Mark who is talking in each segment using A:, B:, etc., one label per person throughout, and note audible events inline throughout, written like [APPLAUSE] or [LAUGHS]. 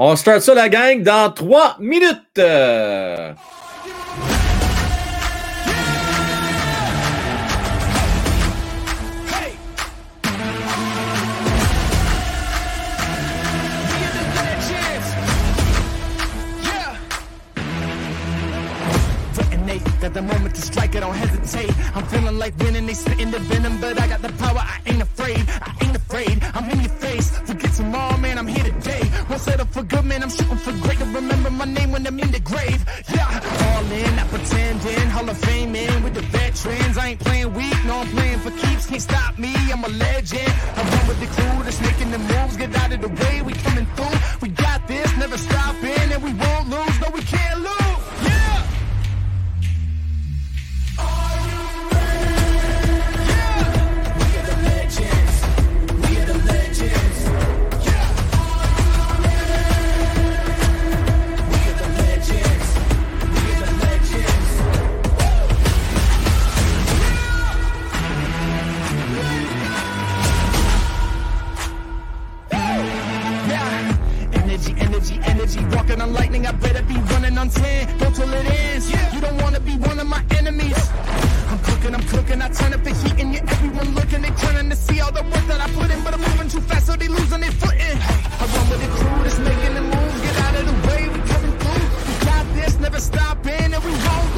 A: On start ça, la gang, dans trois minutes.
B: The moment to strike, I don't hesitate. I'm feeling like winning, they the venom, but I got the power, I ain't afraid. I ain't afraid, I'm in your face. Forget tomorrow, man, I'm here today. Won't settle for good, man, I'm shooting for great. And remember my name when I'm in the grave. Yeah, all in, not pretending. Hall of Fame in with the veterans. I ain't playing weak, no, I'm playing for keeps. Can't stop me, I'm a legend. I run with the crew that's making the moves. Get out of the way, we coming through. We got this, never stopping, and we won't lose. No, we can't lose. Yeah. Walking on lightning, I better be running on 10. Go till it ends. You don't wanna be one of my enemies. I'm cooking, I'm cooking. I turn up the heat and you're everyone looking. They turning to see all the work that I put in, but I'm moving too fast, so they losing their footing. I run with the crew that's making the moves. Get out of the way, we coming through. We got this, never stopping, and we won't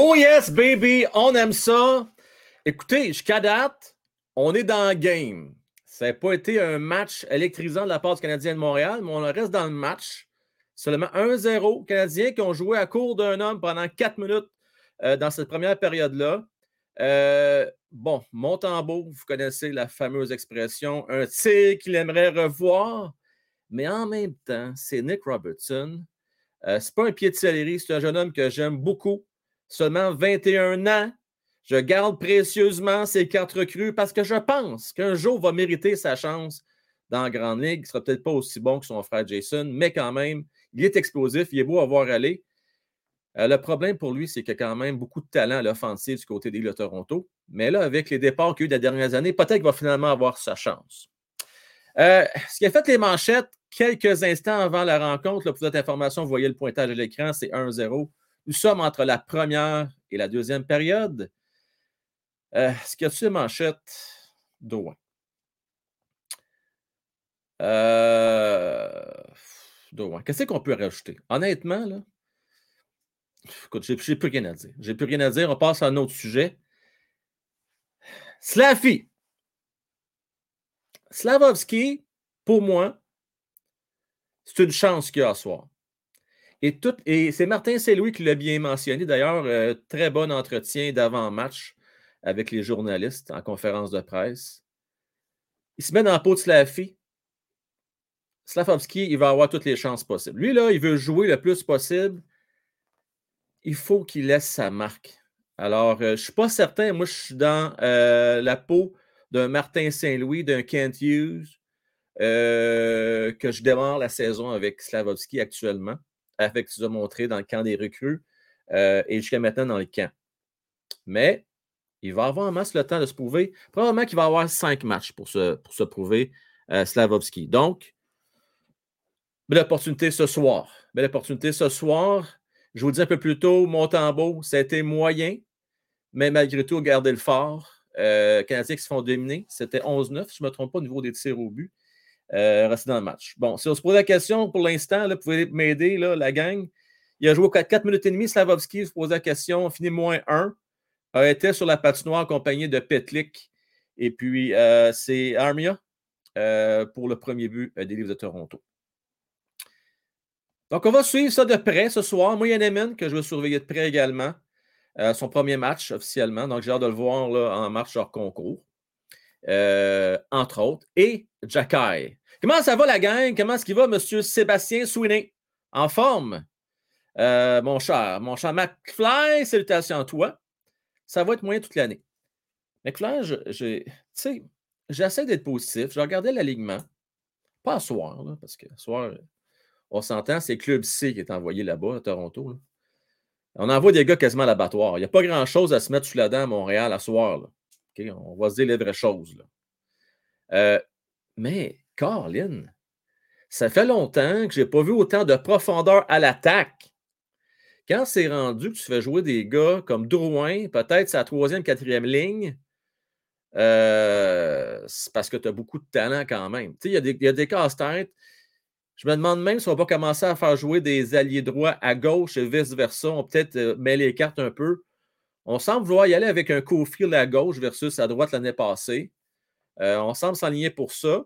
A: Oh yes, baby, on aime ça. Écoutez, jusqu'à date, on est dans le game. Ça n'a pas été un match électrisant de la part du Canadien de Montréal, mais on reste dans le match. Seulement 1-0 Canadiens qui ont joué à court d'un homme pendant 4 minutes euh, dans cette première période-là. Euh, bon, Montembeau, vous connaissez la fameuse expression, un tir qu'il aimerait revoir, mais en même temps, c'est Nick Robertson. Euh, c'est pas un pied de céleri, c'est un jeune homme que j'aime beaucoup. Seulement 21 ans. Je garde précieusement ses cartes recrues parce que je pense qu'un jour va mériter sa chance dans la Grande Ligue. Il ne sera peut-être pas aussi bon que son frère Jason, mais quand même, il est explosif, il est beau à voir aller. Euh, le problème pour lui, c'est qu'il a quand même beaucoup de talent à l'offensive du côté des de Toronto. Mais là, avec les départs qu'il y a eu des dernières années, peut-être qu'il va finalement avoir sa chance. Euh, ce qui a fait les manchettes quelques instants avant la rencontre, là, pour votre information, vous voyez le pointage de l'écran, c'est 1-0. Nous sommes entre la première et la deuxième période. Euh, ce qu'il y a dessus les manchettes? Drouin? Euh. Qu'est-ce qu'on peut rajouter? Honnêtement, là, écoute, j'ai plus rien à dire. J'ai plus rien à dire. On passe à un autre sujet. Slaffy. Slavovski, pour moi, c'est une chance qu'il y a à soir. Et, c'est Martin Saint-Louis qui l'a bien mentionné. D'ailleurs, euh, très bon entretien d'avant-match avec les journalistes en conférence de presse. Il se met dans la peau de Slaffy. Slavovski, il va avoir toutes les chances possibles. Lui, là, il veut jouer le plus possible. Il faut qu'il laisse sa marque. Alors, euh, je ne suis pas certain. Moi, je suis dans euh, la peau d'un Martin Saint-Louis, d'un Kent Hughes, que je démarre la saison avec Slavovski actuellement, avec ce tu as montré dans le camp des recrues euh, et jusqu'à maintenant dans le camp. Mais il va avoir en masse le temps de se prouver. Probablement qu'il va avoir cinq matchs pour se, pour se prouver, euh, Slavovski. Donc, belle opportunité ce soir. Belle ce soir. Je vous dis un peu plus tôt, Montembeau, ça a été moyen, mais malgré tout, gardez le fort. Euh, Canadiens qui se font dominer. C'était 11-9, si je ne me trompe pas, au niveau des tirs au but. Euh, dans le match. Bon, si on se pose la question pour l'instant, vous pouvez m'aider, la gang. Il a joué 4, 4 minutes et demie. Slavovski se pose la question, fini moins 1. A été sur la patinoire accompagné de Petlik. Et puis, euh, c'est Armia euh, pour le premier but des livres de Toronto. Donc, on va suivre ça de près ce soir. Moi, Neyman que je vais surveiller de près également. son premier match officiellement. Donc, j'ai hâte de le voir là, en marche hors concours. entre autres. Et Jacky. Comment ça va la gang? Comment est-ce qu'il va, M. Sébastien Sweeney? En forme? Euh, mon cher, mon cher McFly, salutations à toi. Ça va être moyen toute l'année. McFly, je, sais, j'essaie d'être positif. Je regardais l'alignement. Pas à soir, parce que soir, on s'entend, c'est Club C qui est envoyé là-bas, à Toronto. On envoie des gars quasiment à l'abattoir. Il n'y a pas grand-chose à se mettre sous la dent à Montréal à soir. On va se dire les vraies choses. Euh, mais Carlin, ça fait longtemps que je n'ai pas vu autant de profondeur à l'attaque. Quand c'est rendu que tu fais jouer des gars comme Drouin, peut-être sa troisième, quatrième ligne, euh, c'est parce que tu as beaucoup de talent quand même. Il y, a des, casse-têtes. Je me demande même si on va pas commencer à faire jouer des alliés droits à gauche et vice-versa. On peut-être euh, mêler les cartes un peu. On semble vouloir y aller avec un co-fil à gauche versus à droite l'année passée. Euh, on semble s'aligner pour ça.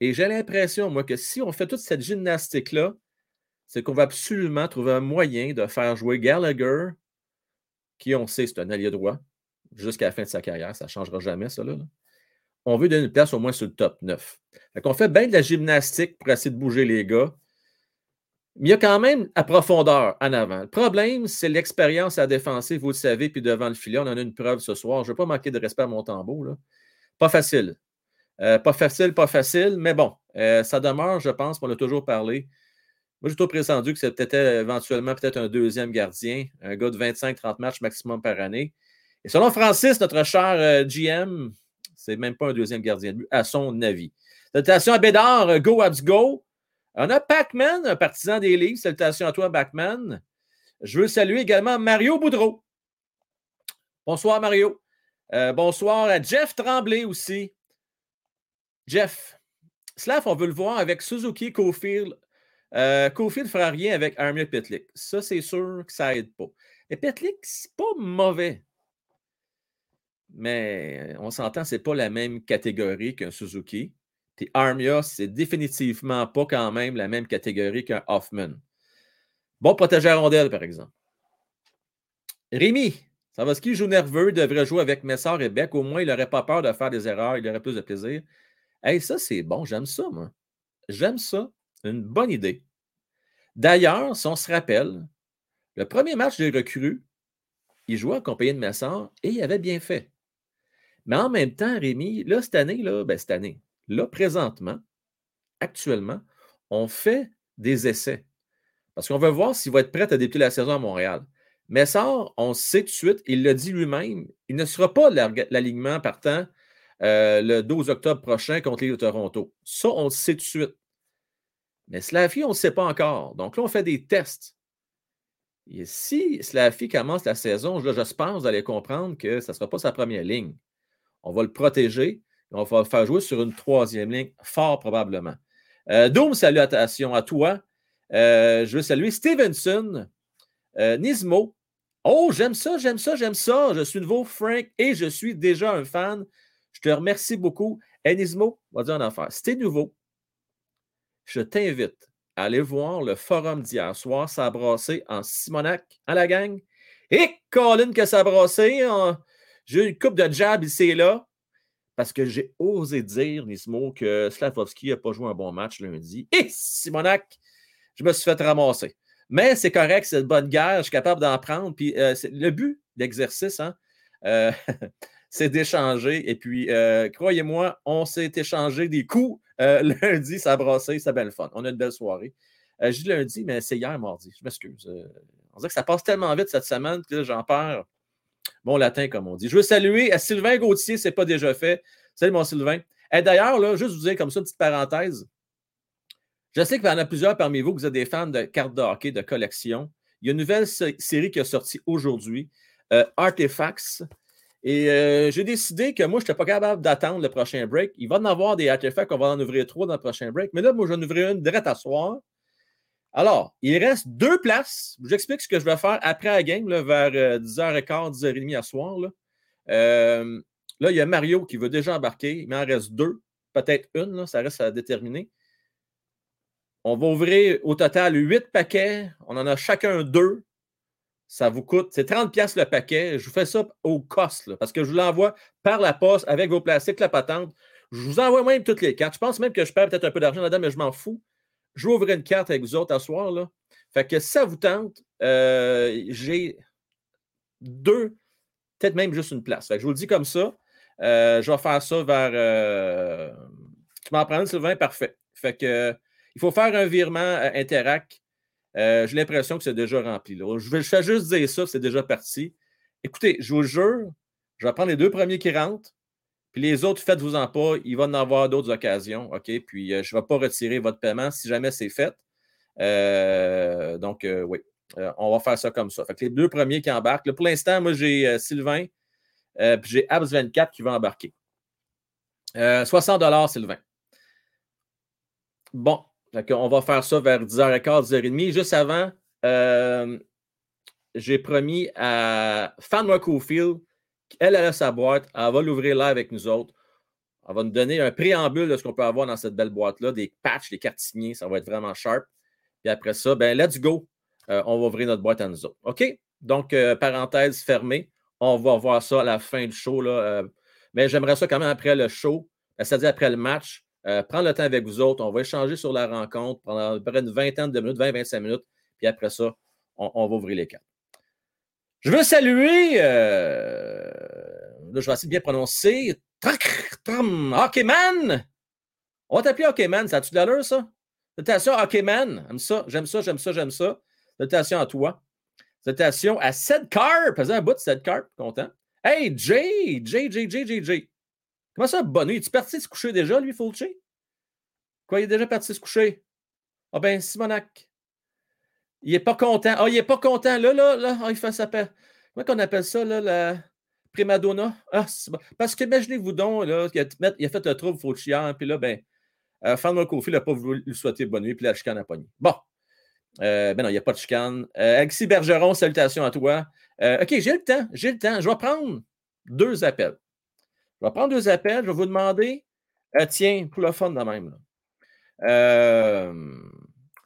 A: Et j'ai l'impression, moi, que si on fait toute cette gymnastique-là, c'est qu'on va absolument trouver un moyen de faire jouer Gallagher, qui, on sait, c'est un allié droit, jusqu'à la fin de sa carrière. Ça ne changera jamais, ça. Là. On veut donner une place au moins sur le top 9. Fait qu'on fait bien de la gymnastique pour essayer de bouger les gars. Mais il y a quand même à profondeur en avant. Le problème, c'est l'expérience à la défensive, vous le savez, puis devant le filet. On en a une preuve ce soir. Je ne vais pas manquer de respect à mon tambour. Là. Pas facile. Euh, pas facile, pas facile, mais bon, euh, ça demeure, je pense, on a toujours parlé. Moi, j'ai toujours pressenti que c'était éventuellement peut-être un deuxième gardien, un gars de 25-30 matchs maximum par année. Et selon Francis, notre cher euh, GM, c'est même pas un deuxième gardien de à son avis. Salutations à Bédard, go Abs go. On a Pac-Man, un partisan des livres. Salutations à toi, Pac-Man. Je veux saluer également Mario Boudreau. Bonsoir, Mario. bonsoir à Jeff Tremblay aussi. Jeff, Slav, on veut le voir avec Suzuki, Cofield. Euh, Cofield ne fera rien avec Armia Petlik. Ça, c'est sûr que ça n'aide pas. Et Petlik, c'est pas mauvais. Mais on s'entend, c'est pas la même catégorie qu'un Suzuki. Puis Armia, c'est définitivement pas quand même la même catégorie qu'un Hoffman. Bon protégé à rondelle, par exemple. Rémi, ça va ce qu'il joue nerveux, devrait jouer avec Messard et Beck. Au moins, il n'aurait pas peur de faire des erreurs, il aurait plus de plaisir. Hey, ça, c'est bon, j'aime ça, moi. J'aime ça. Une bonne idée. D'ailleurs, si on se rappelle, le premier match des recrues, il jouait accompagné de Massard et il avait bien fait. Mais en même temps, Rémi, là, cette année, là, ben, cette année, là, présentement, actuellement, on fait des essais. Parce qu'on veut voir s'il va être prêt à débuter la saison à Montréal. Messard, on sait tout de suite, il l'a dit lui-même, il ne sera pas l'alignement partant euh, le 12 octobre prochain contre les Toronto. Ça, on le sait tout de suite. Mais Slaffy, on ne sait pas encore. Donc là, on fait des tests. Et si Slaffy commence la saison, je j'espère que vous allez comprendre que ce ne sera pas sa première ligne. On va le protéger. on va le faire jouer sur une troisième ligne, fort probablement. Euh, Doom, à toi. Euh, je veux saluer Stevenson, euh, Nismo. Oh, j'aime ça, j'aime ça, j'aime ça. Je suis nouveau Frank et je suis déjà un fan je te remercie beaucoup. Enismo, on va dire en affaire. Si tu nouveau, je t'invite à aller voir le forum d'hier soir. Brassé en Simonac, à la gang? Et Colin, que ça brassé. J'ai eu une coupe de jab ici et là. Parce que j'ai osé dire, Nismo, que Slavovski n'a pas joué un bon match lundi. Et Simonac, je me suis fait ramasser. Mais c'est correct, c'est une bonne guerre, je suis capable d'en prendre. Puis euh, le but d'exercice, hein, euh, [LAUGHS] c'est d'échanger. Et puis, euh, croyez-moi, on s'est échangé des coups Euh, [LAUGHS] lundi, ça a brassé, c'est belle fun. On a une belle soirée. Euh, je dis lundi, mais c'est hier mardi. Je m'excuse. Euh, on dirait que ça passe tellement vite cette semaine que j'en perds bon latin, comme on dit. Je veux saluer Sylvain Gauthier, c'est pas déjà fait. Salut mon Sylvain. Et d'ailleurs, là, juste vous dire comme ça, une petite parenthèse. Je sais qu'il y en a plusieurs parmi vous que vous êtes des fans de cartes de hockey, de collection. Il y a une nouvelle série qui est sortie aujourd'hui, Artifacts. Et euh, j'ai décidé que moi, je n'étais pas capable d'attendre le prochain break. Il va en avoir des artefacts, on va en ouvrir trois dans le prochain break. Mais là, moi, j'en ouvrir une direct à soir. Alors, il reste deux places. Je vous explique ce que je vais faire après la game, vers 10h15, euh, 10h30 à soir. Là. Euh, là, il y a Mario qui veut déjà embarquer. Il en reste deux, peut-être une, ça reste à déterminer. On va ouvrir au total huit paquets. On en a chacun deux. Ça vous coûte, c'est 30$ le paquet. Je vous fais ça au cost, parce que je vous l'envoie par la poste avec vos plastiques, la patente. Je vous envoie même toutes les cartes. Je pense même que je perds peut-être un peu d'argent là-dedans, mais je m'en fous. Je vais ouvrir une carte avec vous autres à soir. Fait que ça vous tente, euh, j'ai deux, peut-être même juste une place. Je vous le dis comme ça. Euh, je vais faire ça vers. Euh, tu m'en prends une, Sylvain? Parfait. Fait que il faut faire un virement Interac euh, j'ai l'impression que c'est déjà rempli. Je, vais, juste dire ça, c'est déjà parti. Écoutez, je vous jure, je vais prendre les deux premiers qui rentrent, puis les autres, faites-vous-en pas, il va en avoir d'autres occasions, OK? Puis euh, je ne vais pas retirer votre paiement si jamais c'est fait. Euh, donc, oui, on va faire ça comme ça. Fait que les deux premiers qui embarquent. pour l'instant, moi, j'ai Sylvain, puis j'ai Abs24 qui va embarquer. 60 Sylvain. Bon, on va faire ça vers 10h15, 10h30. Juste avant, euh, j'ai promis à Fan Cofield, elle, a sa boîte, elle va l'ouvrir là avec nous autres. Elle va nous donner un préambule de ce qu'on peut avoir dans cette belle boîte-là, des patchs, des cartes signées, ça va être vraiment sharp. Puis après ça, ben let's go. Euh, on va ouvrir notre boîte à nous autres. OK? Donc, euh, parenthèse fermée. On va voir ça à la fin du show. Mais j'aimerais ça quand même après le show, c'est-à-dire après le match, euh, prendre le temps avec vous autres. On va échanger sur la rencontre pendant près une vingtaine de minutes, 20-25 minutes. Puis après ça, on, va ouvrir les cartes. Je veux saluer, euh, là, je vais essayer de bien prononcer, Hockeyman. On va t'appeler Hockeyman. Ça a-tu de l'allure, ça? Salutations Hockeyman. J'aime ça, j'aime ça, j'aime ça, j'aime ça. Salutations à toi. Salutations à Sedcarp. Faisais un bout de Sedcarp. Content. Hey, Jay, Jay, Jay, Jay, Jay, Jay. Comment ça, Bonnu? Es-tu parti se coucher déjà, lui, Fulci? Quoi, il est déjà parti se coucher? Ah ben, Simonac. Il n'est pas content. Ah, il n'est pas content. Là, là, là, ah, il fait sa paix. Comment qu'on appelle ça, là, la primadonna? Ah, bon. Parce que imaginez-vous donc, là, il a, il a fait le trouble Fulci puis là, ben, euh, Fan Kofi n'a pas voulu lui souhaiter bonne nuit, puis la chicane a pogné. Bon. Euh, ben non, il n'y a pas de chicane. Euh, Alexis Bergeron, salutations à toi. Euh, OK, j'ai le temps, j'ai le temps. Je vais prendre deux appels. Je vais prendre deux appels, je vais vous demander, euh, tiens, pour le fun de même, euh,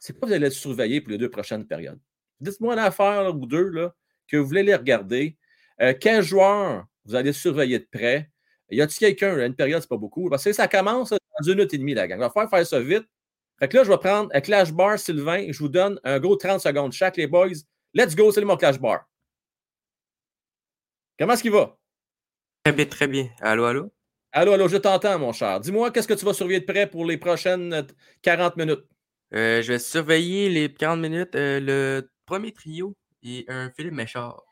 A: c'est quoi vous allez surveiller pour les deux prochaines périodes? Dites-moi une affaire ou deux là, que vous voulez les regarder. Euh, quel joueur vous allez surveiller de près? Y a-t-il quelqu'un, une période, c'est pas beaucoup, parce que ça commence dans une minute et demie, la gang. On va faire, faire ça vite. Fait que là, je vais prendre un Clash Bar, Sylvain, je vous donne un gros 30 secondes chaque, les boys. Let's go, c'est mon Clash Bar. Comment est-ce qu'il va?
C: Très bien, très bien. Allô, allô?
A: Allô, allô, je t'entends, mon cher. Dis-moi, qu'est-ce que tu vas surveiller de près pour les prochaines 40 minutes?
C: Euh, je vais surveiller les 40 minutes. Euh, le premier trio et un Philippe Méchard.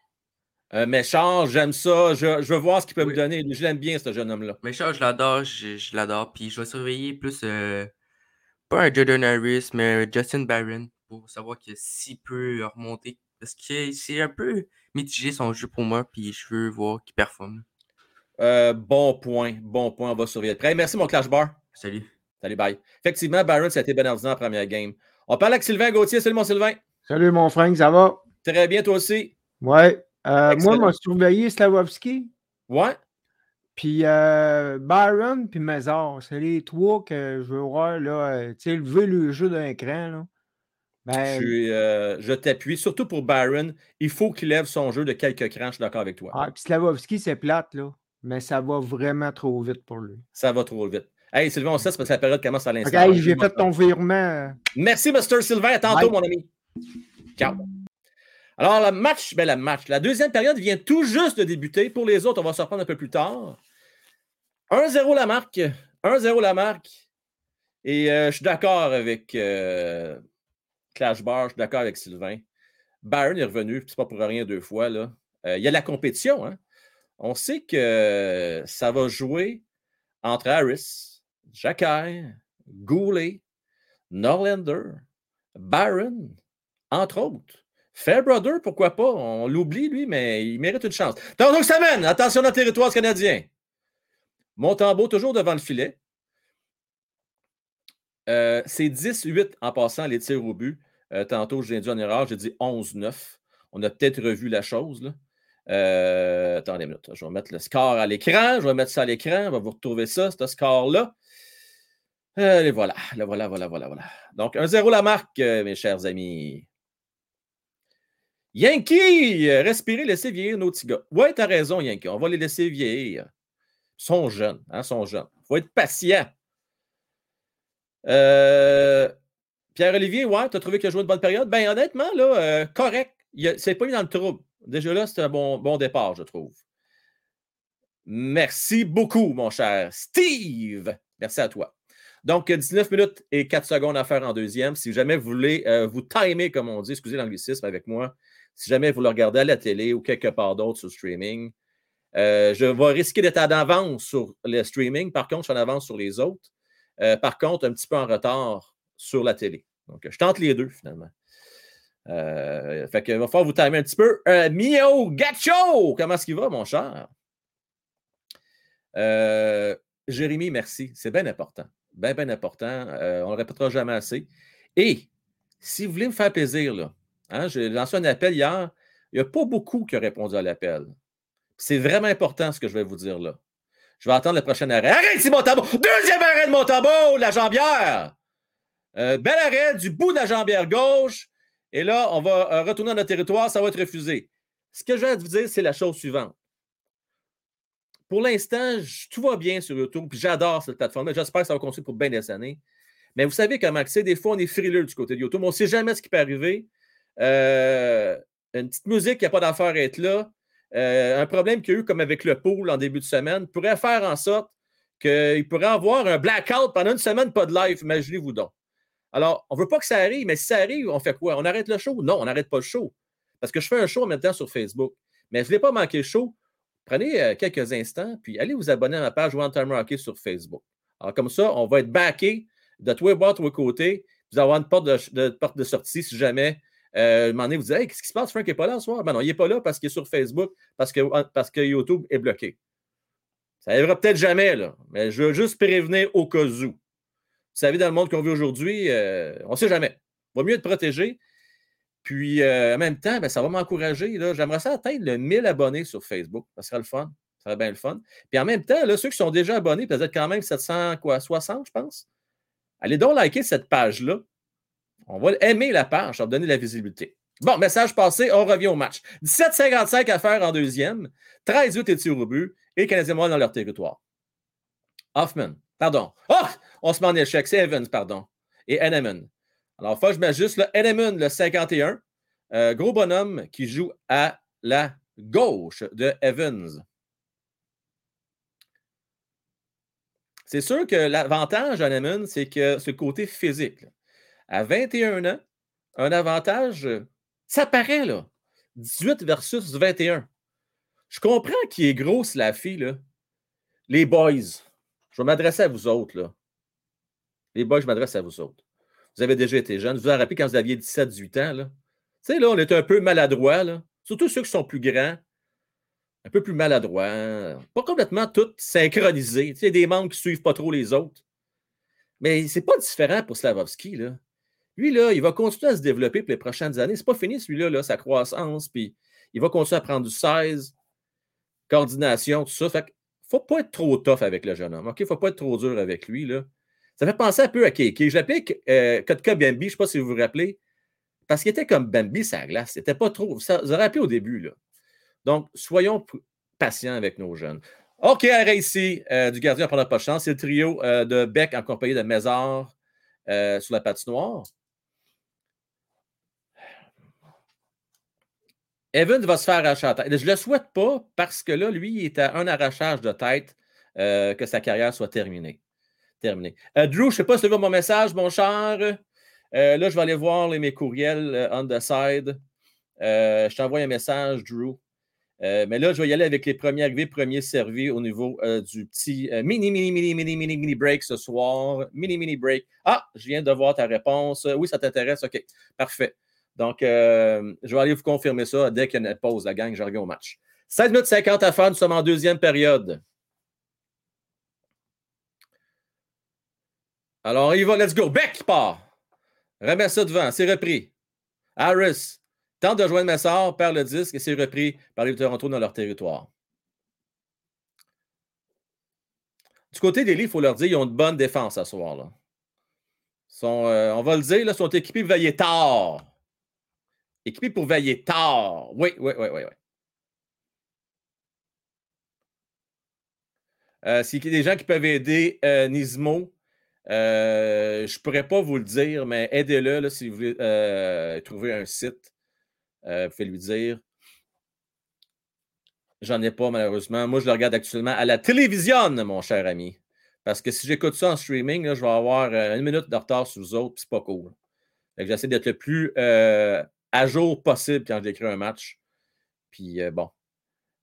A: Euh, Méchard, j'aime ça. Je, veux voir ce qu'il peut me donner. Je l'aime bien, ce jeune homme-là.
C: Méchard, je l'adore. Je, l'adore. Puis je vais surveiller plus, pas un Jordan Harris, mais Justin Barron pour savoir s'il peut remonter. Parce que c'est un peu mitigé son jeu pour moi. Puis je veux voir qu'il performe.
A: Euh, bon point, bon point, on va surveiller près. Merci, mon Clash Bar.
C: Salut.
A: Salut, bye. Effectivement, Byron, ça a été bien ordinaire en première game. On parle avec Sylvain Gauthier. Salut, mon Sylvain.
D: Salut, mon Frank, ça va?
A: Très bien, toi aussi.
D: Ouais. Euh, moi, m'a surveillé Slavovski.
A: Ouais.
D: Puis euh, Byron, puis Mazar. C'est les trois que je veux voir, là. Euh, tu sais, lever le jeu d'un cran, là.
A: Ben, je, je t'appuie, surtout pour Byron. Il faut qu'il lève son jeu de quelques crans. Je suis d'accord avec toi.
D: Ah, puis Slavovski, c'est plate, là mais ça va vraiment trop vite pour lui.
A: Ça va trop vite. Hey, Sylvain, on sait, parce que la période commence à l'instant.
D: Ok, j'ai fait ton virement.
A: Merci, Mr. Sylvain. À tantôt, mon ami. Ciao. Alors, le match, ben, le match, la deuxième période vient tout juste de débuter. Pour les autres, on va se reprendre un peu plus tard. 1-0 la marque. 1-0 la marque. Et euh, je suis d'accord avec euh, Clash Bar, je suis d'accord avec Sylvain. Byron est revenu, c'est pas pour rien deux fois. Là. Euh, il y a la compétition. Hein? On sait que ça va jouer entre Harris, Jacquet, Goulet, Norlander, Byron, entre autres. Fairbrother, pourquoi pas? On l'oublie, lui, mais il mérite une chance. Donc, ça mène. Attention dans le territoire canadien. Montembeau, toujours devant le filet. Euh, c'est 10-8 en passant les tirs au but. Euh, tantôt, j'ai dit en erreur, j'ai dit 11-9. On a peut-être revu la chose. Là. Euh, attendez une minute. Je vais mettre le score à l'écran. Je vais mettre ça à l'écran. On va vous retrouver ça, ce score-là. Et voilà. Là, voilà, voilà, voilà, voilà. Donc, 1-0 la marque, mes chers amis. Yankee, respirez, laissez vieillir nos petits gars. Ouais, t'as raison, Yankee. On va les laisser vieillir. Ils sont jeunes, hein, sont jeunes. Il faut être patient. Euh, Pierre-Olivier, ouais, tu as trouvé qu'il a joué une bonne période? Ben, honnêtement, là, euh, correct. C'est pas mis dans le trouble. Déjà là, c'est un bon, départ, je trouve. Merci beaucoup, mon cher Steve. Merci à toi. Donc, 19 minutes et 4 secondes à faire en deuxième. Si jamais vous voulez euh, vous timer, comme on dit, excusez l'anglicisme avec moi, si jamais vous le regardez à la télé ou quelque part d'autre sur streaming, euh, je vais risquer d'être en avance sur le streaming. Par contre, je suis en avance sur les autres. Euh, par contre, un petit peu en retard sur la télé. Donc, je tente les deux finalement. Euh, fait qu'il va falloir vous timer un petit peu. Mio Gacho! Comment est-ce qu'il va, mon cher? Jérémy, merci. C'est bien important. Bien, bien important. on ne le répétera jamais assez. Et si vous voulez me faire plaisir, là, Hein, j'ai lancé un appel hier. Il n'y a pas beaucoup qui ont répondu à l'appel. C'est vraiment important ce que je vais vous dire là. Je vais attendre le prochain arrêt. Arrête ici, Montambeau! Deuxième arrêt de Montambeau, la jambière! Euh, bel arrêt du bout de la jambière gauche. Et là, on va euh, retourner dans notre territoire, ça va être refusé. Ce que je vais vous dire, c'est la chose suivante. Pour l'instant, tout va bien sur YouTube, puis j'adore cette plateforme J'espère que ça va continuer pour bien des années. Mais vous savez comment c'est, des fois, on est frileux du côté de YouTube. On ne sait jamais ce qui peut arriver. Euh, une petite musique qui n'a pas d'affaire à être là. Euh, un problème qu'il y a eu comme avec le pool en début de semaine pourrait faire en sorte qu'il pourrait avoir un blackout pendant une semaine, pas de live. Imaginez-vous donc. Alors, on ne veut pas que ça arrive, mais si ça arrive, on fait quoi? On arrête le show? Non, on n'arrête pas le show. Parce que je fais un show en même temps sur Facebook. Mais je ne pas manquer le show. Prenez euh, quelques instants, puis allez vous abonner à ma page One Time Rocky sur Facebook. Alors, comme ça, on va être backé de tous les bords, de tous les côtés. Vous allez avoir une porte de, sortie si jamais euh, un moment donné, vous dites qu'est-ce qui se passe? Frank n'est pas là ce soir? Ben non, il n'est pas là parce qu'il est sur Facebook, parce que, parce que YouTube est bloqué. Ça n'arrivera peut-être jamais, là, mais je veux juste prévenir au cas où. Savez, dans le monde qu'on vit aujourd'hui, euh, on ne sait jamais. Il va mieux être protégé. Puis, euh, en même temps, ben, ça va m'encourager. J'aimerais ça atteindre le 1000 abonnés sur Facebook. Ça serait le fun. Ça serait bien le fun. Puis en même temps, là, ceux qui sont déjà abonnés, peut-être quand même 760, je pense. Allez donc liker cette page-là. On va aimer la page, ça va donner de la visibilité. Bon, message passé, on revient au match. 17-55 à faire en deuxième, 13-8 et au but, et les Canadiens dans leur territoire. Hoffman, pardon. Oh! On se met en échec, c'est Evans, pardon. Et Henneman. Alors, faut je m'ajuste. Le Henneman, le 51. Euh, gros bonhomme qui joue à la gauche de Evans. C'est sûr que l'avantage d'Henneman, c'est que ce côté physique à 21 ans, un avantage, euh, ça paraît, là. 18 versus 21. Je comprends qu'il est gros, la fille, là. Les boys, je vais m'adresser à vous autres, là. Les boys, je m'adresse à vous autres. Vous avez déjà été jeunes. Vous vous rappelez quand vous aviez 17-18 ans, là? Tu sais, là, on est un peu maladroit, là. Surtout ceux qui sont plus grands. Un peu plus maladroits. Pas complètement tout synchronisé. Tu sais, des membres qui ne suivent pas trop les autres. Mais c'est pas différent pour Slavovski, là. Lui, là, il va continuer à se développer pour les prochaines années. C'est pas fini, celui-là, là, sa croissance. Puis il va continuer à prendre du 16, coordination, tout ça. Faut pas être trop tough avec le jeune homme. OK? Faut pas être trop dur avec lui. Là. Ça fait penser un peu à Keke. L'appelais euh, Kotka Bambi, je ne sais pas si vous vous rappelez, parce qu'il était comme Bambi sa glace. C'était pas trop. Ça, vous avez rappelé au début. Là. Donc, soyons patients avec nos jeunes. OK, arrêt ici euh, du gardien pendant pas de chance. C'est le trio euh, de Beck en compagnie de Mézard sur la patinoire. Evan va se faire arracher la tête. Je ne le souhaite pas parce que là, lui, il est à un arrachage de tête euh, que sa carrière soit terminée. Terminé. Euh, Drew, je ne sais pas si tu as mon message, mon cher. Euh, là, je vais aller voir les, mes courriels on the side. Je t'envoie un message, Drew. Mais là, je vais y aller avec les premiers arrivés, premiers servis au niveau du petit mini, mini, mini, mini, mini, mini break ce soir. Mini, mini break. Ah, je viens de voir ta réponse. Oui, ça t'intéresse. OK, parfait. Donc, euh, je vais aller vous confirmer ça dès qu'il y a une pause, la gang. Je reviens au match. 16 minutes 50 à faire. Nous sommes en deuxième période. Alors, il va. Let's go. Beck part. Remets ça devant. C'est repris. Harris tente de joindre Messard, perd le disque et c'est repris par les Toronto dans leur territoire. Du côté des Leafs, il faut leur dire qu'ils ont une bonne défense ce soir. Là. Ils euh, on va le dire, là, sont équipés veiller tard. Équipés pour veiller tard. Oui, oui, oui, oui. oui. Euh, S'il y a des gens qui peuvent aider euh, Nismo, euh, je ne pourrais pas vous le dire, mais aidez-le si vous voulez euh, trouver un site. Vous pouvez lui dire. J'en ai pas, malheureusement. Moi, je le regarde actuellement à la télévision, mon cher ami. Parce que si j'écoute ça en streaming, je vais avoir une minute de retard sur vous autres, c'est pas cool. J'essaie d'être le plus à jour possible quand j'écris un match. Puis euh, bon.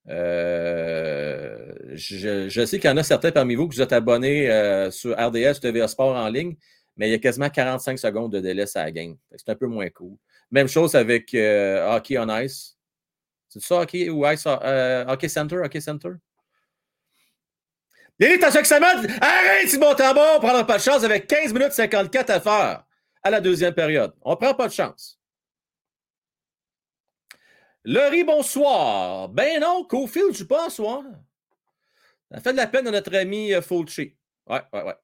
A: Euh, je, sais qu'il y en a certains parmi vous que vous êtes abonnés euh, sur RDS, TVA Sport en ligne, mais il y a quasiment 45 secondes de délai à la game. C'est un peu moins cool. Même chose avec Hockey on Ice. C'est ça, Hockey ou Ice Hockey Center? Hockey Center? L'élite à chaque semaine, arrête Simon Tambon, on prendra pas de chance avec 15 minutes 54 à faire à la deuxième période. On prend pas de chance. Laurie, bonsoir. Ben non, Cofield, je joue pas. Ça fait de la peine à notre ami euh, Fulci. Ouais, ouais, ouais.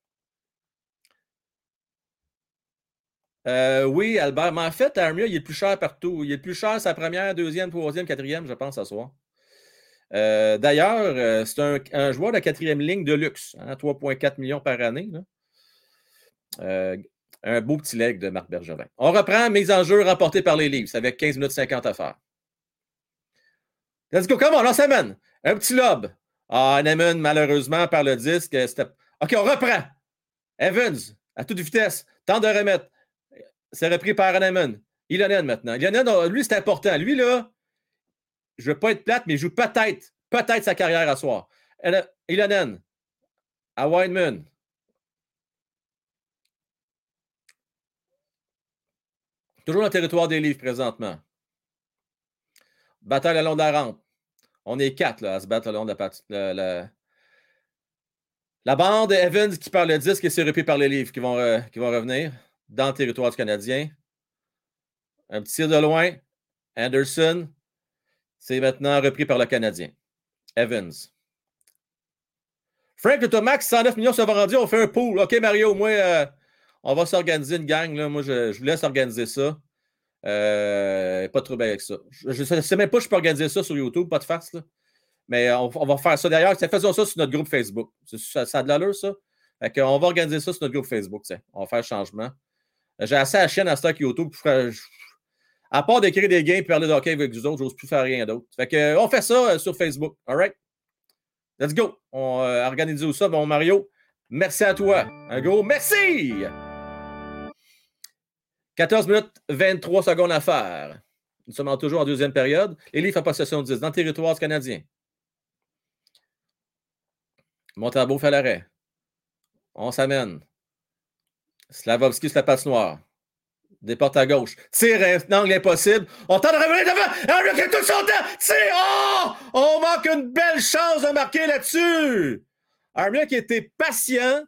A: Euh, oui, Albert. Mais en fait, Armia, il est plus cher partout. Il est plus cher sa première, deuxième, troisième, quatrième, je pense, ce soir. Euh, D'ailleurs, euh, c'est un, joueur de quatrième ligne de luxe. hein, 3,4 millions par année. un beau petit leg de Marc Bergevin. On reprend mise en jeu remportée par les Leafs avec 15 minutes 50 à faire. Let's go, come on, on s'amène. Un petit lob. Ah, Neman, malheureusement, par le disque. c'était- OK, on reprend. Evans, à toute vitesse, tente de remettre. C'est repris par Neman. Ilonen maintenant. Ilonen, lui, c'est important. Lui, là, je ne veux pas être plate, mais il joue peut-être, peut-être sa carrière à soir. Ilonen, à Wineman. Toujours dans le territoire des livres présentement. Bataille le long de la rampe. On est quatre là, à se battre le long de la. La, la- bande Evans qui parle le disque et c'est repris par les livres qui vont, qui vont revenir dans le territoire du Canadien. Un petit tir de loin. Anderson. C'est maintenant repris par le Canadien. Evans. Frank Automax, 109 millions se vendus. On fait un pool. OK, Mario, moi, euh, on va s'organiser une gang. Là. Moi, je, je vous laisse organiser ça. Euh, pas de trouble avec ça. Je ne sais même pas si je peux organiser ça sur YouTube, pas de farce. Là. Mais euh, on, on va faire ça. D'ailleurs, faisons ça sur notre groupe Facebook. Ça, a de l'allure, ça. Fait qu'on va organiser ça sur notre groupe Facebook. On va faire le changement. J'ai assez à la chaîne à stock YouTube. pour À part d'écrire des games et parler de avec vous autres, j'ose plus faire rien d'autre. Fait euh, on fait ça euh, sur Facebook. All right? Let's go. On euh, organise ça. Bon, Mario, merci à toi. Un gros merci. 14 minutes 23 secondes à faire. Nous sommes toujours en deuxième période. Les Leafs en possession de 10 dans le territoire Canadien. Montembeau fait l'arrêt. On s'amène. Slavovski sur la patinoire. Déporte à gauche. Tire un angle impossible. On tente de revenir devant. Qui a tout son temps. Tire. Oh! On manque une belle chance de marquer là-dessus. Armia qui était patient,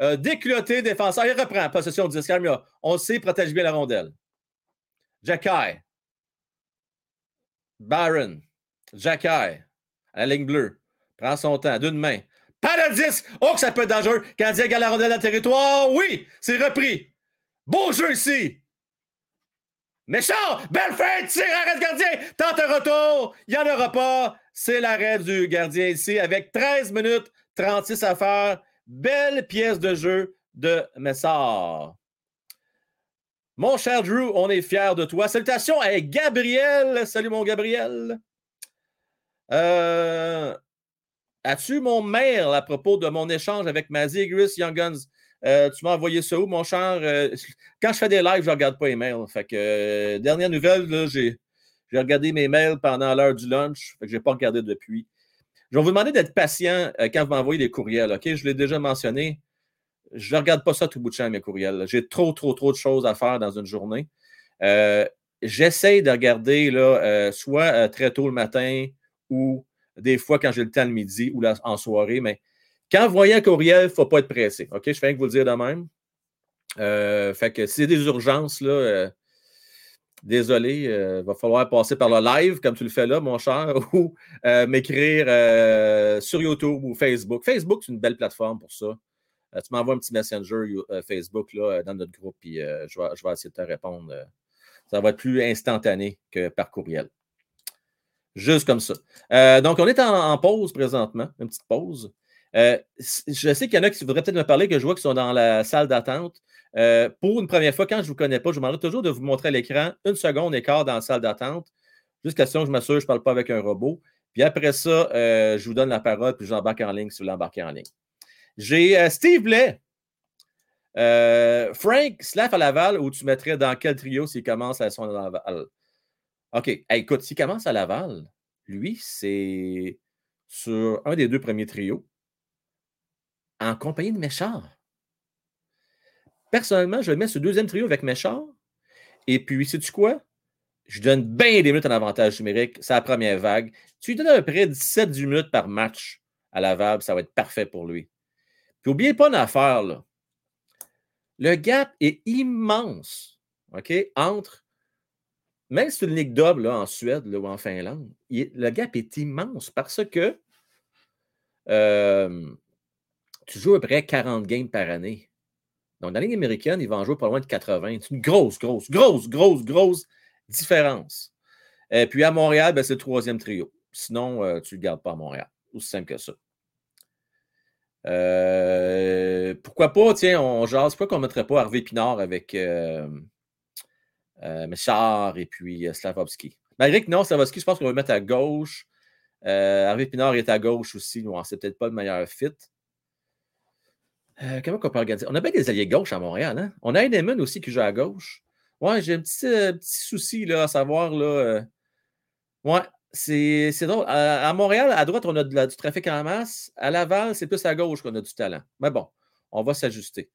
A: euh, déculotté, défenseur. Il reprend. Possession 10. Armia. On sait, protège bien la rondelle. Jacky. Baron. Jacky. À la ligne bleue. Prend son temps. D'une main. 10. Oh, que ça peut être dangereux. Canadien gagne la rondelle dans le territoire. Oui, c'est repris. Beau jeu ici. Méchant! Belle! Tire, arrête gardien! Tente un retour! Il n'y en aura pas. C'est l'arrêt du gardien ici avec 13 minutes 36 à faire. Belle pièce de jeu de Messard. Mon cher Drew, on est fiers de toi. Salutations à Gabriel. Salut mon Gabriel. Euh, As-tu mon mail à propos de mon échange avec Mazzy Gris Young Guns? Euh, tu m'as envoyé ça où, mon cher? Euh, quand je fais des lives, je ne regarde pas les mails. Dernière nouvelle, j'ai, regardé mes mails pendant l'heure du lunch. Je n'ai pas regardé depuis. Je vais vous demander d'être patient euh, quand vous m'envoyez des courriels. OK? Je l'ai déjà mentionné. Je ne regarde pas ça tout bout de champ, mes courriels. J'ai trop, trop, trop de choses à faire dans une journée. Euh, J'essaie de regarder là, euh, soit euh, très tôt le matin ou des fois quand j'ai le temps le midi ou en soirée. Mais quand vous voyez un courriel, il ne faut pas être pressé. OK? Je fais que vous le dire de même. Fait que si c'est des urgences, là, désolé, il va falloir passer par le live, comme tu le fais là, mon cher, [LAUGHS] ou euh, m'écrire euh, sur YouTube ou Facebook. Facebook, c'est une belle plateforme pour ça. Euh, tu m'envoies un petit messenger euh, Facebook là, euh, dans notre groupe, puis euh, je, vais, essayer de te répondre. euh. ça va être plus instantané que par courriel. Juste comme ça. Euh, donc, on est en pause présentement, une petite pause. Euh, je sais qu'il y en a qui voudraient peut-être me parler, que je vois qui sont dans la salle d'attente. Euh, pour une première fois, quand je ne vous connais pas, je vous demanderai toujours de vous montrer à l'écran une seconde et quart dans la salle d'attente, jusqu'à ce que je m'assure que je ne parle pas avec un robot. Puis après ça, euh, je vous donne la parole, puis j'embarque en ligne si vous l'embarquez en ligne. J'ai Steve Blais. Frank Slaff à Laval, où tu mettrais dans quel trio s'il commence à son Laval? OK. Écoute, s'il commence à Laval, lui, c'est sur un des deux premiers trios en compagnie de Méchard. Personnellement, je le mets le deuxième trio avec Méchard. Et puis, sais-tu quoi? Je donne bien des minutes en avantage numérique. C'est la première vague. Tu lui donnes à peu près 17 minutes par match à Laval, ça va être parfait pour lui. Puis, n'oubliez pas une affaire, là. Le gap est immense, OK, entre, même si c'est une ligue double là, en Suède là, ou en Finlande, le gap est immense parce que euh, tu joues à peu près 40 games par année. Donc, dans la Ligue américaine, il va en jouer pas loin de 80. C'est une grosse, grosse, grosse, grosse, grosse différence. Et puis à Montréal, ben, c'est le troisième trio. Sinon, euh, tu ne le gardes pas à Montréal. Aussi simple que ça. Euh, pourquoi pas, tiens, on jase, pourquoi qu'on ne mettrait pas Harvey Pinard avec euh, euh, et puis euh, Slavovski? Malgré que non, Slavovski, je pense qu'on va le mettre à gauche. Euh, Harvey Pinard est à gauche aussi. Bon, c'est peut-être pas le meilleur fit. Euh, comment on peut organiser? On a bien des alliés gauche à Montréal. Hein? On a Heinemann aussi qui joue à gauche. Ouais, j'ai un petit, euh, petit souci là, à savoir. Là, euh, Ouais, c'est drôle. À, Montréal, à droite, on a du trafic en masse. À Laval, c'est plus à gauche qu'on a du talent. Mais bon, on va s'ajuster.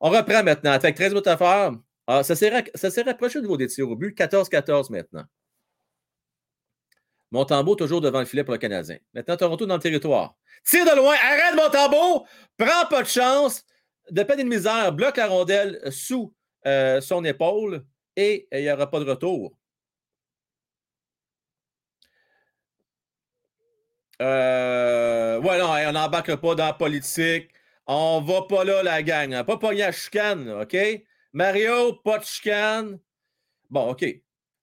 A: On reprend maintenant. Avec 13 minutes à faire. Ah, ça s'est rapproché au niveau des tirs au but. 14-14 maintenant. Montembeau toujours devant le filet pour le Canadien. Maintenant, Toronto dans le territoire. Tire de loin. Arrête Montembeau. Prends pas de chance. De peine et de misère. Bloque la rondelle sous euh, son épaule et il n'y aura pas de retour. Euh, ouais, non, on n'embarque pas dans la politique. On va pas là, la gang. Pas pogner à chicane, OK? Mario, pas de chicane. Bon, OK.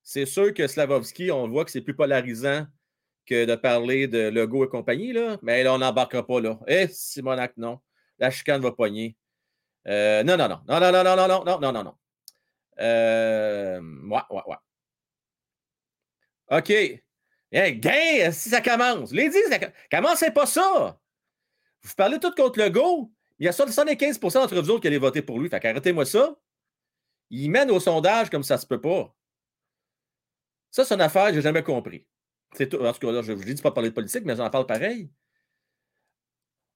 A: C'est sûr que Slavovski, on voit que c'est plus polarisant que de parler de Legault et compagnie, là. Mais là, on n'embarquera pas là. Eh, Simonac, non. La chicane va pogner. Euh, non, non, non. Non, non, non, non, non, non, non, non, non. Euh, ouais, ouais, ouais. OK. Hey, gain, si ça commence. Les dit, ça commencez pas ça? Vous parlez tout contre le go. Il y a 75% d'entre vous autres qui allaient voter pour lui. Fait qu'arrêtez-moi ça. Il mène au sondage comme ça se peut pas. Ça, c'est une affaire que j'ai jamais compris. C'est tout. En tout cas, là, je vous dis pas de parler de politique, mais j'en parle pareil.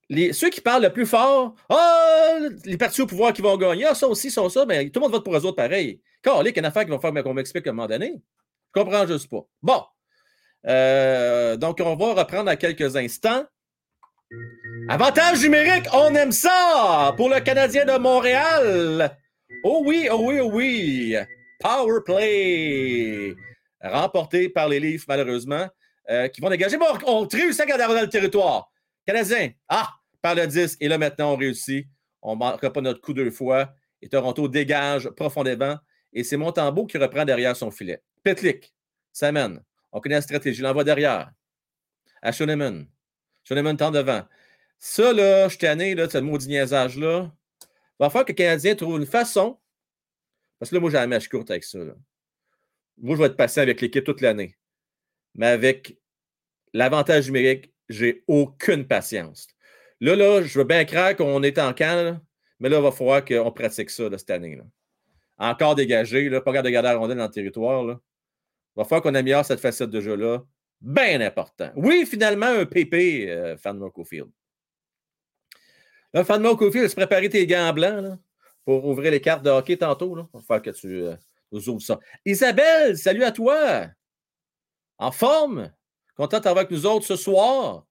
A: Les, ceux qui parlent le plus fort, ah, les partis au pouvoir qui vont gagner, ah, ça aussi, ça, ça, mais tout le monde vote pour eux autres pareil. Car, il y a une affaire qui va faire qu'on m'explique à un moment donné. Je comprends juste pas. Bon. Euh, donc, on va reprendre à quelques instants. Avantage numérique, on aime ça pour le Canadien de Montréal. Oh oui, oh oui, oh oui. Power play. Remporté par les Leafs, malheureusement, euh, qui vont dégager. Bon, on réussit à garder dans le territoire. Canadien, ah, par le 10. Et là, maintenant, on réussit. On ne manquera pas notre coup deux fois. Et Toronto dégage profondément. Et c'est Montembeau qui reprend derrière son filet. Petlik, Salmon. On connaît la stratégie. L'envoie derrière. À Schoenemann. Schoenemann tend devant. Ça, là, je suis tanné là, ce maudit niaisage-là. Va falloir que le Canadien trouve une façon. Parce que là, moi, j'ai la mèche courte avec ça. Moi, je vais être patient avec l'équipe toute l'année. Mais avec l'avantage numérique, j'ai aucune patience. Là, là, je veux bien croire qu'on est en camp, là, Mais là, il va falloir qu'on pratique ça cette année. là. Encore dégagé, là, pas de garder la rondelle dans le territoire. Il va falloir qu'on améliore cette facette de jeu-là. Bien important. Oui, finalement, un PP, euh, Fan Field. Là, Fan Field, se préparer tes gants blancs pour ouvrir les cartes de hockey tantôt. Il va falloir que tu euh, Isabelle, salut à toi. En forme? Content d'être avec nous autres ce soir.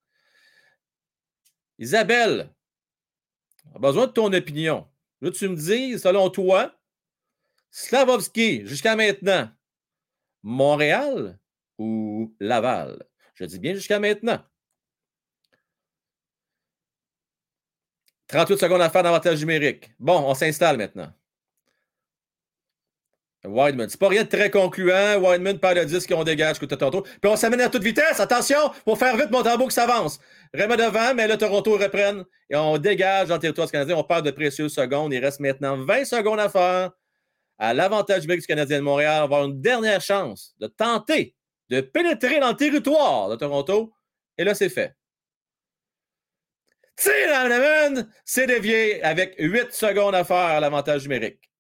A: Isabelle, a besoin de ton opinion. Là, tu me dis, selon toi, Slavovski, jusqu'à maintenant, Montréal ou Laval? Je dis bien jusqu'à maintenant. 38 secondes à faire d'avantage numérique. Bon, on s'installe maintenant. Wideman. C'est pas rien de très concluant. Wideman perd le disque on dégage côté Toronto. Puis on s'amène à toute vitesse. Attention, pour faire vite, mon tambour qui s'avance. Remet devant, mais là, Toronto reprenne et on dégage le territoire Canadien. On perd de précieuses secondes. Il reste maintenant 20 secondes à faire. À l'avantage du Canadien de Montréal, avoir une dernière chance de tenter de pénétrer dans le territoire de Toronto. Et là, c'est fait. Tire c'est dévié avec 8 secondes à faire à l'avantage numérique.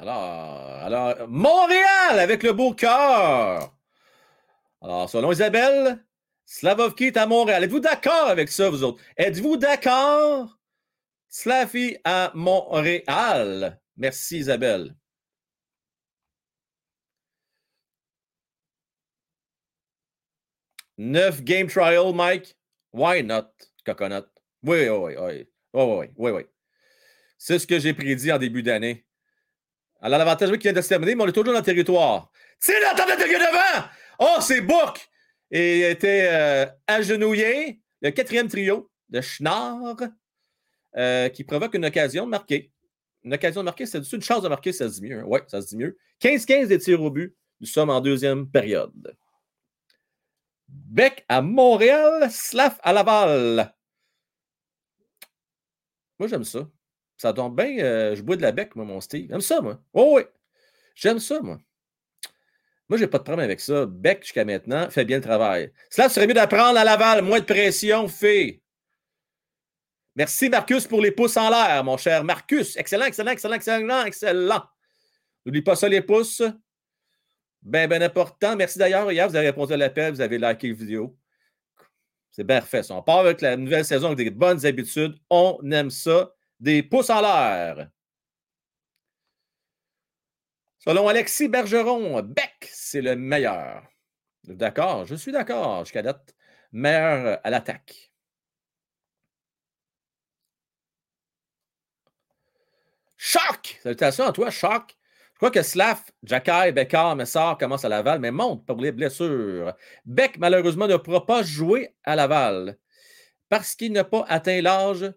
A: Alors, alors, Montréal avec le beau cœur. Alors, selon Isabelle, Slavovki est à Montréal. Êtes-vous d'accord avec ça, vous autres? Êtes-vous d'accord? Slavy à Montréal. Merci, Isabelle. Neuf game trial, Mike. Why not, Coconut? Oui, oui, oui. Oui, oui, oui, oui. C'est ce que j'ai prédit en début d'année. Alors, l'avantage qui vient de se terminer, mais on est toujours dans le territoire. C'est la table de devant! Oh, c'est Book! Et était euh, agenouillé, le quatrième trio de Schnarr, euh, qui provoque une occasion de marquer. Une occasion de marquer, c'est une chance de marquer, ça se dit mieux. Oui, ça se dit mieux. 15-15 des tirs au but. Nous sommes en deuxième période. Beck à Montréal, Slav à Laval. Moi, j'aime ça. Ça tombe bien. Euh, je bois de la bec, moi, mon Steve. J'aime ça, moi. Oh, oui. J'aime ça, moi. Moi, j'ai pas de problème avec ça. Beck, jusqu'à maintenant, fait bien le travail. Cela serait mieux d'apprendre à Laval. Moins de pression, fait. Merci, Marcus, pour les pouces en l'air, mon cher Marcus. Excellent, excellent, excellent, excellent, excellent. N'oublie pas ça, les pouces. Ben, ben important. Merci d'ailleurs. Hier, vous avez répondu à l'appel, vous avez liké la vidéo. C'est bien refait. On part avec la nouvelle saison avec des bonnes habitudes. On aime ça des pouces en l'air. Selon Alexis Bergeron, Beck, c'est le meilleur. D'accord, je suis d'accord, jusqu'à date. Meilleur à l'attaque. Choc! Salutations à toi, Choc. Je crois que Slav, Jacky, Becker, Messard commencent à Laval, mais monte pour les blessures. Beck, malheureusement, ne pourra pas jouer à Laval parce qu'il n'a pas atteint l'âge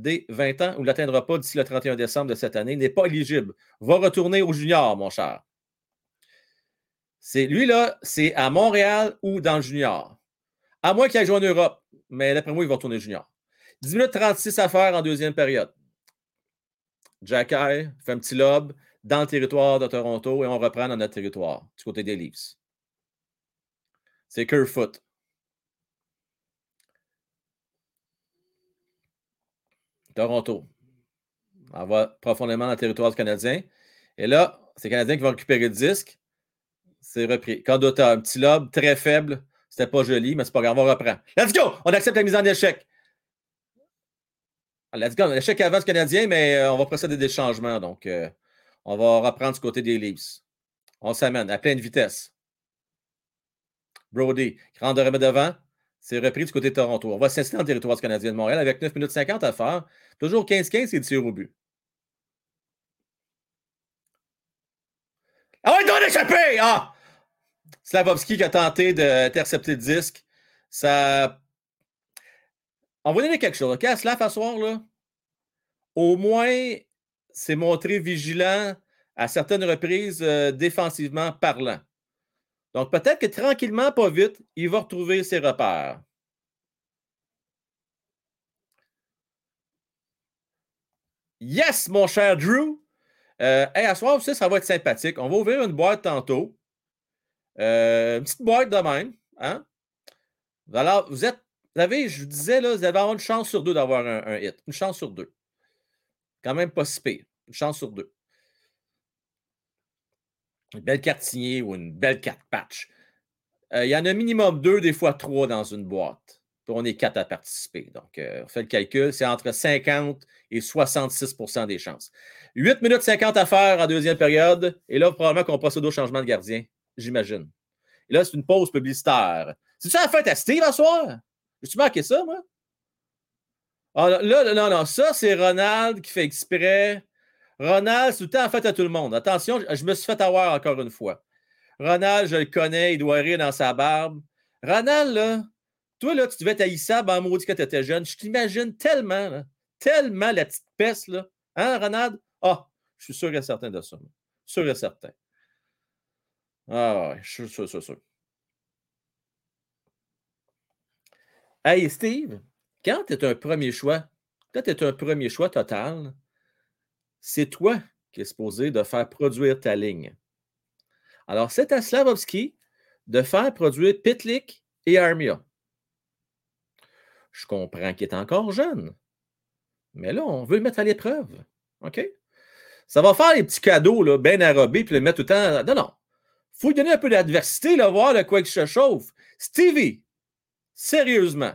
A: des 20 ans ou ne l'atteindra pas d'ici le 31 décembre de cette année, n'est pas éligible. Va retourner au junior, mon cher. C'est lui là, c'est à Montréal ou dans le junior. À moins qu'il aille joué en Europe, mais d'après moi, il va retourner junior. 10 minutes 36 à faire en deuxième période. Jack fait un petit lob dans le territoire de Toronto et on reprend dans notre territoire, du côté des Leafs. C'est Kerfoot. Toronto. On va profondément dans le territoire du Canadien. Et là, c'est le Canadien qui va récupérer le disque. C'est repris. As un petit lobe très faible, c'était pas joli, mais c'est pas grave, on reprend. Let's go! On accepte la mise en échec. Let's go. L'échec avant ce Canadien, mais euh, on va procéder des changements. Donc, euh, on va reprendre du côté des Leafs. On s'amène à pleine vitesse. Brody, grand de remettre devant. C'est repris du côté de Toronto. On va s'installer le territoire du Canadien de Montréal avec 9 minutes 50 à faire. Toujours 15-15 et tir au but. Ah ouais, doit échapper! Ah! Slavovski qui a tenté d'intercepter le disque. Ça. On va donner quelque chose. OK, Slav à soir, là, au moins, c'est montré vigilant à certaines reprises euh, défensivement parlant. Donc, peut-être que tranquillement, pas vite, il va retrouver ses repères. Yes, mon cher Drew. Euh, à soir aussi, ça va être sympathique. On va ouvrir une boîte tantôt. Euh, une petite boîte de même. Hein? Alors, vous êtes, vous avez, je vous disais, là, vous allez avoir une chance sur deux d'avoir un, un hit. Une chance sur deux. Quand même pas si pire. Une chance sur deux. Une belle carte signée ou une belle carte patch. Euh, il y en a minimum deux, des fois trois dans une boîte. Puis on est quatre à participer. Donc, euh, on fait le calcul, c'est entre 50 et 66% des chances. 8 minutes 50 à faire en deuxième période. Et là, probablement qu'on procède au changement de gardien, j'imagine. Et là, c'est une pause publicitaire. C'est ça la fête à Steve à soir? J'ai-tu marqué ça, moi? Ah, là, là, non, non, ça, c'est Ronald qui fait exprès. Ronald, tout le en fait à tout le monde. Attention, je me suis fait avoir encore une fois. Ronald, je le connais, il doit rire dans sa barbe. Ronald, toi, là, tu devais être haïssable en maudit quand tu étais jeune. Je t'imagine tellement, tellement la petite peste, là. Hein, Ronald? Ah, je suis sûr et certain de ça. Sûr et certain. Ah, je suis sûr, sûr, sûr. Hey, Steve, quand tu es un premier choix, quand tu es un premier choix total, c'est toi qui es supposé de faire produire ta ligne. Alors, c'est à Slavovski de faire produire Pitlick et Armia. Je comprends qu'il est encore jeune, mais là, on veut le mettre à l'épreuve. OK? Ça va faire les petits cadeaux là, bien arrobés puis le mettre tout le temps. Non, non. Il faut lui donner un peu d'adversité, voir de quoi il se chauffe. Stevie, sérieusement,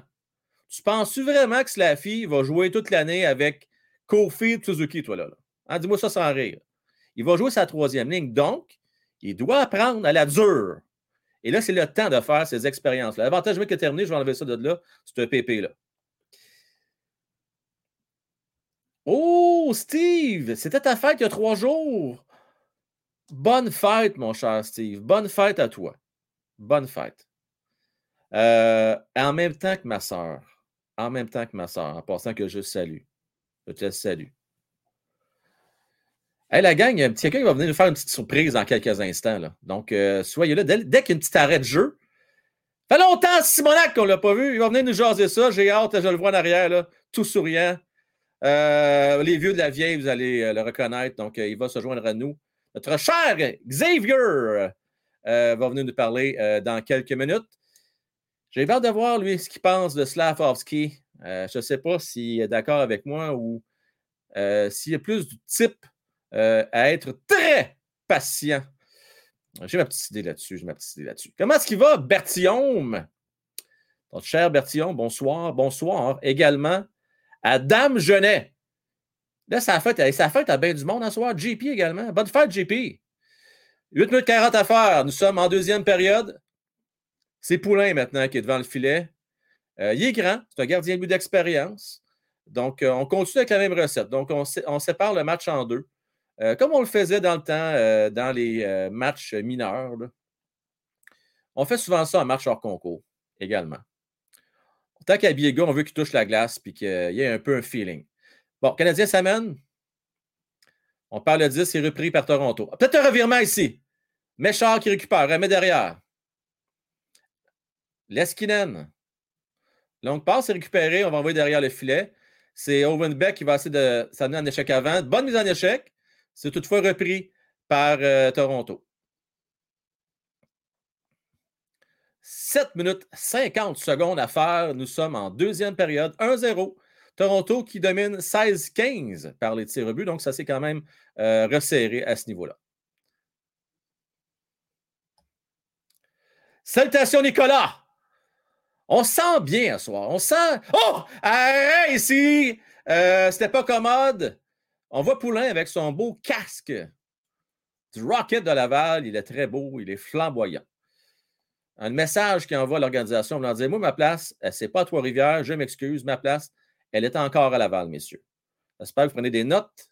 A: tu penses-tu vraiment que Slaffy va jouer toute l'année avec Kofi et Suzuki, toi, là? Hein, dis-moi ça sans rire. Il va jouer sa troisième ligne. Donc, il doit apprendre à la dure. Et là, c'est le temps de faire ces expériences-là. L'avantage que terminé, je vais enlever ça de là, c'est un PP-là. Oh, Steve, c'était ta fête il y a trois jours. Bonne fête, mon cher Steve. Bonne fête à toi. Bonne fête. Euh, en même temps que ma soeur. En même temps que ma soeur, en passant que je salue. Je te salue. Hey, la gang, il y quelqu'un va venir nous faire une petite surprise dans quelques instants. Donc, euh, soyez là. Dès, qu'il y a une petite arrêt de jeu, fait longtemps, Simonac, qu'on ne l'a pas vu. Il va venir nous jaser ça. J'ai hâte, je le vois en arrière, tout souriant. Euh, les vieux de la vieille, vous allez euh, le reconnaître. Donc, il va se joindre à nous. Notre cher Xavier va venir nous parler dans quelques minutes. J'ai hâte de voir, lui, ce qu'il pense de Slavovski. je ne sais pas s'il est d'accord avec moi ou s'il a plus du type euh, à être très patient. J'ai ma petite idée là-dessus. J'ai ma petite idée là-dessus. Comment est-ce qu'il va, Bertillaume? Notre cher Bertillon, bonsoir. Bonsoir également à Dame Genet. Là, ça fait, ça fait à bien du monde en soir. JP également. Bonne fête, JP. 8 minutes 40 à faire. Nous sommes en deuxième période. C'est Poulain maintenant qui est devant le filet. Euh, il est grand. C'est un gardien de but d'expérience. Donc, euh, on continue avec la même recette. Donc, on, on sépare le match en deux. Euh, comme on le faisait dans le temps, euh, dans les euh, matchs mineurs. On fait souvent ça en match hors concours également. Tant qu'à gars, on veut qu'il touche la glace et qu'il y ait un peu un feeling. Bon, Canadien s'amène. On parle de 10, c'est repris par Toronto. Peut-être un revirement ici. Méchard qui récupère, remet derrière. Leskinen. Longue passe, c'est récupéré. On va envoyer derrière le filet. C'est Owenbeck qui va essayer de s'amener en échec avant. Bonne mise en échec. C'est toutefois repris par euh, Toronto. 7 minutes 50 secondes à faire. Nous sommes en deuxième période. 1-0. Toronto qui domine 16-15 par les tirs au but. Donc, ça s'est quand même euh, resserré à ce niveau-là. Salutations, Nicolas! On sent bien ce soir. On sent. Oh! Arrête ici! Euh, C'était pas commode. On voit Poulain avec son beau casque du Rocket de Laval. Il est très beau, il est flamboyant. Un message qui envoie l'organisation leur dire Moi, ma place, c'est pas à Trois-Rivières, je m'excuse, ma place, elle est encore à Laval, messieurs. J'espère que vous prenez des notes.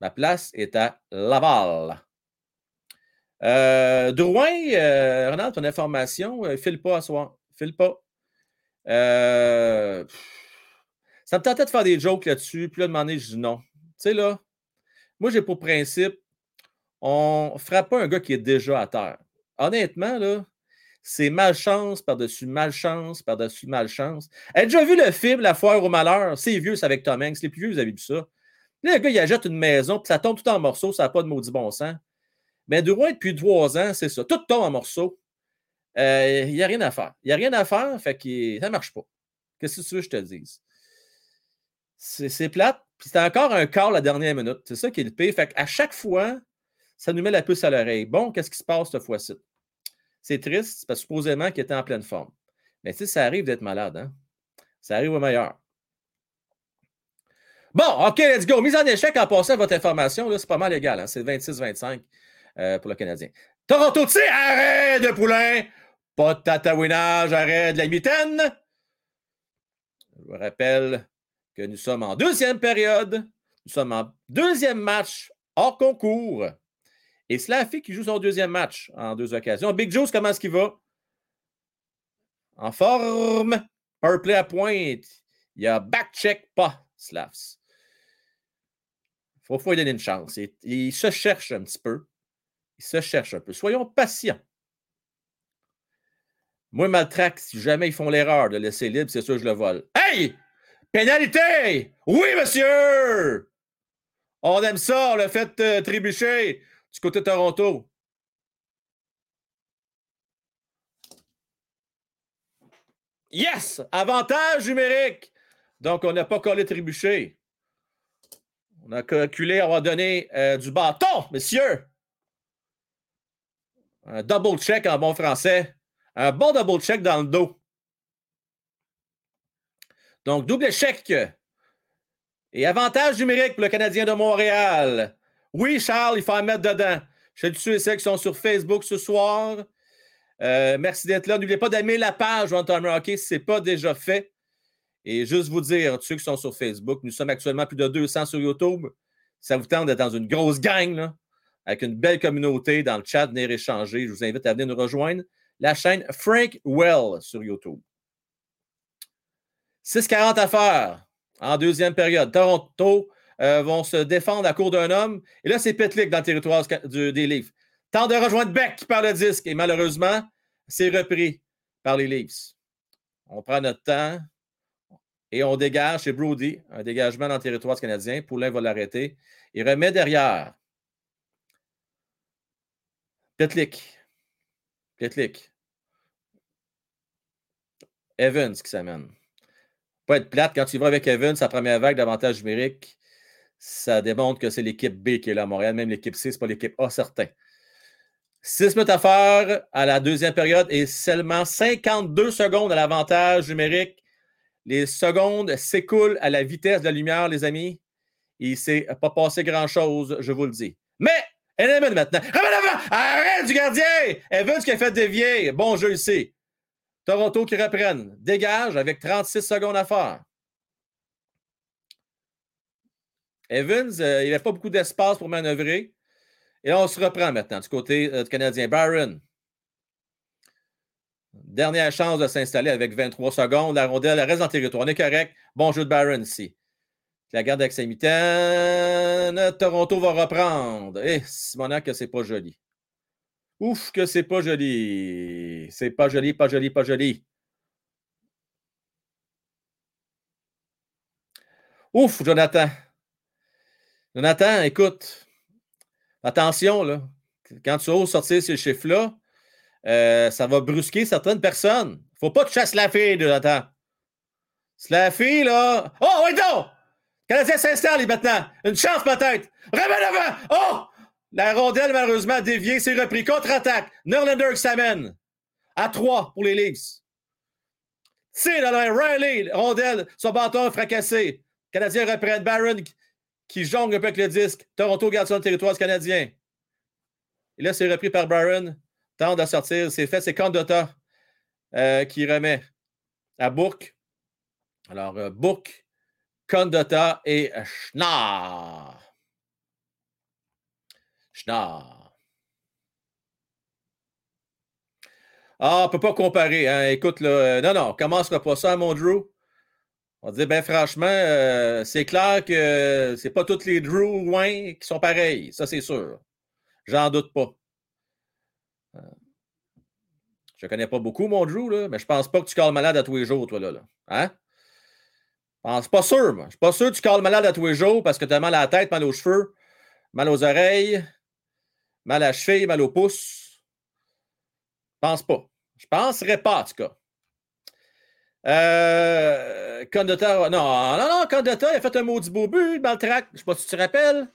A: Ma place est à Laval. Euh, Drouin, euh, ton information, euh, file pas à soir. File pas. Euh, ça me tentait de faire des jokes là-dessus. Puis là, demander, je dis non. Tu sais, là, moi, j'ai pour principe, on frappe pas un gars qui est déjà à terre. Honnêtement, là, c'est malchance par-dessus malchance par-dessus malchance. As déjà vu le film La foire au malheur? C'est vieux, c'est avec Tom Hanks. Les plus vieux, vous avez vu ça. Là, le gars, il achète une maison, puis ça tombe tout en morceaux, ça n'a pas de maudit bon sens. Mais Drouin, depuis trois ans, c'est ça. Tout tombe en morceaux. Euh, Il n'y a rien à faire. Il n'y a rien à faire, fait que ça ne marche pas. Qu'est-ce que tu veux que je te dise? C'est plate, puis c'est encore un quart la dernière minute. C'est ça qui est le pire. Fait qu'à chaque fois, ça nous met la puce à l'oreille. Bon, qu'est-ce qui se passe cette fois-ci? C'est triste, parce que supposément qu'il était en pleine forme. Mais tu sais, ça arrive d'être malade, hein? Ça arrive au meilleur. Bon, OK, let's go. Mise en échec en passant à votre information, là, c'est pas mal égal. hein. C'est 26-25 euh, pour le Canadien. Toronto, tu arrête de poulain! Pas de tatouinage, arrête de la mitaine! Je vous rappelle que nous sommes en deuxième période. Nous sommes en deuxième match hors concours. Et Slaffy qui joue son deuxième match en deux occasions. Big Juice, comment est-ce qu'il va? En forme. Power play à pointe. Il y a back-check pas, Slavs. Il faut, lui donner une chance. Il, il se cherche un petit peu. Il se cherche un peu. Soyons patients. Moi, Maltraque, si jamais ils font l'erreur de laisser libre, c'est sûr que je le vole. Hey! Pénalité! Oui, monsieur! On aime ça, on l'a fait euh, trébucher du côté Toronto. Yes! Avantage numérique. Donc, on n'a pas collé trébuché. On a calculé, on va donner euh, du bâton, messieurs. Un double check en bon français. Un bon double check dans le dos. Donc, double échec. Et avantage numérique pour le Canadien de Montréal. Oui, Charles, il faut en mettre dedans. Je ceux et celles qui sont sur Facebook ce soir. Euh, merci d'être là. N'oubliez pas d'aimer la page One Timer si ce n'est pas déjà fait. Et juste vous dire, ceux qui sont sur Facebook, nous sommes actuellement plus de 200 sur YouTube. Ça vous tente d'être dans une grosse gang, avec une belle communauté dans le chat, venir échanger. Je vous invite à venir nous rejoindre. La chaîne Frank Well sur YouTube. 6-40 à faire en deuxième période. Toronto euh, vont se défendre à court d'un homme. Et là, c'est Petlik dans le territoire des Leafs. Tente de rejoindre Beck perd le disque. Et malheureusement, c'est repris par les Leafs. On prend notre temps et on dégage chez Brody. Un dégagement dans le territoire canadien. Poulain va l'arrêter. Il remet derrière. Petlik. Petlik. Evans qui s'amène. Pas être plate. Quand tu vas avec Evans, sa première vague d'avantage numérique, ça démontre que c'est l'équipe B qui est là à Montréal. Même l'équipe C, ce pas l'équipe A, certain. 6 minutes à faire à la deuxième période et seulement 52 secondes à l'avantage numérique. Les secondes s'écoulent à la vitesse de la lumière, les amis. Il ne s'est pas passé grand-chose, je vous le dis. Mais, Element maintenant. L'avant! Arrête du gardien! Evans qui a fait dévier. Bon jeu ici. Toronto qui reprennent. Dégage avec 36 secondes à faire. Evans, euh, il n'avait pas beaucoup d'espace pour manœuvrer. Et on se reprend maintenant du côté euh, du Canadien. Byron. Dernière chance de s'installer avec 23 secondes. La rondelle reste en territoire. On est correct. Bon jeu de Byron ici. La garde avec sa mitaine. Toronto va reprendre. Eh, Simonac, que c'est pas joli. Ouf, que c'est pas joli. C'est pas joli, pas joli, pas joli. Ouf, Jonathan. Jonathan, écoute. Attention, là. Quand tu oses sortir ces chiffres-là, euh, ça va brusquer certaines personnes. Faut pas que tu chasses la fille, Jonathan. C'est la fille, là. Oh, oui, donc! Canadien s'installe maintenant. Une chance peut-être. Remets devant. Oh! La rondelle, malheureusement, a dévié. C'est repris. Contre-attaque. Norlander s'amène. À 3 pour les Leafs. C'est dans Riley. Rondelle. Son bâton fracassé. Canadien reprennent. Barron qui jongle un peu avec le disque. Toronto garde son territoire Canadien. Et là, c'est repris par Barron. Tente de sortir. C'est fait. C'est Condota euh, qui remet à Bourque. Alors, euh, Bourque. Et Schnarr. Ah, on ne peut pas comparer. Hein. Écoute, là, euh, non, non, on commencera pas ça, mon Drew. On dire, ben franchement, euh, c'est clair que c'est pas tous les Drew qui sont pareils. Ça, c'est sûr. J'en doute pas. Euh, je ne connais pas beaucoup, mon Drew, mais je pense pas que tu cales malade à tous les jours, toi, là. Hein? Je suis pas sûr, moi. Je suis pas sûr que tu cales malade à tous les jours parce que tu as mal à la tête, mal aux cheveux, mal aux oreilles, mal à cheville, mal aux pouces. Je pense pas. Je penserais pas, en tout cas. Euh, non, non, non, Condota, il a fait un maudit beau but dans le track. Je sais pas si tu te rappelles.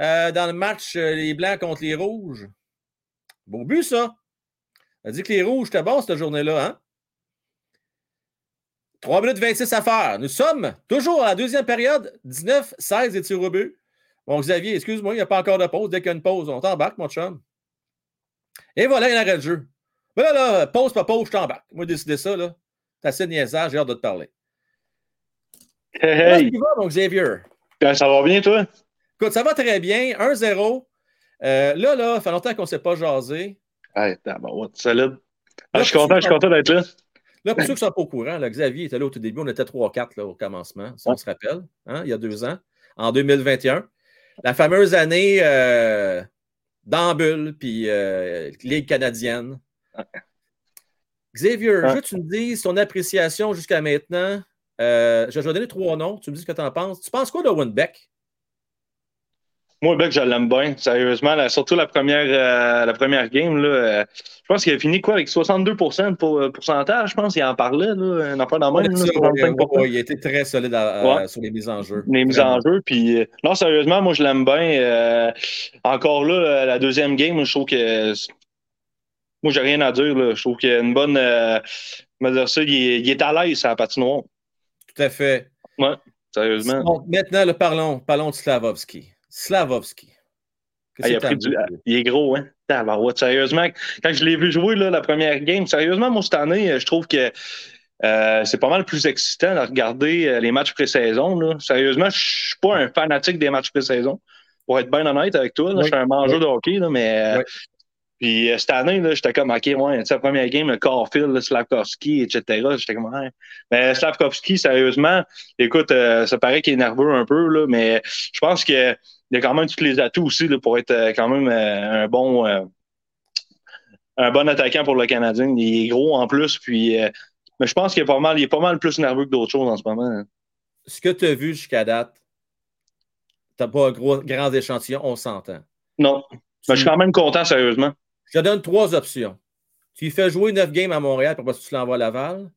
A: Euh, dans le match, euh, les Blancs contre les Rouges. Beau but, ça. On a dit que les Rouges étaient bons cette journée-là, hein? 3 minutes 26 à faire. Nous sommes toujours à la deuxième période, 19-16 et tirs au but. Bon, Xavier, excuse-moi, il n'y a pas encore de pause. Dès qu'il y a une pause, on t'embarque, mon chum. Et voilà, il arrête le jeu. Mais là, là, pause, pas pause, je t'embarque. Moi, décider ça, là. T'as assez de niaisage, j'ai hâte de te parler.
E: Hey,
A: Comment
E: hey.
A: tu vas, mon Xavier?
E: Ben, Ça va bien, toi?
A: Écoute, ça va très bien. 1-0. Euh, là, là, ça fait longtemps qu'on ne s'est pas jasé.
E: Hey, tabarouette, solide. Ah, je suis content, je suis content d'être là.
A: Là, pour ceux qui ne sont pas au courant, là, Xavier était là au tout début. On était 3-4 là, au commencement, si on se rappelle, hein, il y a deux ans, en 2021. La fameuse année euh, d'Ambule, puis euh, Ligue canadienne. Xavier, je veux que tu me dises ton appréciation jusqu'à maintenant. Euh, je je vais donner trois noms. Tu me dis ce que tu en penses. Tu penses quoi de Winbeck?
E: Moi, Beck, je l'aime bien. Sérieusement, là, surtout la première, euh, la première game, là, euh, je pense qu'il a fini quoi avec 62 de pour- euh, pourcentage. Je pense qu'il en parlait, là, un affaire dans le même. là,
A: Ça, ouais,
E: 65
A: ouais, ouais, il a été très solide à-
E: Ouais.
A: sur les mises en jeu.
E: les mises en jeu. Puis, non, sérieusement, moi, je l'aime bien. Encore là, la deuxième game, je trouve que. Moi, j'ai rien à dire. Là. Je trouve qu'il y a une bonne. Dire ça, il, est, il est à l'aise à la patinoire.
A: Tout à fait.
E: Sérieusement.
A: Bon, maintenant, parlons, parlons de Slavovski. Slavovski. Qu'est-ce
E: Ah, il, a pris du- est gros, hein? Tabarouette, sérieusement. Quand je l'ai vu jouer là, la première game, sérieusement, moi, cette année, je trouve que euh, c'est pas mal plus excitant de regarder euh, les matchs pré-saison. là. Sérieusement, je suis pas un fanatique des matchs pré-saison. Pour être bien honnête avec toi, là,
A: Oui.
E: je suis un mangeur de hockey, là, mais euh,
A: Oui.
E: puis euh, cette année, là, j'étais comme OK, ouais, tu sais, la première game, le Caulfield, le Slavkovski, etc. J'étais comme ouais. Mais Slavkovski, sérieusement, écoute, euh, ça paraît qu'il est nerveux un peu, là, mais je pense que il a quand même tous les atouts aussi là, pour être euh, quand même euh, un bon euh, un bon attaquant pour le Canadien. Il est gros en plus, puis mais je pense qu'il est pas mal, il est pas mal plus nerveux que d'autres choses en ce moment. hein.
A: Ce que tu as vu jusqu'à date, tu n'as pas un gros, grand échantillon, on s'entend.
E: Non, mais je suis quand même content, sérieusement.
A: Je te donne trois options. Tu lui fais jouer neuf games à Montréal, après ça, tu l'envoies à Laval.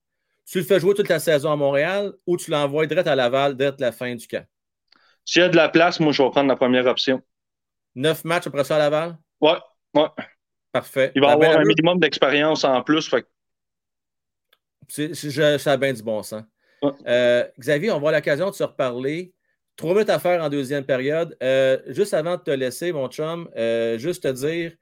A: Tu le fais jouer toute la saison à Montréal ou tu l'envoies direct à Laval, à la fin du camp.
E: S'il y a de la place, moi, je vais prendre la première option.
A: Neuf matchs après ça à Laval?
E: Ouais, ouais.
A: Parfait.
E: Il va avoir un minimum d'expérience en plus. Fait que-
A: C'est- c'est- je- Ça a bien du bon sens.
E: Ouais.
A: Euh, Xavier, on va avoir l'occasion de se reparler. Trois minutes à faire en deuxième période. Euh, juste avant de te laisser, mon chum, euh, juste te dire,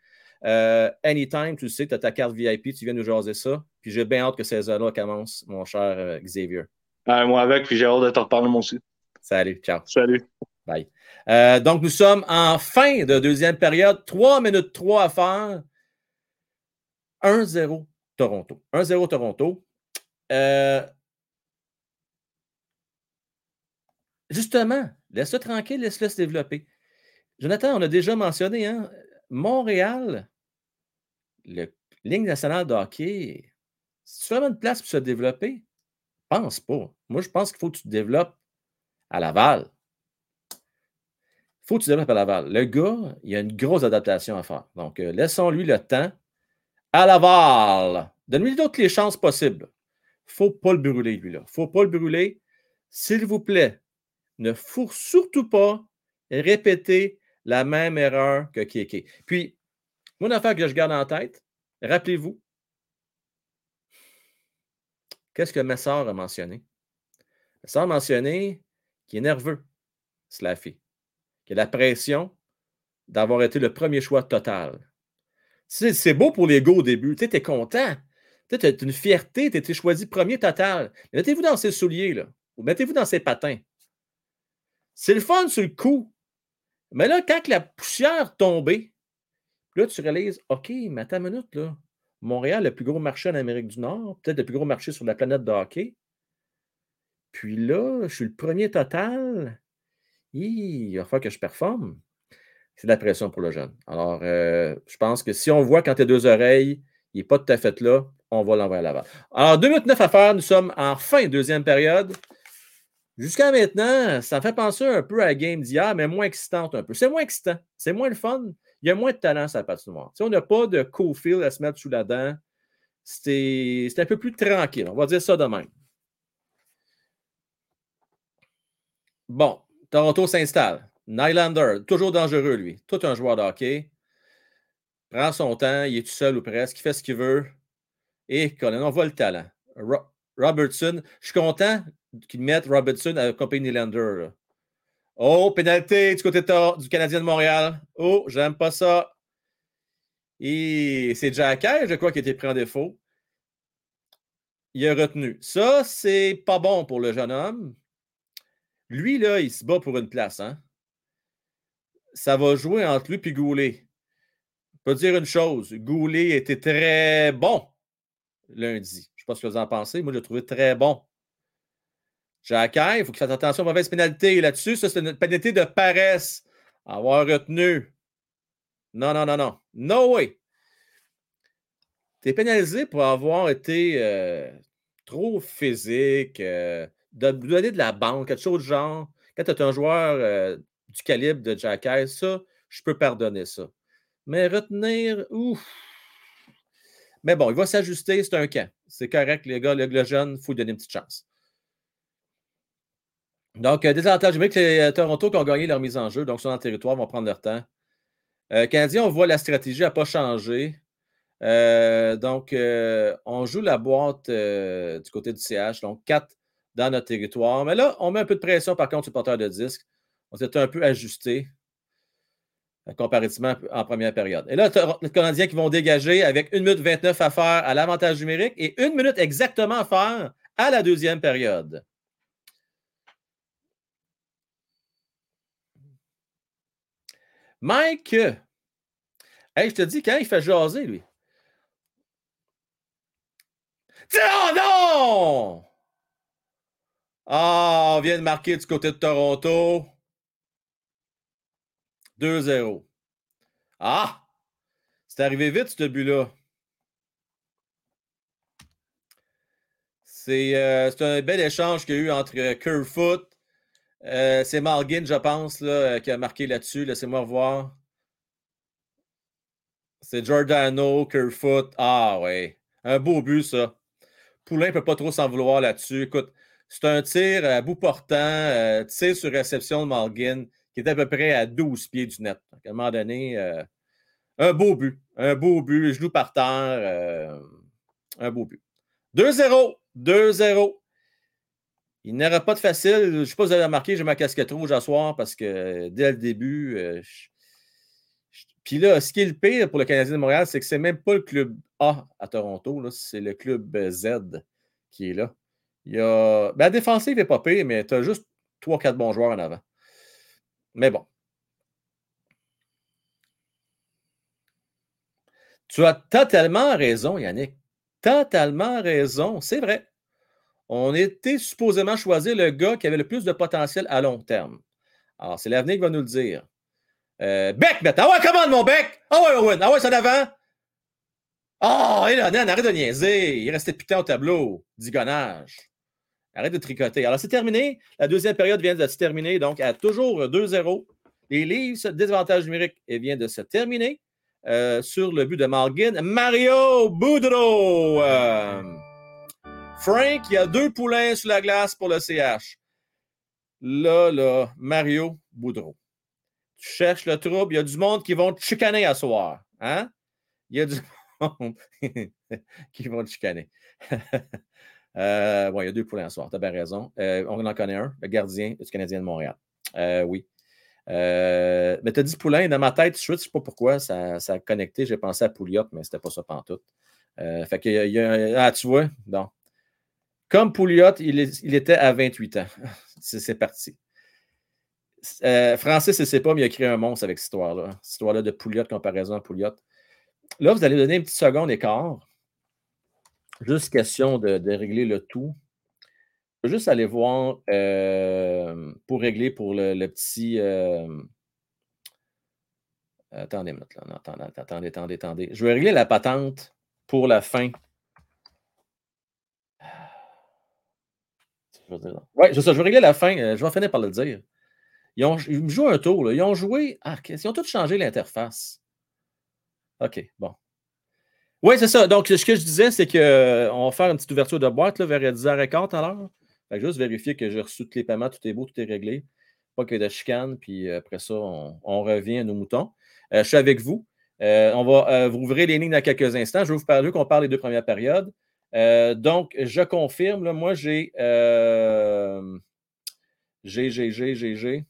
A: anytime, tu sais, tu as ta carte VIP, tu viens nous jaser ça. Puis j'ai bien hâte que ces heures-là commencent, mon cher Xavier.
E: Moi avec, puis j'ai hâte de te reparler moi aussi.
A: Salut, ciao.
E: Salut.
A: Bye. Euh, donc, nous sommes en fin de deuxième période. 3 minutes 3 à faire. 1-0 Toronto. 1-0 Toronto. Euh, justement, laisse-le tranquille, laisse-le se développer. Jonathan, on a déjà mentionné, hein, Montréal, le Ligue nationale de hockey, c'est vraiment une place pour se développer? Pense pas. Moi, je pense qu'il faut que tu te développes à Laval. Faut que tu à Laval. Le gars, il y a une grosse adaptation à faire. Donc, euh, laissons-lui le temps. À Laval, donne-lui toutes les chances possibles. Faut pas le brûler, lui-là. Faut pas le brûler. S'il vous plaît, ne faut surtout pas répéter la même erreur que Kéké. Puis, moi, une affaire que je garde en tête, rappelez-vous, qu'est-ce que Messard a mentionné? Messard a mentionné qu'il est nerveux, Slaffy, qu'il a la pression d'avoir été le premier choix total. C'est beau pour gars au début. Tu es content. Tu as une fierté. Tu été choisi premier total. Mettez-vous dans ses souliers, là. Ou mettez-vous dans ses patins. C'est le fun sur le coup. Mais là, quand la poussière tombée, là, tu réalises, OK, mais attends une minute, là. Montréal, le plus gros marché en Amérique du Nord, peut-être le plus gros marché sur la planète de hockey. Puis là, je suis le premier total. Hi, il va falloir que je performe. C'est de la pression pour le jeune. Alors, euh, je pense que si on voit quand tu as deux oreilles, il n'est pas tout à fait là, on va l'envoyer à l'avant. Alors, 2 minutes 9 à faire. Nous sommes en fin deuxième période. Jusqu'à maintenant, ça me fait penser un peu à la game d'hier, mais moins excitante un peu. C'est moins excitant. C'est moins le fun. Il y a moins de talent sur la patinoire. Sais, on n'a pas de co-feel à se mettre sous la dent. c'était un peu plus tranquille. On va dire ça de même. Bon, Toronto s'installe. Nylander, toujours dangereux, lui. Tout un joueur de hockey. Prend son temps, il est tout seul ou presque, il fait ce qu'il veut. Et Colin, on voit le talent. Ro- Robertson, je suis content qu'ils mettent Robertson à accompagner Nylander. Oh, pénalité du côté du Canadien de Montréal. Oh, j'aime pas ça. Et c'est Jacky, je crois, qui a été pris en défaut. Il a retenu. Ça, c'est pas bon pour le jeune homme. Lui, là, il se bat pour une place. Hein? Ça va jouer entre lui et Goulet. Je peux dire une chose. Goulet était très bon lundi. Je ne sais pas ce que vous en pensez. Moi, je l'ai trouvé très bon. Jacky, il faut qu'il fasse attention aux mauvaises pénalités là-dessus. Ça, c'est une pénalité de paresse. Avoir retenu. Non, non, non, non. No way. Tu es pénalisé pour avoir été euh, trop physique, euh, de donner de la banque, quelque chose de genre. Quand tu es un joueur euh, du calibre de Jacky, ça, je peux pardonner ça. Mais retenir, ouf. Mais bon, il va s'ajuster, c'est un camp. C'est correct, les gars, le, le jeune, il faut lui donner une petite chance. Donc, euh, désavantage numérique, c'est euh, Toronto qui ont gagné leur mise en jeu, donc sont dans le territoire, vont prendre leur temps. Euh, on voit la stratégie n'a pas changé. Euh, donc, euh, on joue la boîte du côté du CH, donc 4 dans notre territoire. Mais là, on met un peu de pression par contre sur le porteur de disque. On s'est un peu ajusté euh, comparativement en première période. Et là, les Canadiens qui vont dégager avec 1 minute 29 à faire à l'avantage numérique et 1 minute exactement à faire à la deuxième période. Mike, je te dis, quand il fait jaser, lui. Oh non! Ah, on vient de marquer du côté de Toronto. 2-0. Ah! C'est arrivé vite, ce but-là. C'est euh, c'est un bel échange qu'il y a eu entre euh, Kerfoot. euh, c'est Malgin, je pense, qui a marqué là-dessus. Laissez-moi revoir. C'est Giordano, Kerfoot. Ah, ouais. Un beau but, ça. Poulain ne peut pas trop s'en vouloir là-dessus. Écoute, c'est un tir à bout portant, euh, tir sur réception de Malgin, qui est à peu près à 12 pieds du net. Donc, à un moment donné, euh, un beau but. Un beau but, genou par terre. euh, un beau but. 2-0. 2-0. Il n'y aura pas de facile. Je ne sais pas si vous avez remarqué, j'ai ma casquette rouge à soir parce que dès le début. Puis là, ce qui est le pire pour le Canadien de Montréal, c'est que c'est même pas le club A à Toronto, c'est le club Z qui est là. Y a. Ben, la défensive n'est pas pire, mais tu as juste 3-4 bons joueurs en avant. Mais bon. Tu as totalement raison, Yannick. Totalement raison. C'est vrai. On était supposément choisir le gars qui avait le plus de potentiel à long terme. Alors, c'est l'avenir qui va nous le dire. Euh, Beck, maintenant. Ah ouais, commande mon Beck. Ah ouais, Owen. Ah ouais, c'est en avant. Ah, et là, Nan, arrête de niaiser. Il restait putain au tableau. Digonnage. Arrête de tricoter. Alors, c'est terminé. La deuxième période vient de se terminer, donc à toujours 2-0. Les Leafs, désavantage numérique, et vient de se terminer euh, sur le but de Malgin. Mario Boudreau. Euh, Frank, il y a deux poulains sur la glace pour le CH. Là, là, Mario Boudreau. Tu cherches le trouble. Il y a du monde qui vont te chicaner à soir. Hein? Il y a du [LAUGHS] monde qui vont te chicaner. [LAUGHS] Euh, bon, il y a deux poulains à soir. Tu as bien raison. Euh, on en connaît un, le gardien du Canadien de Montréal. Euh, oui. Euh, mais tu as dit poulain dans ma tête, je ne sais pas pourquoi, ça, ça a connecté. J'ai pensé à Pouliot, mais c'était pas ça pantoute. Euh, fait que, ah, tu vois, non. Comme Pouliot, il, était à 28 ans. [LAUGHS] C'est parti. Euh, Francis, ne sait pas, mais il a créé un monstre avec cette histoire-là. Cette histoire-là de Pouliot, comparaison à Pouliot. Là, vous allez donner une petite seconde écart. Juste question de, régler le tout. Je vais juste aller voir euh, pour régler pour le, petit. euh, Attendez attendez, attendez, attendez, attendez. Je vais régler la patente pour la fin. Oui. Je vais régler la fin. euh, Je vais finir par le dire. Ils, ont, ils me jouent un tour. là. Ils ont joué. Ah, ils ont tous changé l'interface. OK, bon. Oui, c'est ça. Donc, ce que je disais, c'est qu'on va faire une petite ouverture de boîte là, vers 10h15 à l'heure. Juste vérifier que j'ai reçu tous les paiements, tout est beau, tout est réglé. Pas qu'il y ait de chicane, puis après ça, on, revient à nos moutons. Euh, je suis avec vous. Euh, on va euh, vous ouvrir les lignes dans quelques instants. Je vais vous parler qu'on parle des deux premières périodes. donc, je confirme, moi, j'ai. j'ai, j'ai, j'ai, j'ai, j'ai.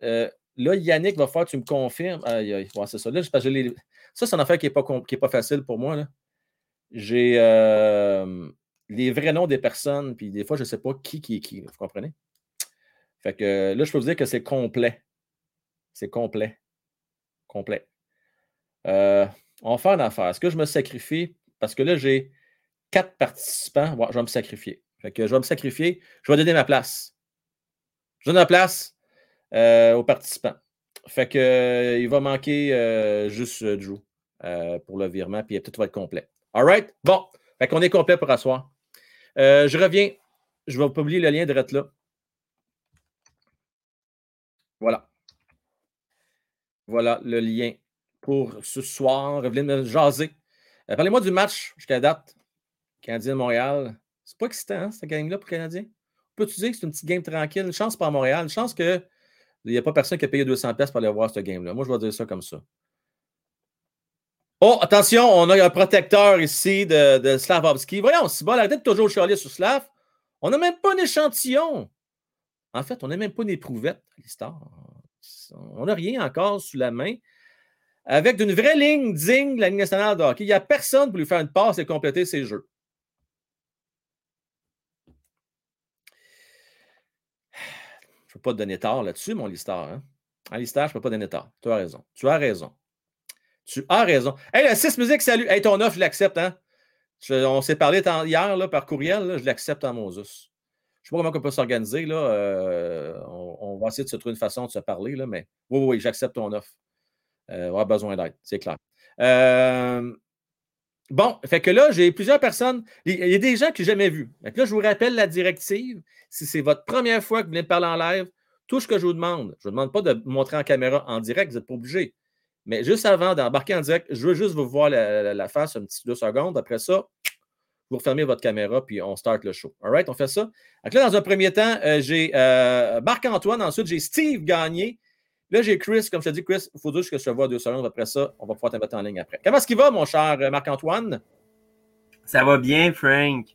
A: là, Yannick va faire, tu me confirmes. Aïe, aïe, c'est ça. Là, parce que les... Ça, c'est une affaire qui n'est pas, pas facile pour moi. J'ai les vrais noms des personnes, puis des fois, je ne sais pas qui qui est qui. Vous comprenez? Fait que là, je peux vous dire que c'est complet. C'est complet complet. Euh, on va faire une affaire. Est-ce que je me sacrifie? Parce que là, j'ai quatre participants. je vais me sacrifier. Fait que je vais me sacrifier. Je vais donner ma place. Je donne ma place euh, aux participants. Fait que euh, il va manquer juste Drew pour le virement, puis tout va être complet. All right? Bon. Fait qu'on est complet pour asseoir. je reviens. Je vais publier le lien de là. Voilà. Voilà le lien pour ce soir. Venez me jaser. Euh, parlez-moi du match jusqu'à date. Canadien de Montréal. C'est pas excitant, hein, cette gang-là pour le Canadien. Peux-tu dire que c'est une petite game tranquille? Une chance pour Montréal. Une chance qu'il n'y a pas personne qui a payé 200$ pour aller voir ce game-là. Moi, je vais dire ça comme ça. Oh, attention, on a un protecteur ici de, de Slavovski. Voyons, c'est bon, arrêtez de toujours chialer sur Slav. On n'a même pas un échantillon. En fait, on n'a même pas une éprouvette à l'histoire. On n'a rien encore sous la main. Avec d'une vraie ligne digne de la Ligue nationale de hockey, il n'y a personne pour lui faire une passe et compléter ses jeux. Je ne peux pas te donner tort là-dessus, mon listeur. Hein? En listeur, je ne peux pas donner tort. Tu as raison. Tu as raison. Tu as raison. Hey, la 6 musique, salut. Hey, ton offre, je l'accepte. Hein? on s'est parlé hier là, par courriel. je l'accepte en Moses sais pas comment on peut s'organiser. Là. Euh, on, va essayer de se trouver une façon de se parler, là, mais oui, oui, j'accepte ton offre. Euh, on avoir besoin d'aide, c'est clair. Euh, bon, fait que là, j'ai plusieurs personnes. Il y a des gens que je n'ai jamais vus. là, je vous rappelle la directive. Si c'est votre première fois que vous venez me parler en live, tout ce que je vous demande, je ne vous demande pas de montrer en caméra en direct, vous n'êtes pas obligé. Mais juste avant d'embarquer en direct, je veux juste vous voir la, la face un petit deux secondes. Après ça, vous refermez votre caméra, puis on start le show. All right, on fait ça. Donc là, dans un premier temps, euh, j'ai euh, Marc-Antoine. Ensuite, j'ai Steve Gagné. Là, j'ai Chris. Comme je te dis, Chris, il faut juste que je te vois deux secondes. Après ça, on va pouvoir te mettre en ligne après. Comment est-ce qu'il va, mon cher Marc-Antoine?
F: Ça va bien, Frank.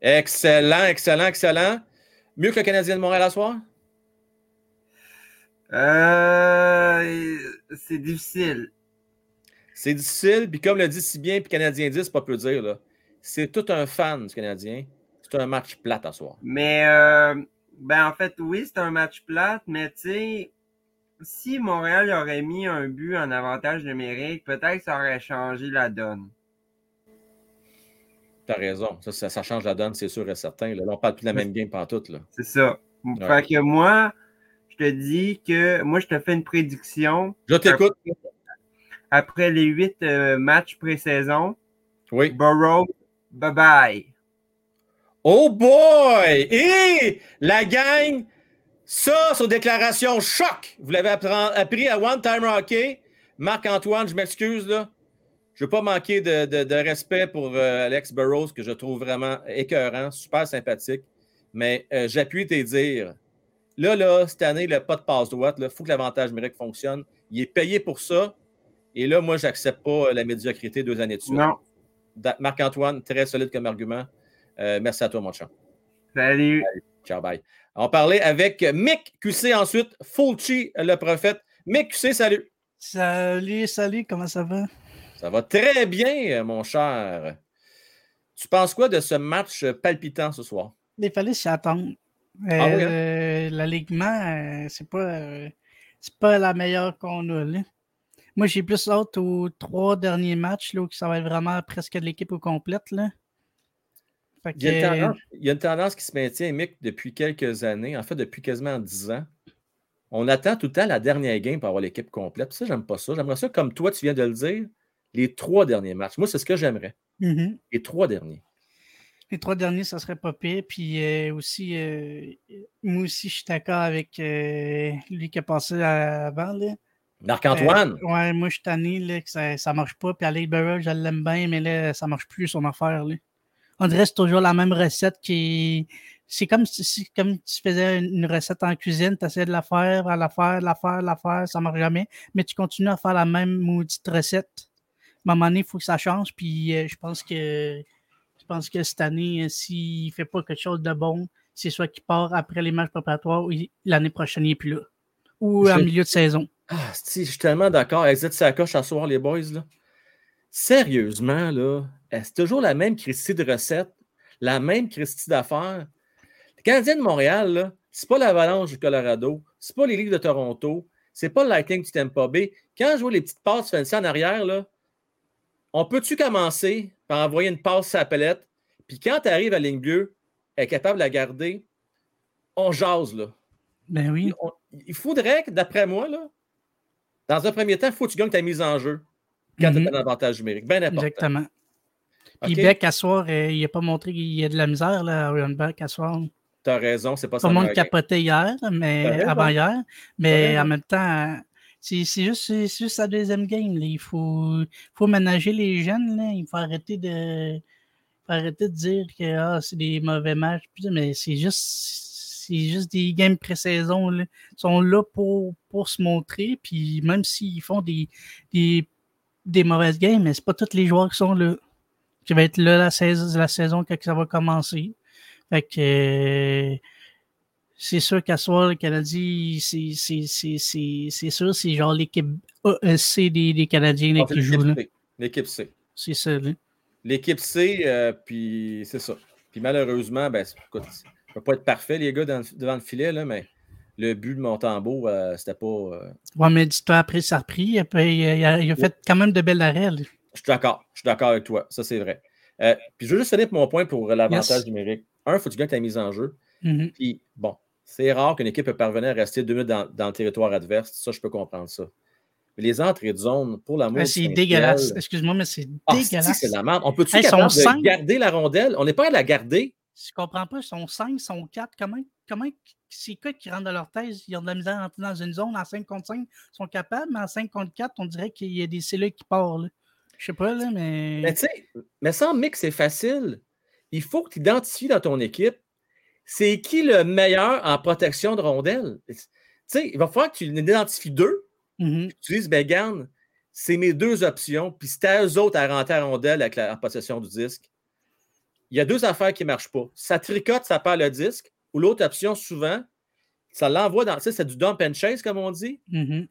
A: Excellent, excellent, excellent. Mieux que le Canadien de Montréal à soir?
F: Euh, c'est difficile.
A: C'est difficile, puis comme le dit si bien, puis Canadien 10, c'est pas peu dire, là c'est tout un fan du Canadien. C'est un match plate à soir.
F: Mais, euh, ben en fait, oui, c'est un match plate, mais tu sais, si Montréal aurait mis un but en avantage numérique, peut-être que ça aurait changé la donne.
A: T'as raison. Ça, ça, change la donne, c'est sûr et certain. Là, on parle plus de la même game tout.
F: C'est ça. Fait que moi, je te dis que moi, je te fais une prédiction.
A: Je t'écoute.
F: Après, les huit euh, matchs pré-saison,
A: oui.
F: Burrow Bye bye.
A: Oh boy! Et la gang, ça, sur déclaration choc, vous l'avez appris à One Time Hockey. Marc-Antoine, je m'excuse, là. Je ne veux pas manquer de, respect pour euh, Alex Burrows, que je trouve vraiment écœurant, super sympathique. Mais euh, j'appuie tes dires. Là, là, cette année, il n'a pas de passe-droite. Il faut que l'avantage numérique fonctionne. Il est payé pour ça. Et là, moi, je n'accepte pas la médiocrité deux années de suite.
F: Non.
A: Marc-Antoine, très solide comme argument. Euh, merci à toi, mon chat.
F: Salut.
A: Ciao, bye. On parlait avec Mick QC ensuite, Fulci, le prophète. Mick QC, salut.
G: Salut, salut, comment ça va?
A: Ça va très bien, mon cher. Tu penses quoi de ce match palpitant ce soir?
G: Il fallait s'y attendre. Ah hein? euh, L'alignement, euh, c'est pas, c'est pas la meilleure qu'on a. Là. Moi, j'ai plus hâte aux trois derniers matchs, là, où ça va être vraiment presque de l'équipe au complète. Là.
A: Il, y a une tendance, qui se maintient, Mick, depuis quelques années, en fait, depuis quasiment dix ans. On attend tout le temps la dernière game pour avoir l'équipe complète. ça, j'aime pas ça. J'aimerais ça, comme toi, tu viens de le dire, les trois derniers matchs. Moi, c'est ce que j'aimerais.
G: Mm-hmm.
A: Les trois derniers.
G: Les trois derniers, ça serait pas pire. Puis euh, aussi, euh, moi aussi, je suis d'accord avec euh, lui qui a passé avant. Là.
A: Marc-Antoine.
G: Ouais, moi, je suis tanné là, que ça, ça marche pas. Puis Alec Burrow, je l'aime bien, mais là, ça marche plus son affaire. Là. On dirait c'est toujours la même recette qui. C'est comme si comme tu faisais une recette en cuisine, tu essaies de la faire, à la faire, la faire, la faire, ça marche jamais, mais tu continues à faire la même maudite recette. À un moment donné, il faut que ça change, puis euh, je pense que je pense que cette année, euh, s'il ne fait pas quelque chose de bon, c'est soit qu'il part après les matchs préparatoires ou l'année prochaine, il n'est plus là. Ou en milieu de saison.
A: Ah, je suis tellement d'accord. Exit sa coche à soir, les boys. Là. Sérieusement, là, c'est toujours la même Christie de recette, la même Christie d'affaires? Le Canadien de Montréal, là, c'est pas l'Avalanche du Colorado, c'est pas les Ligues de Toronto, c'est pas le Lightning du Tampa Bay. Quand je vois les petites passes fancy en arrière, là, on peut-tu commencer par envoyer une passe à la palette, puis quand tu arrives à ligne bleue, est capable de la garder, on jase, là.
G: Ben oui.
A: il faudrait que, d'après moi, là, dans un premier temps, il faut que tu gagnes ta mise en jeu quand tu as un avantage numérique. Bien important.
G: Exactement. Puis Beck, à soir, euh, il n'a pas montré qu'il y a de la misère là, à Beck à soir.
A: Tu as raison, c'est pas
G: ça. Tout le monde capotait hier, mais avant hier. Mais en même temps, c'est juste, juste sa deuxième game. Il faut, faut ménager les jeunes. Là. Il faut arrêter de, faut arrêter de dire que ah, c'est des mauvais matchs. Mais c'est juste c'est juste des games pré-saison. Ils sont là pour, pour se montrer. Puis même s'ils font des, des, des mauvaises games, mais c'est pas tous les joueurs qui sont là. Qui vont être là la saison, la saison quand ça va commencer. Fait que c'est sûr qu'à soir, le Canadien, c'est sûr, c'est genre l'équipe C des, des Canadiens
A: ah, qui jouent. L'équipe C.
G: C'est ça,
A: L'équipe C, euh, puis c'est ça. Puis malheureusement, ben, écoute, peut pas être parfait, les gars, devant le filet, là, mais le but de Montembeau, euh, c'était pas. Euh,
G: ouais, mais dis-toi, après, ça a repris. Il a, il a, fait quand même de belles arrêts. Je
A: suis d'accord. Je suis d'accord avec toi. Ça, c'est vrai. Euh, puis je veux juste finir mon point pour l'avantage numérique. Un, il faut que tu gagnes ta mise en jeu.
G: Mm-hmm.
A: Puis, bon, c'est rare qu'une équipe parvenir à rester deux minutes dans, dans, le territoire adverse. Ça, je peux comprendre ça. Mais les entrées de zone, pour l'amour
G: ah, C'est dégueulasse. Excuse-moi, mais c'est ah, dégueulasse.
A: c'est la merde. On peut-tu hey, garder la rondelle? On n'est pas à la garder?
G: Je comprends pas, ils sont 5, ils sont 4. Comment, comment c'est quoi qui rentre dans leur thèse? Ils ont de la misère à entrer dans une zone en 5 contre 5. Ils sont capables, mais en 5 contre 4, on dirait qu'il y a des cellules qui partent. Je sais pas, là, mais.
A: Mais tu sais, mais sans mix, c'est facile. Il faut que tu identifies dans ton équipe c'est qui le meilleur en protection de rondelles? Tu sais, il va falloir que tu identifies deux.
G: Mm-hmm.
A: Tu dises, ben, garde, c'est mes deux options. Puis c'est à eux autres à rentrer à rondelle avec la possession du disque il y a deux affaires qui ne marchent pas. Ça tricote, ça perd le disque, ou l'autre option, souvent, ça l'envoie dans. Tu sais, c'est du dump and chase, comme on dit.
G: Mm-hmm.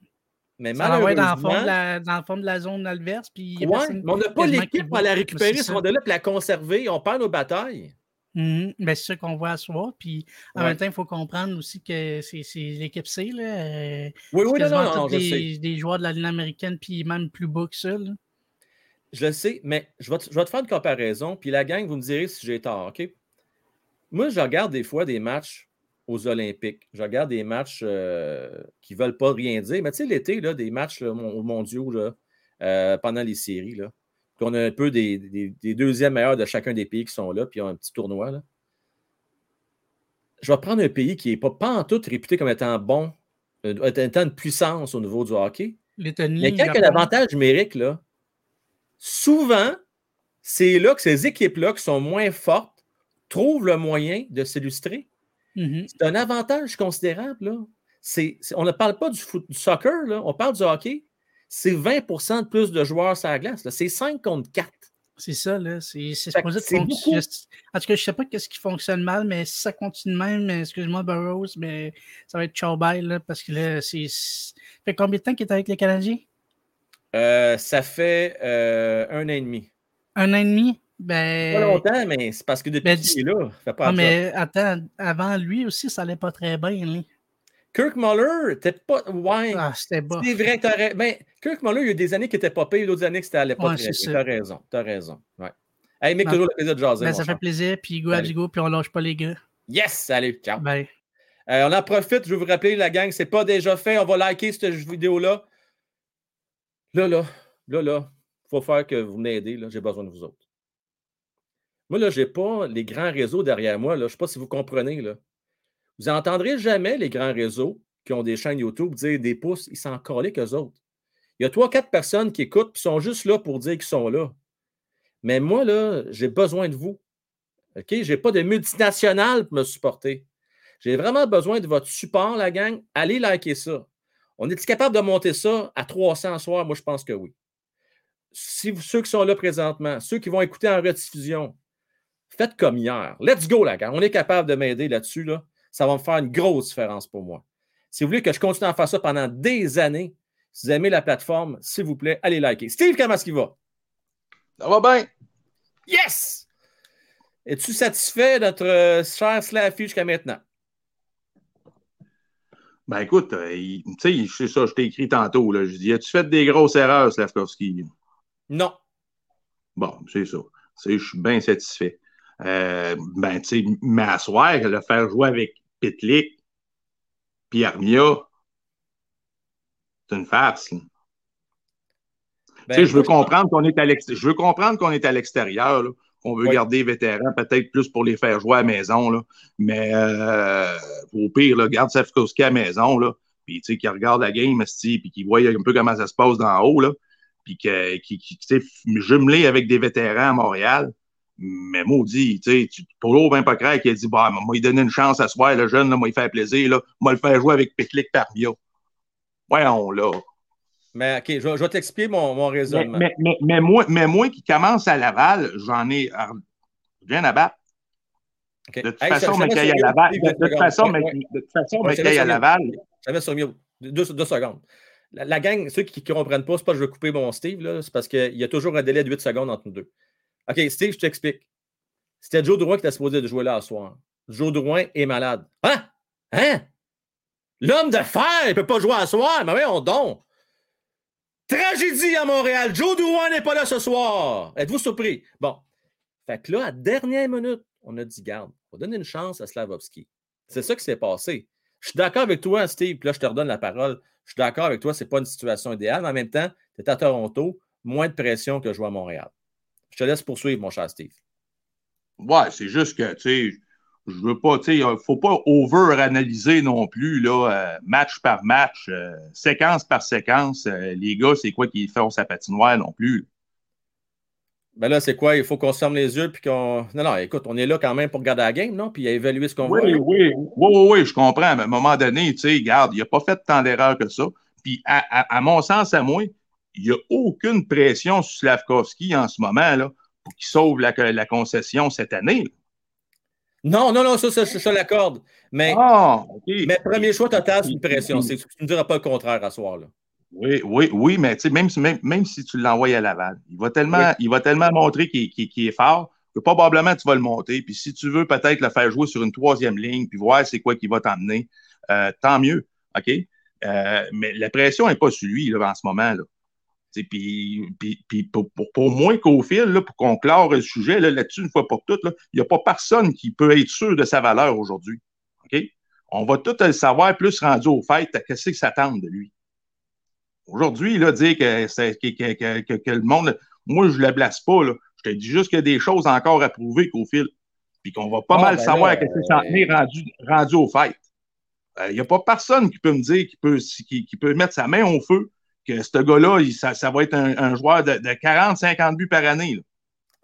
A: Mais ça malheureusement.
G: Dans le, fond de la, dans le fond de la zone adverse. Puis
A: ouais, mais on n'a pas l'équipe pour la récupérer, ce là pour la conserver. On perd nos batailles.
G: Mm c'est ça qu'on voit à soi. Puis en même temps, il faut comprendre aussi que c'est l'équipe C. Là,
A: euh, oui, oui, non, non, non,
G: des, des, joueurs de la ligne américaine, puis même plus bas que ça. Là.
A: Je le sais, mais je vais, te, faire une comparaison, puis la gang, vous me direz si j'ai tort, OK? Moi, je regarde des fois des matchs aux Olympiques. Je regarde des matchs euh, qui ne veulent pas rien dire. Mais tu sais, l'été, des matchs mondiaux euh, pendant les séries, là, qu'on a un peu des, deuxièmes meilleurs de chacun des pays qui sont là, puis on a un petit tournoi. Là. Je vais prendre un pays qui n'est pas, pas en tout réputé comme étant bon, euh, étant une puissance au niveau du hockey. Mais quand il y a un avantage numérique, là, souvent, c'est là que ces équipes-là qui sont moins fortes trouvent le moyen de s'illustrer.
G: Mm-hmm.
A: C'est un avantage considérable. Là. on ne parle pas du, foot, du soccer, là, on parle du hockey. C'est 20% de plus de joueurs sur la glace. C'est 5 contre 4.
G: C'est ça, là. C'est supposé fonctionner. En tout cas, je ne sais pas ce qui fonctionne mal, mais si ça continue même, excuse-moi, Burroughs, mais ça va être ciao là, parce que là, c'est. fait combien de temps qu'il est avec les Canadiens?
A: Euh, ça fait euh, un an et demi.
G: Un an et demi? Ben...
A: Pas longtemps, mais c'est parce que depuis ben, qu'il est là, fait pas
G: ah, mais attends, avant lui aussi, ça allait pas très bien. Lui.
A: Kirk Muller, t'es pas. Ouais.
G: Ah, c'était bas.
A: C'est vrai, t'as ben, Kirk Muller, il y a des années qui n'étaient pas payé, d'autres années que c'était allait pas très bien. T'as raison, t'as raison. Ouais. Hey, mec, toujours le plaisir de jaser.
G: Ben, ça fait plaisir, puis go à go, puis on lâche pas les gars.
A: Yes, salut, ciao.
G: Bye.
A: Euh, on en profite, je vais vous rappeler, la gang, c'est pas déjà fait. On va liker cette vidéo-là. Là, là, là, là, il faut faire que vous m'aidez. J'ai besoin de vous autres. Moi, là, je n'ai pas les grands réseaux derrière moi. Là. Je ne sais pas si vous comprenez. Là. Vous n'entendrez jamais les grands réseaux qui ont des chaînes YouTube dire des pouces, ils s'en collaient qu'eux autres. Il y a trois, quatre personnes qui écoutent et sont juste là pour dire qu'ils sont là. Mais moi, là, j'ai besoin de vous. OK? Je n'ai pas de multinationale pour me supporter. J'ai vraiment besoin de votre support, la gang. Allez liker ça. On est capable de monter ça à 300 soir? Moi, je pense que oui. Si ceux qui sont là présentement, ceux qui vont écouter en rediffusion, faites comme hier. Let's go, la gang. On est capable de m'aider là-dessus. Là. Ça va me faire une grosse différence pour moi. Si vous voulez que je continue à faire ça pendant des années, si vous aimez la plateforme, s'il vous plaît, allez liker. Steve, comment est-ce qu'il va?
E: Ça va bien.
A: Yes! Es-tu satisfait de notre euh, cher Slaffy jusqu'à maintenant?
H: Ben écoute, euh, tu sais, c'est ça, je t'ai écrit tantôt. Là, je dis, as-tu fait des grosses erreurs, Slavkovski?
A: Non.
H: Bon, c'est ça. Je suis bien satisfait. Euh, ben, tu sais, mais à soir, le faire jouer avec Pitlick puis Armia, c'est une farce. Ben, je veux comprendre qu'on est à l'extérieur. Je veux comprendre qu'on est à l'extérieur, qu'on veut garder les vétérans, peut-être plus pour les faire jouer à la maison. Là. Mais euh, au pire, là, garde Safkowski à la maison, là, puis qui regarde la game, puis qui voit un peu comment ça se passe d'en haut, là, puis qui, qui, qui jumelé avec des vétérans à Montréal. Mais maudit, tu sais, Polo ben pas qui a dit bah, moi, il donner une chance à soir, le jeune, là, moi, il fait plaisir, là, moi, le faire jouer avec Pitlick Parmia. Voyons, là.
A: Mais OK, je, vais t'expliquer mon, mon, raisonnement.
H: Mais, mais, mais, moi, mais moi qui commence à Laval, j'en ai. Je viens à battre. De toute façon, mais à Laval. De toute façon, mais de toute façon, à Laval.
A: J'avais sur mieux. Deux, deux secondes. La, la, gang, ceux qui ne comprennent pas, c'est pas que je vais couper mon Steve, c'est parce qu'il y a toujours un délai de 8 secondes entre nous deux. OK, Steve, je t'explique. C'était Joe Drouin qui était supposé de jouer là ce soir. Joe Drouin est malade. Hein? Hein? L'homme de fer, il ne peut pas jouer à soir. Mais on donc. Tragédie à Montréal. Joe Drouin n'est pas là ce soir. Êtes-vous surpris? Bon. Fait que là, à dernière minute, on a dit, garde, on va donner une chance à Slavovski. C'est ça qui s'est passé. Je suis d'accord avec toi, Steve, puis là, je te redonne la parole. Je suis d'accord avec toi, ce n'est pas une situation idéale, mais en même temps, tu es à Toronto, moins de pression que jouer à Montréal. Je te laisse poursuivre, mon cher Steve.
H: Ouais, c'est juste que, tu sais, je veux pas, tu sais, il ne faut pas over-analyser non plus, là, euh, match par match, euh, séquence par séquence. Euh, les gars, c'est quoi qu'ils font sa patinoire non plus.
A: Ben là, c'est quoi? Il faut qu'on se ferme les yeux puis qu'on. Non, non, écoute, on est là quand même pour regarder la game, non? Puis évaluer ce qu'on
H: oui,
A: voit.
H: Oui, oui, oui, oui, je comprends. Mais à un moment donné, tu sais, regarde, il n'a pas fait tant d'erreurs que ça. Puis à, mon sens, à moi, il n'y a aucune pression sur Slavkovski en ce moment là, pour qu'il sauve la, la concession cette année.
A: Non, non, non, ça, ça te l'accorde. Mais,
H: ah,
A: mais premier choix total, c'est une pression. Tu ne diras pas le contraire à soir. Là.
H: Oui, oui, oui, mais même, même, même si tu l'envoies à Laval, il va tellement, il va tellement montrer qu'il est fort que probablement tu vas le monter. Puis si tu veux peut-être le faire jouer sur une troisième ligne, puis voir c'est quoi qui va t'emmener, euh, tant mieux. OK? Euh, mais la pression n'est pas sur lui là, en ce moment. Là. Puis, puis, pour, pour, moins qu'au fil, là, pour qu'on clore le sujet là-dessus une fois pour toutes, il n'y a pas personne qui peut être sûr de sa valeur aujourd'hui. OK? On va tout le savoir plus rendu au fait qu'est-ce que s'attend de lui? Aujourd'hui, là, dire que, que, que, que, le monde. Moi, je ne le blesse pas. Là. Je te dis juste qu'il y a des choses encore à prouver qu'au fil. Puis qu'on va pas ah, mal ben savoir qu'est-ce que ça est rendu, rendu au fait. Il euh, n'y a pas personne qui peut me dire qui peut, qui, qui peut mettre sa main au feu que ce gars-là, ça, ça, va être un, un joueur de, de 40-50 buts par année. Là.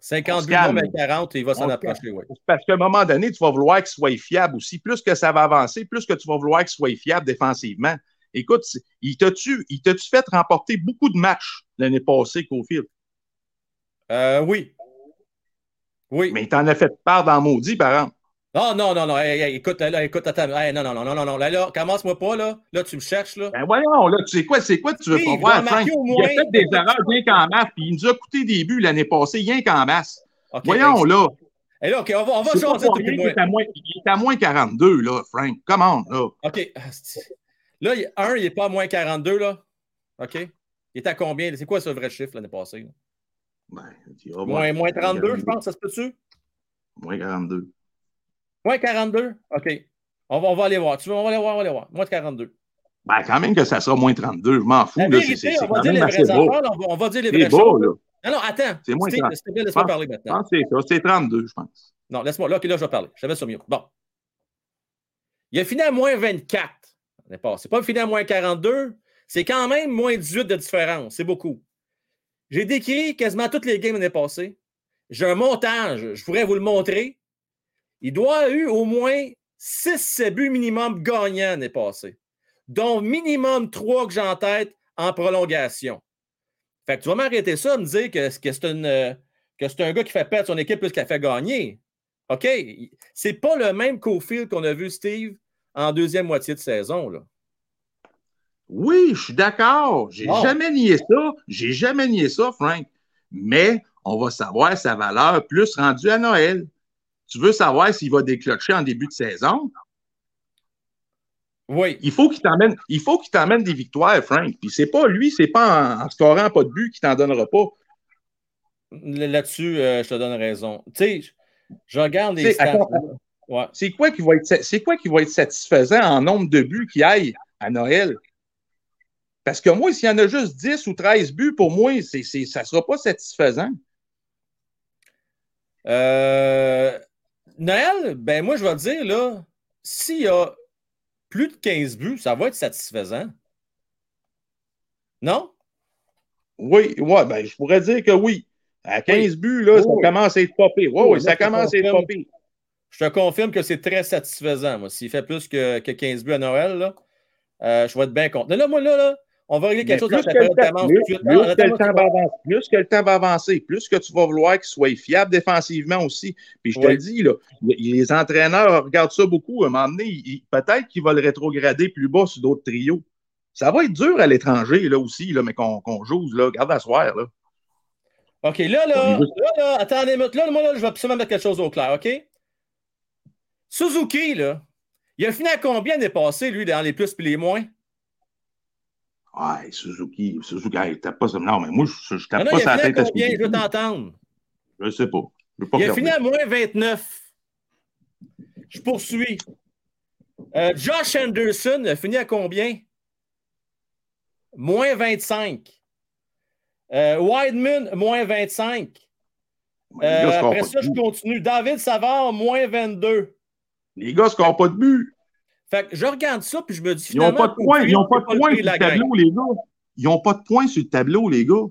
A: 50 buts, non, mais 40, il va s'en approcher, oui.
H: Parce qu'à un moment donné, tu vas vouloir qu'il soit fiable aussi. Plus que ça va avancer, plus que tu vas vouloir qu'il soit fiable défensivement. Écoute, il t'a-tu fait remporter beaucoup de matchs l'année passée, Cofield?
A: Euh, oui. Oui.
H: Mais il t'en a fait part dans Maudit, par exemple.
A: Non, non, non, non. écoute, là, écoute, attends. non, non, non, non, non, non. Là, là, commence-moi pas, là. Là, tu me cherches, là.
H: Ben voyons, là, tu sais quoi, c'est quoi tu veux pas voir, Frank? Il a fait des erreurs rien qu'en masse, puis il nous a coûté des buts l'année passée, rien qu'en masse. voyons, là.
A: Et là, OK, on va, on va changer
H: de il, est à moins, il est à moins 42, là, Frank. Comment, là?
A: OK. Là, un, il n'est pas à moins 42, là. OK? Il est à combien? C'est quoi ce vrai chiffre l'année passée?
H: Ben,
A: moins, moins 32, je pense, ça se peut-tu?
H: Moins 42.
A: Moins 42? OK. On va, on va aller voir. Tu veux, on va aller voir, on va aller voir. Moins 42.
H: Ben, quand même que ça sera moins 32, je m'en fous.
A: La vérité,
H: c'est,
A: on, va dire les vrais affaires, on, va dire les vrais
H: beau, là.
A: Non, non, attends.
H: C'est moins 32.
A: Laisse-moi parler maintenant.
H: C'est ça, c'est 32, je pense.
A: Non, laisse-moi. Là, OK, là, je vais parler. Je vais sur mieux. Bon. Il a fini à moins 24 n'est pas. C'est pas fini à moins 42. C'est quand même moins 18 de différence. C'est beaucoup. J'ai décrit quasiment toutes les games l'année passée. J'ai un montage. Je pourrais vous le montrer. Il doit avoir eu au moins 6 buts minimum gagnants l'année passée, dont minimum 3 que j'ai en tête en prolongation. Fait que tu vas m'arrêter ça, me dire que, que c'est une que c'est un gars qui fait perdre son équipe plus qu'il a fait gagner. OK? C'est pas le même co-fil qu'on a vu, Steve, en deuxième moitié de saison. Là.
H: Oui, je suis d'accord. J'ai jamais nié ça. J'ai jamais nié ça, Frank. Mais on va savoir sa valeur plus rendue à Noël. Tu veux savoir s'il va déclencher en début de saison?
A: Oui.
H: Il faut qu'il t'emmène, il faut qu'il t'emmène des victoires, Frank. Puis c'est pas lui, c'est pas en, en scorant pas de but qu'il t'en donnera pas.
A: Là-dessus, euh, je te donne raison. Tu sais, je regarde les stats.
H: Ouais. C'est quoi, qui va être, c'est quoi qui va être satisfaisant en nombre de buts qui aillent à Noël? Parce que moi, s'il y en a juste 10 ou 13 buts, pour moi, c'est, c'est, ça ne sera pas satisfaisant.
A: Euh, Noël, ben moi, je vais te dire, là, s'il y a plus de 15 buts, ça va être satisfaisant. Non?
H: Oui, ouais, ben, je pourrais dire que oui. À 15 buts, là, ça commence à être popé. Oui, oui, ça commence à être popé.
A: Je te confirme que c'est très satisfaisant, moi. S'il fait plus que, que 15 buts à Noël, là, euh, je vais être bien content. Là, moi, là, là, on va régler quelque chose dans période
H: plus, que le temps va avancer, plus que le temps va avancer, plus que tu vas vouloir qu'il soit fiable défensivement aussi. Puis je te le dis, là, les entraîneurs regardent ça beaucoup. À un moment donné, peut-être qu'ils vont le rétrograder plus bas sur d'autres trios. Ça va être dur à l'étranger, là aussi, là, mais qu'on qu joue, là. Garde à soir, là.
A: OK, là, là, là, là, attendez, là, moi, là, je vais absolument mettre quelque chose au clair, OK? Suzuki, là, il a fini à combien l'année passée, lui, dans les plus et les moins?
H: Ouais, Suzuki, Suzuki, il tape pas ça. Non, mais moi, je, je tape
A: non,
H: pas sa tête
A: à combien, Je veux t'entendre.
H: Je sais pas. Je
A: pas il a fini à moins 29. Je poursuis. Euh, Josh Anderson a fini à combien? Moins 25. Euh, Wideman, moins 25. Euh, après ça, je continue. David Savard, moins 22.
H: Les gars ne scorent pas de but.
A: Fait que je regarde ça, puis je me dis
H: Ils n'ont pas de points, ils n'ont pas de points sur le tableau, les gars. Ils n'ont pas de points sur le tableau, les gars.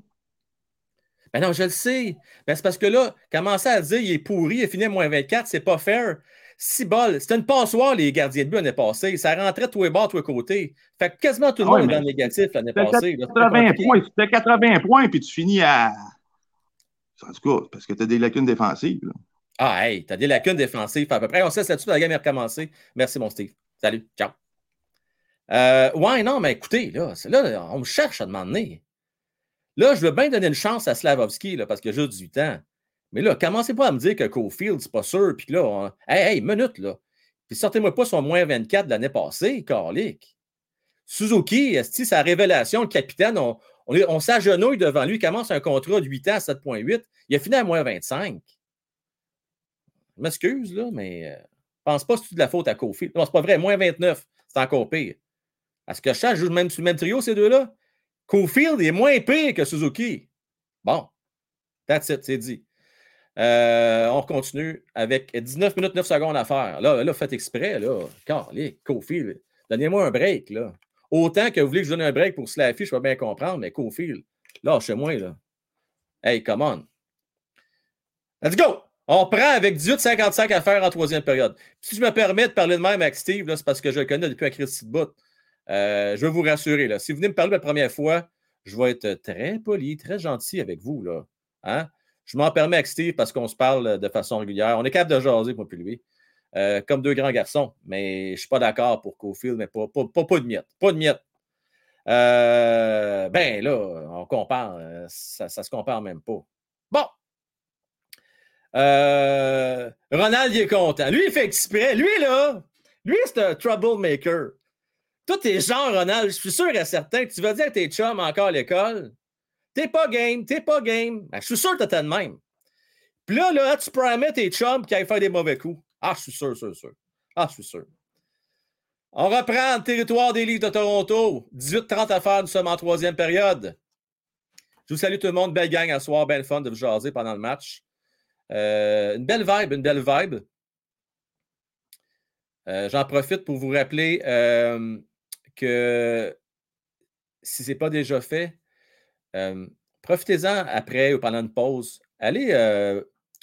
A: Ben non, je le sais. Ben c'est parce que là, commencer à dire il est pourri, il a fini à moins 24, c'est pas fair. Si bol, c'était une passoire, les gardiens de but l'année passée. Ça rentrait tous les bords, tous les côtés. Fait que quasiment tout le monde est dans le négatif l'année passée.
H: 80 points, tu fais 80 points, puis tu finis à. En tout cas, parce que tu as des lacunes défensives. Là.
A: Ah, hey, tu as des lacunes défensives. À peu près, on sait là-dessus, la game est recommencée. Merci, mon Steve. Salut, ciao. Euh, ouais, non, mais écoutez, là, on me cherche à demander. Là, je veux bien donner une chance à Slavovski, là, parce qu'il a juste 18 ans. Mais là, commencez pas à me dire que Cofield, c'est pas sûr, puis là, on... hey, hey, minute, là. Puis sortez-moi pas son moins 24 de l'année passée, Carlick. Suzuki, est sa révélation, le capitaine, on, on, s'agenouille devant lui, il commence un contrat de 8 ans à 7,8. Il a fini à moins 25. Je m'excuse, là, mais euh, pense pas que c'est de la faute à Cofield. Non, c'est pas vrai, moins 29, c'est encore pire. Est-ce que Charles joue même sur le même trio, ces deux-là? Cofield est moins pire que Suzuki. Bon, that's it, c'est dit. Euh, on continue avec 19 minutes 9 secondes à faire. Là, là faites exprès, là. Carlé, Cofield, donnez-moi un break, là. Autant que vous voulez que je donne un break pour Slaffy, je peux bien comprendre, mais Cofield, là, chez moi, là. Hey, come on. Let's go! On prend avec 18,55 à faire en troisième période. si je me permets de parler de même avec Steve, c'est parce que je le connais depuis un Christy de bout. Euh, je veux vous rassurer. Là. Si vous venez me parler la première fois, je vais être très poli, très gentil avec vous. Là. Hein? Je m'en permets avec Steve parce qu'on se parle de façon régulière. On est capable de jaser, moi, plus lui. Euh, comme deux grands garçons. Mais je ne suis pas d'accord pour Cofield, mais pas, pas, pas, pas, de miettes. Pas de miettes. Euh, ben là, on compare. Ça ne se compare même pas. Bon. Euh, Ronald, il est content. Lui, il fait exprès. Lui, là, lui, c'est un troublemaker. Toi, t'es genre, Ronald, je suis sûr et certain que tu vas dire à tes chums encore à l'école, t'es pas game, t'es pas game. Ben, je suis sûr que t'es de même. Puis là, là, tu promets tes chums qui aillent faire des mauvais coups. Ah, je suis sûr, sûr, sûr. Ah, je suis sûr. On reprend le territoire des Livres de Toronto. 18-30 à faire, nous sommes en troisième période. Je vous salue tout le monde. Belle gang à soir, belle fun de vous jaser pendant le match. Euh, une belle vibe, une belle vibe. Euh, J'en profite pour vous rappeler euh, que si ce n'est pas déjà fait, profitez-en après ou pendant une pause. Allez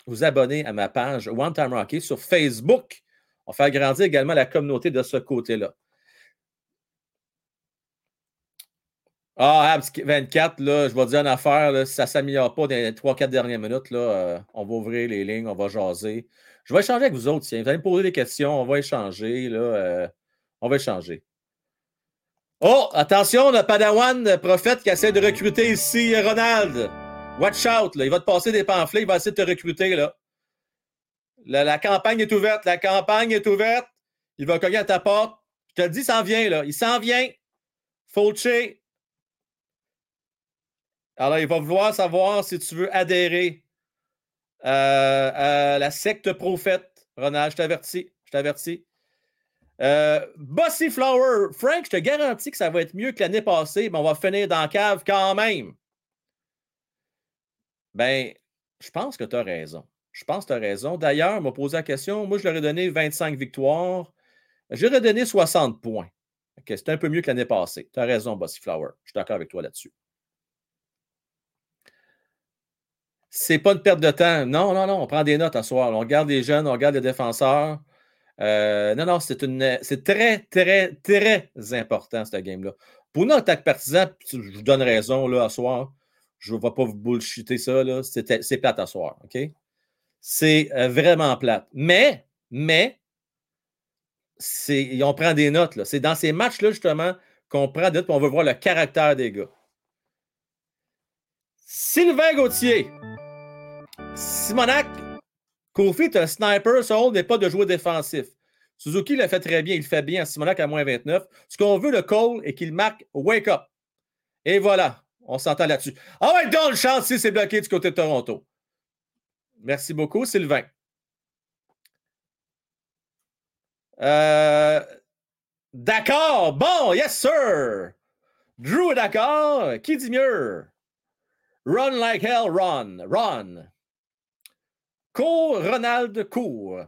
A: vous abonner à ma page One Time Rocky sur Facebook. On va faire grandir également la communauté de ce côté-là. Ah, Abs 24, là, je vais dire une affaire, là, si ça ne s'améliore pas dans les 3-4 dernières minutes, là, euh, on va ouvrir les lignes, on va jaser. Je vais échanger avec vous autres. Tiens. Vous allez me poser des questions, on va échanger. Là, euh, on va échanger. Oh, attention, le Padawan le prophète qui essaie de recruter ici Ronald. Watch out, là, il va te passer des pamphlets, il va essayer de te recruter. Là. La, la campagne est ouverte, la campagne est ouverte. Il va cogner à ta porte. Je te le dis, il s'en vient, là. Il s'en vient. Fauché, alors, il va vouloir savoir si tu veux adhérer euh, à la secte prophète. Ronald, je t'avertis. Je t'avertis. Euh, Bossy Flower. Frank, je te garantis que ça va être mieux que l'année passée, mais on va finir dans la cave quand même. Ben, je pense que tu as raison. Je pense que tu as raison. D'ailleurs, on m'a posé la question. Moi, je leur ai donné 25 victoires. J'aurais donné 60 points. C'est un peu mieux que l'année passée. Tu as raison, Bossy Flower. Je suis d'accord avec toi là-dessus. C'est pas une perte de temps. Non, non, non, on prend des notes à soir. On regarde les jeunes, on regarde les défenseurs. Euh, non, non, c'est une c'est très, très, très important, cette game-là. Pour une attaque partisan, je vous donne raison là, à soir. Je ne vais pas vous bullshiter ça. C'est plate à soir. OK? C'est euh, vraiment plate. Mais, mais, on prend des notes. C'est dans ces matchs-là, justement, qu'on prend des notes et on veut voir le caractère des gars. Sylvain Gauthier. Simonac, Kofi est un sniper, son n'est pas de jouer défensif. Suzuki le fait très bien, il fait bien Simonac à moins 29. Ce qu'on veut, le call, est qu'il marque wake up. Et voilà, on s'entend là-dessus. Ah ouais, donne chance si c'est bloqué du côté de Toronto. Merci beaucoup, Sylvain. Euh, d'accord, bon, yes sir. Drew est d'accord. Qui dit mieux? Run like hell, run, run. Cours, Ronald, cours.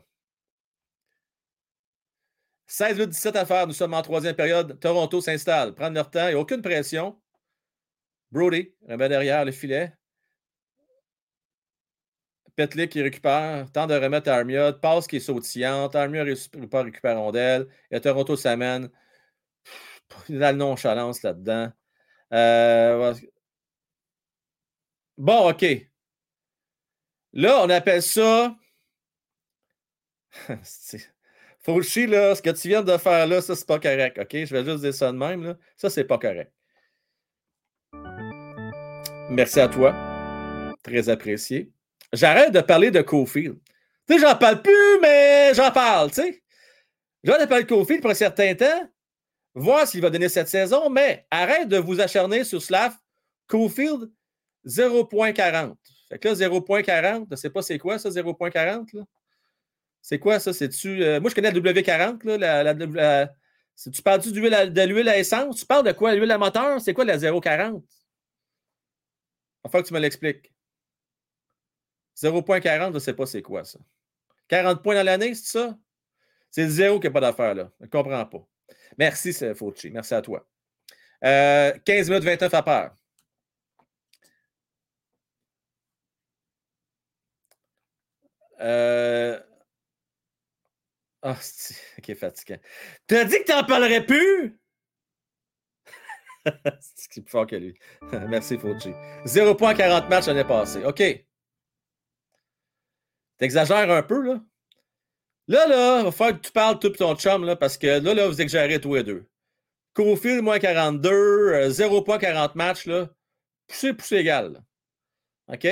A: 16 17 à faire. Nous sommes en troisième période. Toronto s'installe. Prendre leur temps. Il n'y a aucune pression. Brody remet derrière le filet. Petlick qui récupère. Tente de remettre Armia. Passe qui est sautillante. Armia ne pas récupérer rondelle. Et Toronto s'amène. Il a la nonchalance là-dedans. Euh... Bon, OK. Là, on appelle ça. [LAUGHS] Fauchi, là, ce que tu viens de faire là, ça, c'est pas correct, OK? Je vais juste dire ça de même, là. Ça, c'est pas correct. Merci à toi. Très apprécié. J'arrête de parler de Cofield. Tu j'en parle plus, mais j'en parle, tu sais. J'en parler de Cofield pour un certain temps, voir s'il va donner cette saison, mais arrête de vous acharner sur Slav. Cofield, 0.40. Fait que là, 0.40, je ne sais pas c'est quoi ça, 0.40. C'est quoi ça? C'est-tu. Euh, moi, je connais la W40, là, la, tu parles de l'huile à essence? Tu parles de quoi? L'huile à moteur? C'est quoi la 0.40? Enfin que tu me l'expliques. 0.40, je ne sais pas c'est quoi ça. 40 points dans l'année, c'est ça? C'est zéro qui n'a pas d'affaire là. Je ne comprends pas. Merci, Fauci. Merci à toi. 15 euh, minutes 29 à part. Euh... Oh, c'est fatigant. T'as dit que t'en parlerais plus? [LAUGHS] c'est plus fort que lui? [LAUGHS] Merci, Fauci. 0.40 matchs l'année passée. OK. T'exagères un peu, là? Là, là, va falloir que tu parles, tout ton chum, là, parce que là, là, vous exagérez tous les deux. Cofield, moins 42, 0.40 matchs, là. Poussé, poussé égal. OK?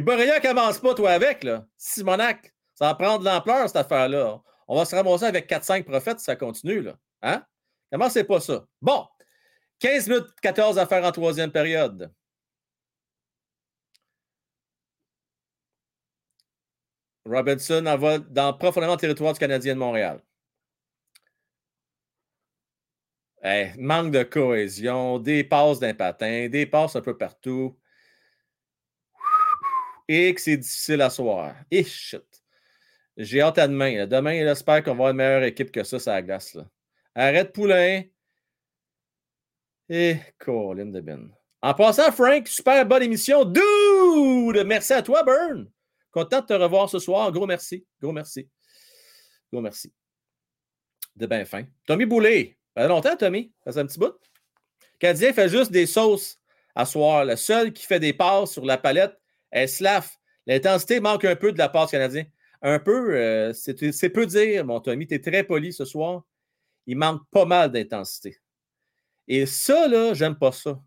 A: Puis Borrelia commence pas, toi, avec, là. Simonac, ça va prendre de l'ampleur, cette affaire-là. On va se ramasser avec 4-5 prophètes si ça continue, là. Hein? Comment c'est pas ça? Bon. 15 minutes 14 à faire en troisième période. Robinson en dans profondément le territoire du Canadien de Montréal. manque de cohésion, des passes d'un patin, des passes un peu partout et que c'est difficile à soir. Et shit. J'ai hâte à demain. Demain, j'espère qu'on va avoir une meilleure équipe que ça, ça la glace. Arrête Poulain. Et Colin de Ben. En passant, Frank, super bonne émission. Dude! Merci à toi, Burn. Content de te revoir ce soir. Gros merci. Gros merci. Gros merci. De bien fin. Tommy Boulet. Ça longtemps, Tommy. Ça fait un petit bout. Cadien fait juste des sauces à soir. Le seul qui fait des passes sur la palette est Slav. L'intensité manque un peu de la passe canadienne. Un peu, euh, c'est peu dire, mon Tommy. Tu es très poli ce soir. Il manque pas mal d'intensité. Et ça, là, j'aime pas ça.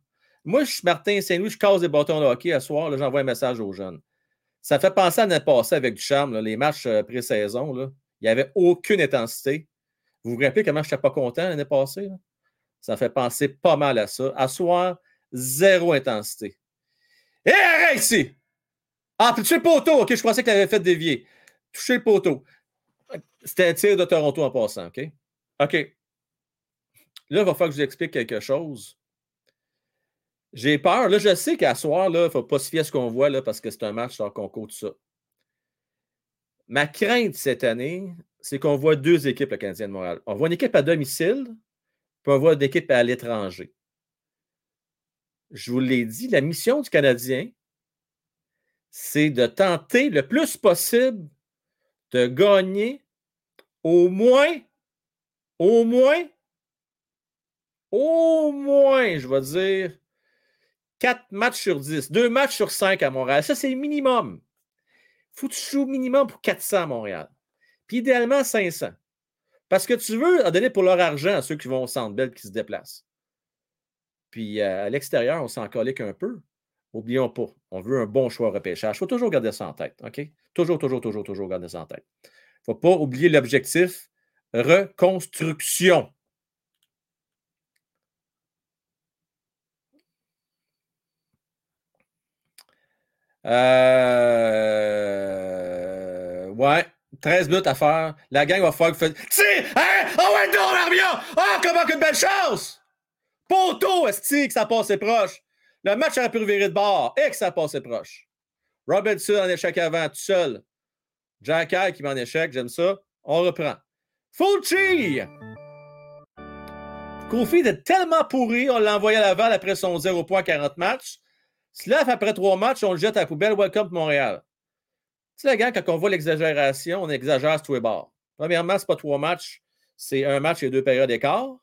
A: Moi, je suis Martin Saint-Louis, je casse des bâtons de hockey à soir, j'envoie un message aux jeunes. Ça fait penser à l'année passée avec du charme, les matchs euh, pré-saison. Il n'y avait aucune intensité. Vous vous rappelez comment je n'étais pas content l'année passée? Ça fait penser pas mal à ça. À soir, zéro intensité. Et arrête ici! Ah, puis toucher le poteau. OK, je pensais que tu avais fait dévier. Toucher le poteau. C'était un tir de Toronto en passant, OK? OK. Là, il va falloir que je vous explique quelque chose. J'ai peur. Là, je sais qu'à soir, il ne faut pas se fier à ce qu'on voit là, parce que c'est un match hors concours, tout ça. Ma crainte cette année, c'est qu'on voit deux équipes, le Canadien de Montréal. On voit une équipe à domicile, puis on voit une équipe à l'étranger. Je vous l'ai dit, la mission du Canadien, c'est de tenter le plus possible de gagner au moins, au moins, au moins, je vais dire, 4 matchs sur 10, 2 matchs sur 5 à Montréal. Ça, c'est le minimum. Faut que tu joues minimum pour 400 à Montréal. Puis idéalement, 500. Parce que tu veux en donner pour leur argent à ceux qui vont au centre belle qui se déplacent. Puis euh, à l'extérieur, on s'en colique un peu. Oublions pas, on veut un bon choix repêchage. Il faut toujours garder ça en tête. OK? Toujours, toujours, toujours, toujours garder ça en tête. Il ne faut pas oublier l'objectif reconstruction. Euh... Ouais. 13 minutes à faire. La gang va faire que fait. Si! Hein? Oh ouais, non! Ah, comment qu'une belle chance! Poteau, est que ça passait proche. Le match aurait pu revirer de bord. Et que ça passait proche. Robinson en échec avant, tout seul. Jack qui met en échec, j'aime ça. On reprend. Fulci! Kofi est tellement pourri, on l'a envoyé à Laval après son 0 point 40 matchs. Slav, après trois matchs, on le jette à la poubelle. Welcome to Montréal. Tu sais, gang, quand on voit l'exagération, on exagère tous les bords. Premièrement, ce n'est pas trois matchs, c'est un match et deux périodes d'écart.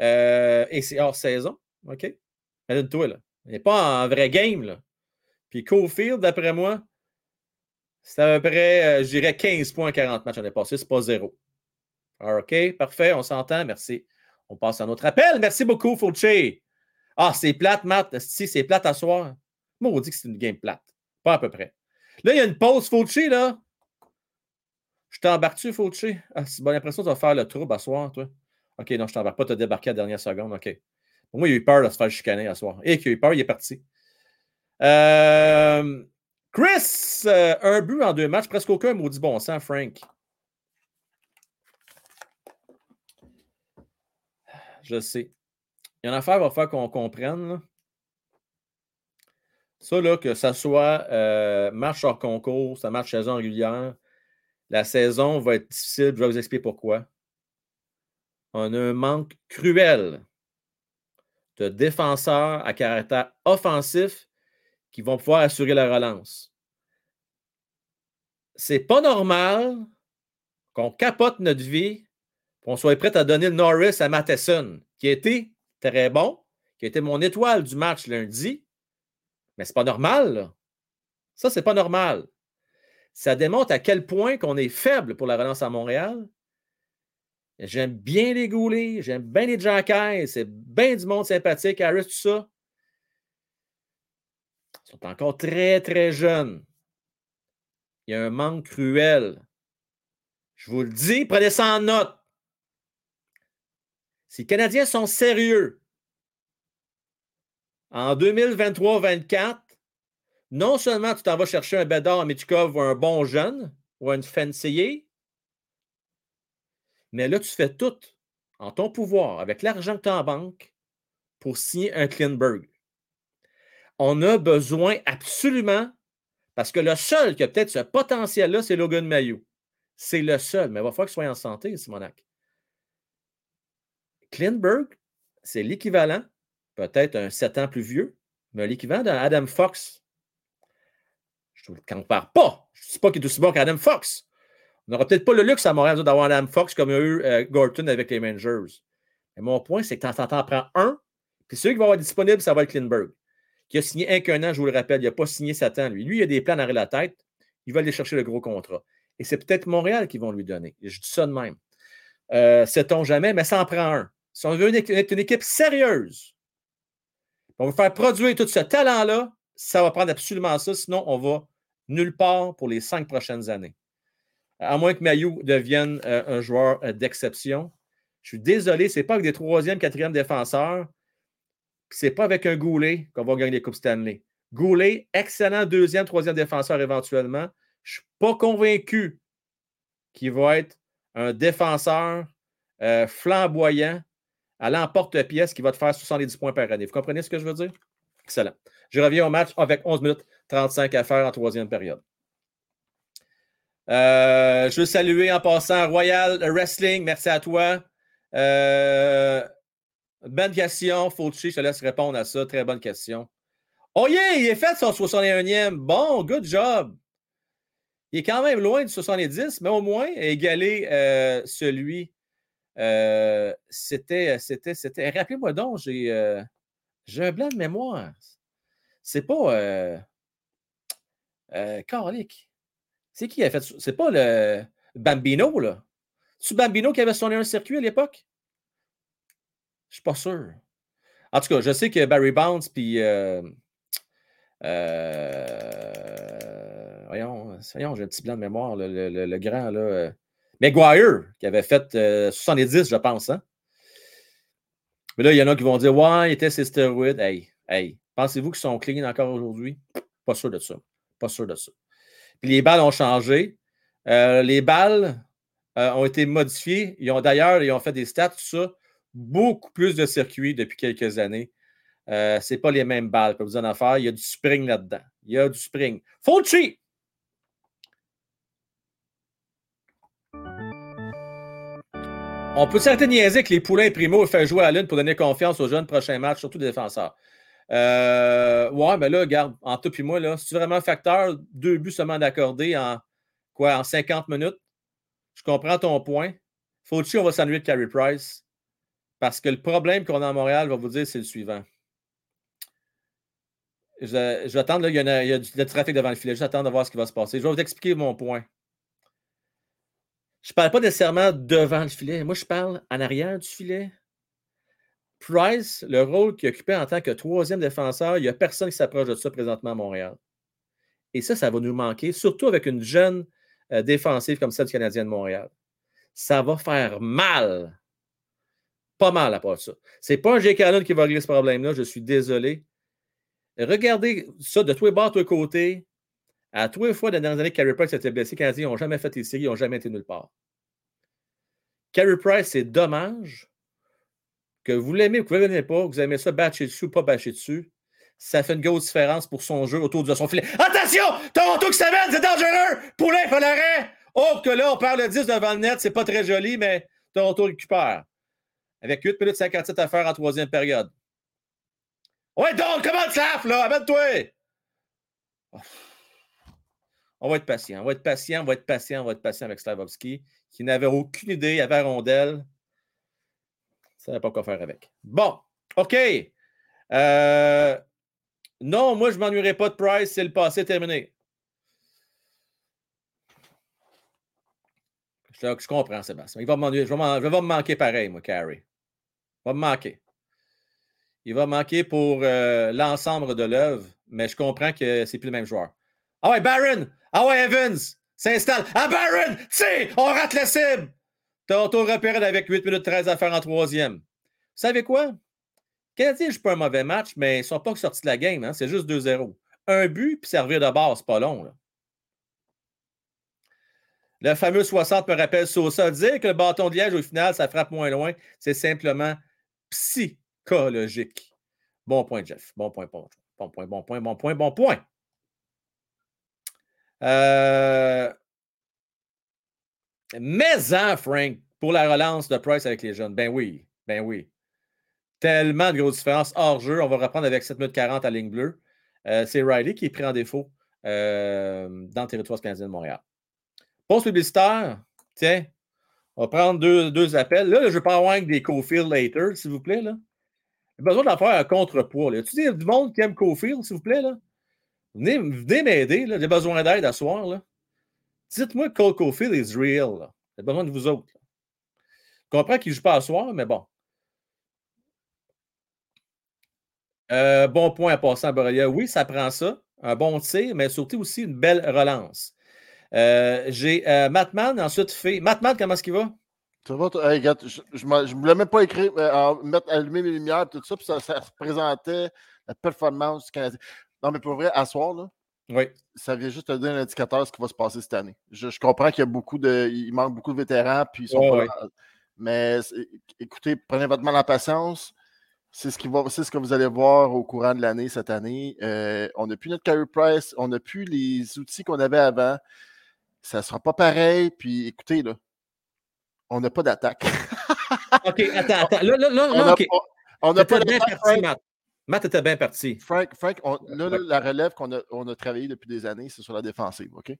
A: Euh, et c'est hors saison. OK? Imagine-toi, là. Il n'est pas en vrai game, là. Puis Cofield, d'après moi, c'est à peu près, euh, je dirais, 15 points 40 matchs l'année passée. C'est pas zéro. OK, parfait, on s'entend. Merci. On passe à notre appel. Merci beaucoup, Fauché. Ah, c'est plate, Matt. Si, c'est plate à. Moi, on dit que c'est une game plate. Pas à peu près. Là, il y a une pause Fauché, là. Je t'embarque-tu, Fauché? Ah, c'est bonne impression tu vas faire le trouble à soir, toi. OK, non, je t'embarque pas, tu as débarqué à la dernière seconde. OK. Moi, il a eu peur de se faire chicaner à soir. Et qu'il a eu peur, il est parti. Euh, Chris, euh, un but en deux matchs, presque aucun maudit bon sens, Frank. Je sais. Il y a une affaire, il va falloir qu'on comprenne. Ça, là, que ça soit euh, match hors concours, ça marche saison régulière, la saison va être difficile. Je vais vous expliquer pourquoi. On a un manque cruel de défenseurs à caractère offensif qui vont pouvoir assurer la relance. C'est pas normal qu'on capote notre vie qu'on soit prêt à donner le Norris à Matheson, qui a été très bon, qui a été mon étoile du match lundi. Mais c'est pas normal. Là. Ça, c'est pas normal. Ça démontre à quel point qu'on est faible pour la relance à Montréal. J'aime bien les goulets, j'aime bien les jackets, c'est bien du monde sympathique, Harris, tout ça. Ils sont encore très, très jeunes. Il y a un manque cruel. Je vous le dis, prenez ça en note. Si les Canadiens sont sérieux en 2023-24, non seulement tu t'en vas chercher un Bédard, Michkov ou un bon jeune ou un fancier, mais là, tu fais tout en ton pouvoir avec l'argent que tu as en banque pour signer un Klinberg. On a besoin absolument, parce que le seul qui a peut-être ce potentiel-là, c'est Logan Mayo. C'est le seul, mais il va falloir qu'il soit en santé, Simonac. Klinberg, c'est l'équivalent peut-être un 7 ans plus vieux, mais l'équivalent d'Adam Fox. Je ne compare pas. Je ne dis pas qu'il est aussi bon qu'Adam Fox. On n'aura peut-être pas le luxe à Montréal d'avoir Adam Fox comme a eu euh, Gorton avec les Rangers. Mais mon point, c'est que tu t'en prends un, puis celui qui va avoir disponible, ça va être Klinberg, qui a signé un qu'un an, je vous le rappelle. Il n'a pas signé 7 ans, lui. Lui, il a des plans dans la tête. Il va aller chercher le gros contrat. Et c'est peut-être Montréal qui vont lui donner. Je dis ça de même. Euh, Sait-on jamais, mais ça en prend un. Si on veut être une équipe sérieuse, on veut faire produire tout ce talent-là, ça va prendre absolument ça. Sinon, on va nulle part pour les cinq prochaines années. À moins que Mayou devienne euh, un joueur euh, d'exception. Je suis désolé, ce n'est pas avec des troisième, quatrième défenseurs. Ce n'est pas avec un Goulet qu'on va gagner les Coupes Stanley. Goulet, excellent deuxième, troisième défenseur éventuellement. Je ne suis pas convaincu qu'il va être un défenseur euh, flamboyant à l'emporte-pièce qui va te faire 70 points par année. Vous comprenez ce que je veux dire? Excellent. Je reviens au match avec 11 minutes 35 à faire en troisième période. Euh, je veux saluer en passant Royal Wrestling. Merci à toi. Euh, bonne question, Fauci. Je te laisse répondre à ça. Très bonne question. Oh yeah, il est fait son 61e. Bon, good job. Il est quand même loin du 70, mais au moins égalé euh, celui. c'était, c'était, c'était. Rappelez-moi donc, j'ai, un blanc de mémoire. C'est pas. Euh. C'est qui a fait? C'est pas le Bambino, là. C'est Bambino qui avait sonné un circuit à l'époque? Je suis pas sûr. En tout cas, je sais que Barry Bounce, puis. Euh, euh, voyons, j'ai un petit blanc de mémoire, le, le, grand, là. Euh, McGuire, qui avait fait 70, je pense, hein? Mais là, il y en a qui vont dire Ouais, il était ses stéroïdes. Hey, hey, pensez-vous qu'ils sont clean encore aujourd'hui? Pas sûr de ça. Pas sûr de ça. Les balles ont changé. Euh, les balles euh, ont été modifiées. Ils ont d'ailleurs, ils ont fait des stats, tout ça. Beaucoup plus de circuits depuis quelques années. Euh, ce n'est pas les mêmes balles, que vous en faire. Il y a du spring là-dedans. Il y a du spring. Fauci! On peut certainement niaiser que les poulains et Primo faire jouer à l'une pour donner confiance aux jeunes prochains matchs, surtout les défenseurs. Euh, ouais, mais là, regarde, en tout puis moi, là, c'est vraiment un facteur, deux buts seulement d'accordé en quoi, en 50 minutes? Je comprends ton point. Faut-il on va s'ennuyer de Carey Price? Parce que le problème qu'on a à Montréal, va vous dire, c'est le suivant. Je, vais attendre, il, y a, il y a du trafic devant le filet. J'attends de voir ce qui va se passer. Je vais vous expliquer mon point. Je ne parle pas nécessairement devant le filet. Moi, je parle en arrière du filet. Price, le rôle qu'il occupait en tant que troisième défenseur, il n'y a personne qui s'approche de ça présentement à Montréal. Et ça, ça va nous manquer, surtout avec une jeune euh, défensive comme celle du Canadien de Montréal. Ça va faire mal. Pas mal à part ça. Ce n'est pas un J. Cannon qui va régler ce problème-là, je suis désolé. Regardez ça de tous les bords, de tous les côtés. À tous les fois, dans les dernières années, Carey Price été blessé, les Canadiens n'ont jamais fait les séries, ils n'ont jamais été nulle part. Carey Price, c'est dommage que vous l'aimez ou que vous ne l'aimez pas, que vous aimez ça bâcher dessus ou pas bâcher dessus, ça fait une grosse différence pour son jeu autour de son filet. Attention! Toronto qui s'amène, c'est dangereux! Poulain fait l'arrêt! Oh, que là, on parle de 10 devant le net, c'est pas très joli, mais Toronto récupère. Avec 8 minutes 57 à faire en troisième période. Ouais, donc, comment le là? Amène-toi! On va être patient, on va être patient, on va être patient, on va être patient avec Slavovski, qui n'avait aucune idée, avait rondelle ne savait pas quoi faire avec. Bon, OK. Euh, non, moi, je ne m'ennuierai pas de Price, c'est le passé terminé. Je, comprends, Sébastien. Il va m'ennuyer. Je, vais me manquer pareil, moi, Carrie. Il va me manquer. Il va manquer pour euh, l'ensemble de l'œuvre, mais je comprends que c'est plus le même joueur. Ah ouais, Baron! Ah ouais, Evans! S'installe. Ah, Baron! Tu on rate la cible! Toronto repéré avec 8 minutes 13 à faire en troisième. Vous savez quoi? Canadien ne joue pas un mauvais match, mais ils ne sont pas sortis de la game. Hein? C'est juste 2-0. Un but, puis servir de base, pas long. Le fameux 60 me rappelle Sosa. Dire que le bâton de liège, au final, ça frappe moins loin, c'est simplement psychologique. Bon point, Jeff. Bon point, bon, bon point, bon point, bon point, bon point. Euh, mais en, Frank, pour la relance de Price avec les jeunes. Ben oui, ben oui. Tellement de grosses différences hors jeu. On va reprendre avec 7 minutes 40 à ligne bleue. Euh, c'est Riley qui est pris en défaut euh, dans le territoire canadien de Montréal. Pause publicitaire. Tiens, on va prendre deux, deux appels. Là, je ne veux pas avoir des Cofield later, s'il vous plaît. J'ai besoin d'en faire un contrepoids. Là. Tu dis du monde qui aime Cofield, s'il vous plaît? Là? Venez, m'aider. J'ai besoin d'aide à soir. Dites-moi que Cole Cofield is real. J'ai besoin de vous autres. Je comprends qu'il ne joue pas à soir, mais bon. Euh, bon point à passer Borrelia. Oui, ça prend ça. Un bon tir, mais surtout aussi une belle relance. Euh, J'ai euh, Matman, ensuite fait. Matman, comment est-ce qu'il va?
I: Ça va, hey, je ne voulais même pas écrire, euh, mettre, allumer mes lumières tout ça, puis ça, représentait la performance du Canadien. Non, mais pour vrai, à là,
A: oui.
I: ça vient juste te donner un indicateur de ce qui va se passer cette année. Je, je comprends qu'il y a beaucoup de. Il manque beaucoup de vétérans, puis ils sont pas là. Mais écoutez, prenez votre mal en patience. C'est ce, qui va, c'est ce que vous allez voir au courant de l'année cette année. Euh, on n'a plus notre carry price, on n'a plus les outils qu'on avait avant. Ça ne sera pas pareil. Puis écoutez, là, on n'a pas d'attaque. [LAUGHS]
A: OK, attends, attends. Là, là, là,
I: On n'a pas, on d'attaque, Frank.
A: Matt. Était bien parti.
I: Frank, Frank, on- là, là, la relève qu'on a, on a travaillé depuis des années, c'est sur la défensive, OK?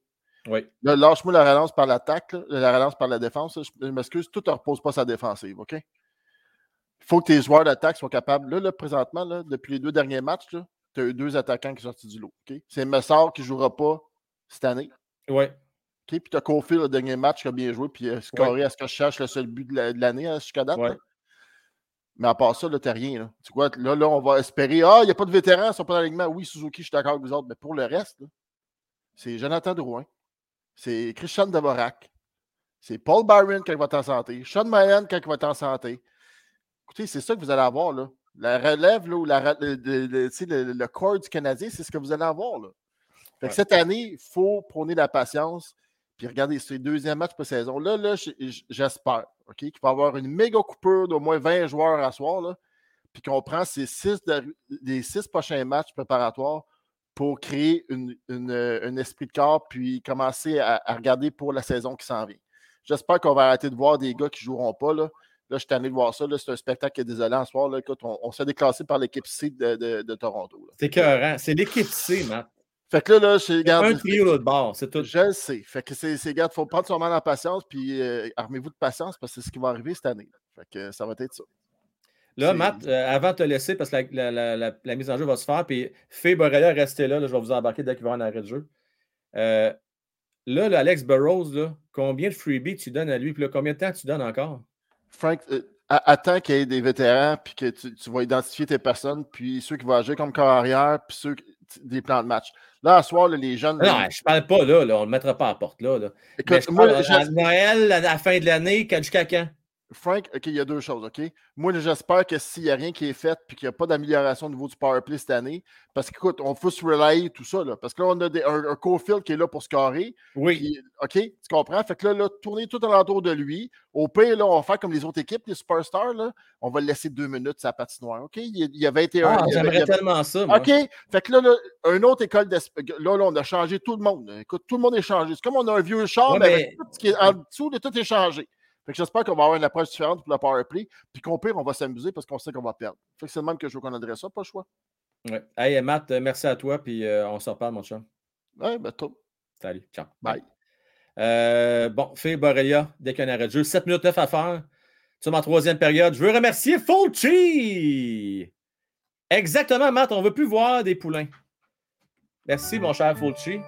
A: Oui.
I: Là, lâche-moi la relance par l'attaque, la relance par la défense. là, je je m'excuse, tout ne repose pas sa défensive, OK? Il faut que tes joueurs d'attaque soient capables. Là, là présentement, là, depuis les deux derniers matchs, tu as eu deux attaquants qui sont sortis du lot. OK? C'est Messard qui ne jouera pas cette année.
A: Oui.
I: OK? Puis tu as Cofield, le dernier match, qui a bien joué, puis euh, scoré à ce que je cherche le seul but de la- de l'année à jusqu'à date.
A: Ouais.
I: Mais à part ça, là, t'as rien. Là. Tu vois, là, là, on va espérer. Ah, il n'y a pas de vétérans, ils ne sont pas dans l'alignement. Oui, Suzuki, je suis d'accord avec vous autres. Mais pour le reste, c'est Jonathan Drouin. C'est Christian Dvorak. C'est Paul Byron quand il va être en santé. Sean Mayan quand il va être en santé. Écoutez, c'est ça que vous allez avoir. Là. La relève, là, ou la, le, le- le- tu sais, le- le corps du Canadien, c'est ce que vous allez avoir. Là. Fait que
A: Ouais.
I: cette année, il faut prôner la patience. Puis regardez, c'est le deuxième match pour saison. Là, là j'espère qu'il va y avoir une méga coupure d'au moins 20 joueurs à soir. Là, puis qu'on prend ces six de- les six prochains matchs préparatoires pour créer une, une, un esprit de corps, puis commencer à, regarder pour la saison qui s'en vient. J'espère qu'on va arrêter de voir des gars qui ne joueront pas. Là, là je suis allé de voir ça. C'est un spectacle qui est désolant ce soir. Là. Écoute, on, on s'est déclassé par l'équipe C de, de- de Toronto.
A: C'est écœurant. C'est l'équipe C, Matt.
I: Fait que là, là je, regarde,
A: Un trio l'autre bord, c'est tout.
I: je le sais. Fait que c'est, c'est regarde, faut prendre son mal en patience, puis euh, armez-vous de patience parce que c'est ce qui va arriver cette année. Fait que ça va être ça.
A: Là,
I: C'est-
A: Matt, euh, avant de te laisser, parce que la, la- la- mise en jeu va se faire, puis Fé Borrella, restez là, là, je vais vous embarquer dès qu'il va un arrêt de jeu. Euh, là, le Alex Burrows, là, combien de freebies tu donnes à lui, puis là, combien de temps tu donnes encore?
I: Frank, attends qu'il y ait des vétérans, puis que tu, tu vas identifier tes personnes, puis ceux qui vont agir comme corps arrière, puis ceux qui- des plans de match. Là, à soir, là, les jeunes.
A: Non, je parle pas là, là on ne le mettra pas à la porte là. là. Mais
I: écoute,
A: je
I: moi,
A: parle
I: je-
A: à Noël, à la fin de l'année, quand- jusqu'à quand?
I: Frank, OK, il y a deux choses, OK? Moi, j'espère que s'il n'y a rien qui est fait puis qu'il n'y a pas d'amélioration au niveau du power play cette année, parce qu'écoute, on faut se relayer tout ça, là, parce que là, on a des- un, un Cofield qui est là pour scorer.
A: Oui.
I: puis, OK, tu comprends? Fait que là, là, tourner tout alentour de lui. Au pire, là, on va faire comme les autres équipes, les superstars, là. On va le laisser deux minutes sa patinoire, OK? Il y a, il y a 21.
A: Ah, J'aimerais tellement ça. moi.
I: OK? Fait que là, là, une autre école Là, là, on a changé tout le monde. Écoute, tout le monde est changé. C'est comme on a un vieux char,
A: Ouais,
I: mais
A: mais-
I: avec tout ce qui est en dessous, là, tout est changé. Fait que j'espère qu'on va avoir une approche différente pour le power play. Puis qu'au pire, on va s'amuser parce qu'on sait qu'on va perdre. Fait que c'est le même que je veux qu'on adresse ça, pas le choix.
A: Ouais. Hey, Matt, euh, merci à toi, puis euh, on se reparle, mon chum.
I: Ouais, ben, tout.
A: Salut, ciao.
I: Bye.
A: Euh, bon, Phil Borrelia, dès qu'il y a un arrêt de jeu, 7 minutes 9 à faire. Nous sommes en troisième période. Je veux remercier Fulci. Exactement, Matt, on ne veut plus voir des poulains. Merci, mon cher Fulci.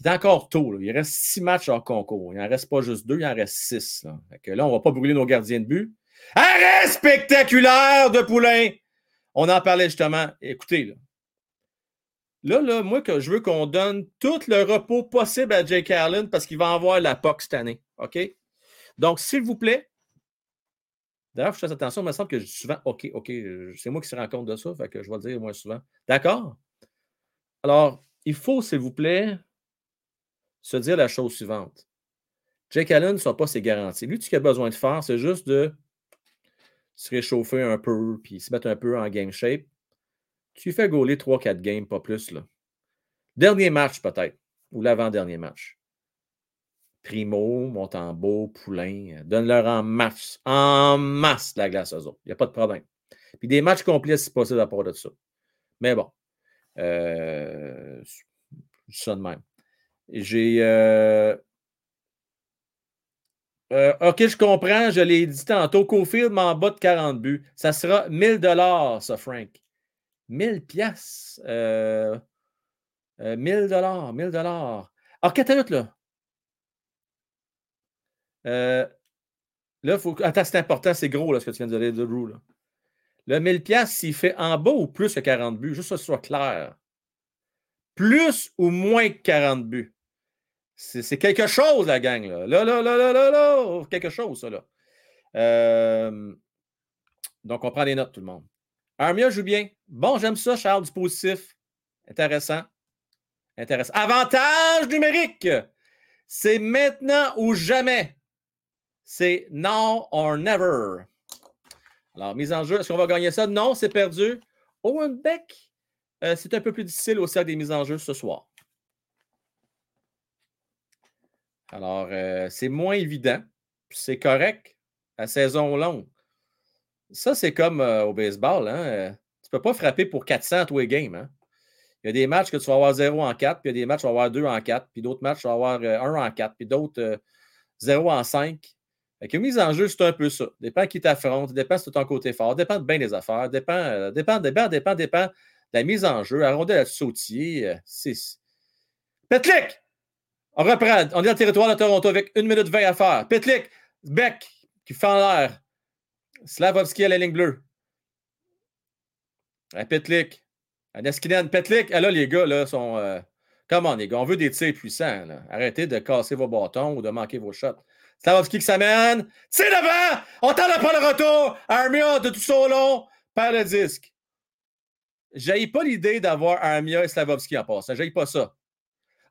A: Il est encore tôt. Il reste six matchs hors concours. Il n'en reste pas juste deux, il en reste six. Là, on ne va pas brûler nos gardiens de but. Arrêt spectaculaire de poulain! On en parlait justement. Écoutez, là. Là, moi, je veux qu'on donne tout le repos possible à Jake Allen parce qu'il va avoir la POC cette année. OK? Donc, s'il vous plaît, d'ailleurs, je fais attention, il me semble que je dis souvent OK, OK, c'est moi qui se rends compte de ça, je vais le dire moins souvent. D'accord? Alors, il faut, s'il vous plaît, se dire la chose suivante. Jake Allen ne sont pas ses garanties. Lui, ce qu'il a besoin de faire, c'est juste de se réchauffer un peu, puis se mettre un peu en game shape. Tu fais gauler 3-4 games, pas plus. Là. Dernier match, peut-être, ou l'avant-dernier match. Primo, Montembeau, Poulain. Donne-leur en masse, en masse la glace aux autres. Il n'y a pas de problème. Puis des matchs complets si possible à part de ça. Mais bon. Euh, ça de même. J'ai. Euh, euh, OK, je comprends. Je l'ai dit tantôt. Cofield m'en bas de 40 buts. Ça sera 1000 dollars, ça, Frank. 1000 pièces. 1000 dollars. 1000 dollars. Alors, minutes, là. Euh, là, faut... Attends, c'est important, c'est gros là, ce que tu viens de dire de Drew. Là. Le 1000 pièces s'il fait en bas ou plus que 40 buts, juste que ce soit clair. Plus ou moins que 40 buts. C'est quelque chose, la gang. Là, là, là, là, là, là, là. quelque chose, ça. Là. Euh, donc, on prend des notes, tout le monde. Armia joue bien. Bon, j'aime ça, Charles, du positif. Intéressant. Intéressant. Avantage numérique. C'est maintenant ou jamais c'est now or never. Alors, mise en jeu, est-ce qu'on va gagner ça? Non, c'est perdu. Owen Beck, euh, c'est un peu plus difficile au cercle des mises en jeu ce soir. Alors, euh, c'est moins évident. C'est correct à saison longue. Ça, c'est comme euh, au baseball. Hein? Tu ne peux pas frapper pour 400 tous les games. Hein? Il y a des matchs que tu vas avoir 0 en 4, puis il y a des matchs où tu vas avoir 2 en 4, puis d'autres matchs, tu vas avoir 1 en 4, puis d'autres 0 en 5. Fait mise en jeu, c'est un peu ça. Dépend qui t'affronte, dépend si tu ton côté fort, dépend de bien des affaires, dépend, euh, dépend, dépend, dépend, dépend de la mise en jeu. Arrondel à sautier, 6. Euh, Petlik! On reprend. On est dans le territoire de Toronto avec 1 minute 20 à faire. Petlik, Beck qui fait en l'air. Slavovski à la ligne bleue. À Petlik. À Neskinen. Petlik. Ah là, les gars, là, sont. Euh, comment, les gars? On veut des tirs puissants. Arrêtez de casser vos bâtons ou de manquer vos shots. Slavovski qui s'amène. C'est devant! On t'en a pas le retour! Armia de tout son long perd le disque. J'ai pas l'idée d'avoir Armia et Slavovski en passant. J'ai pas ça.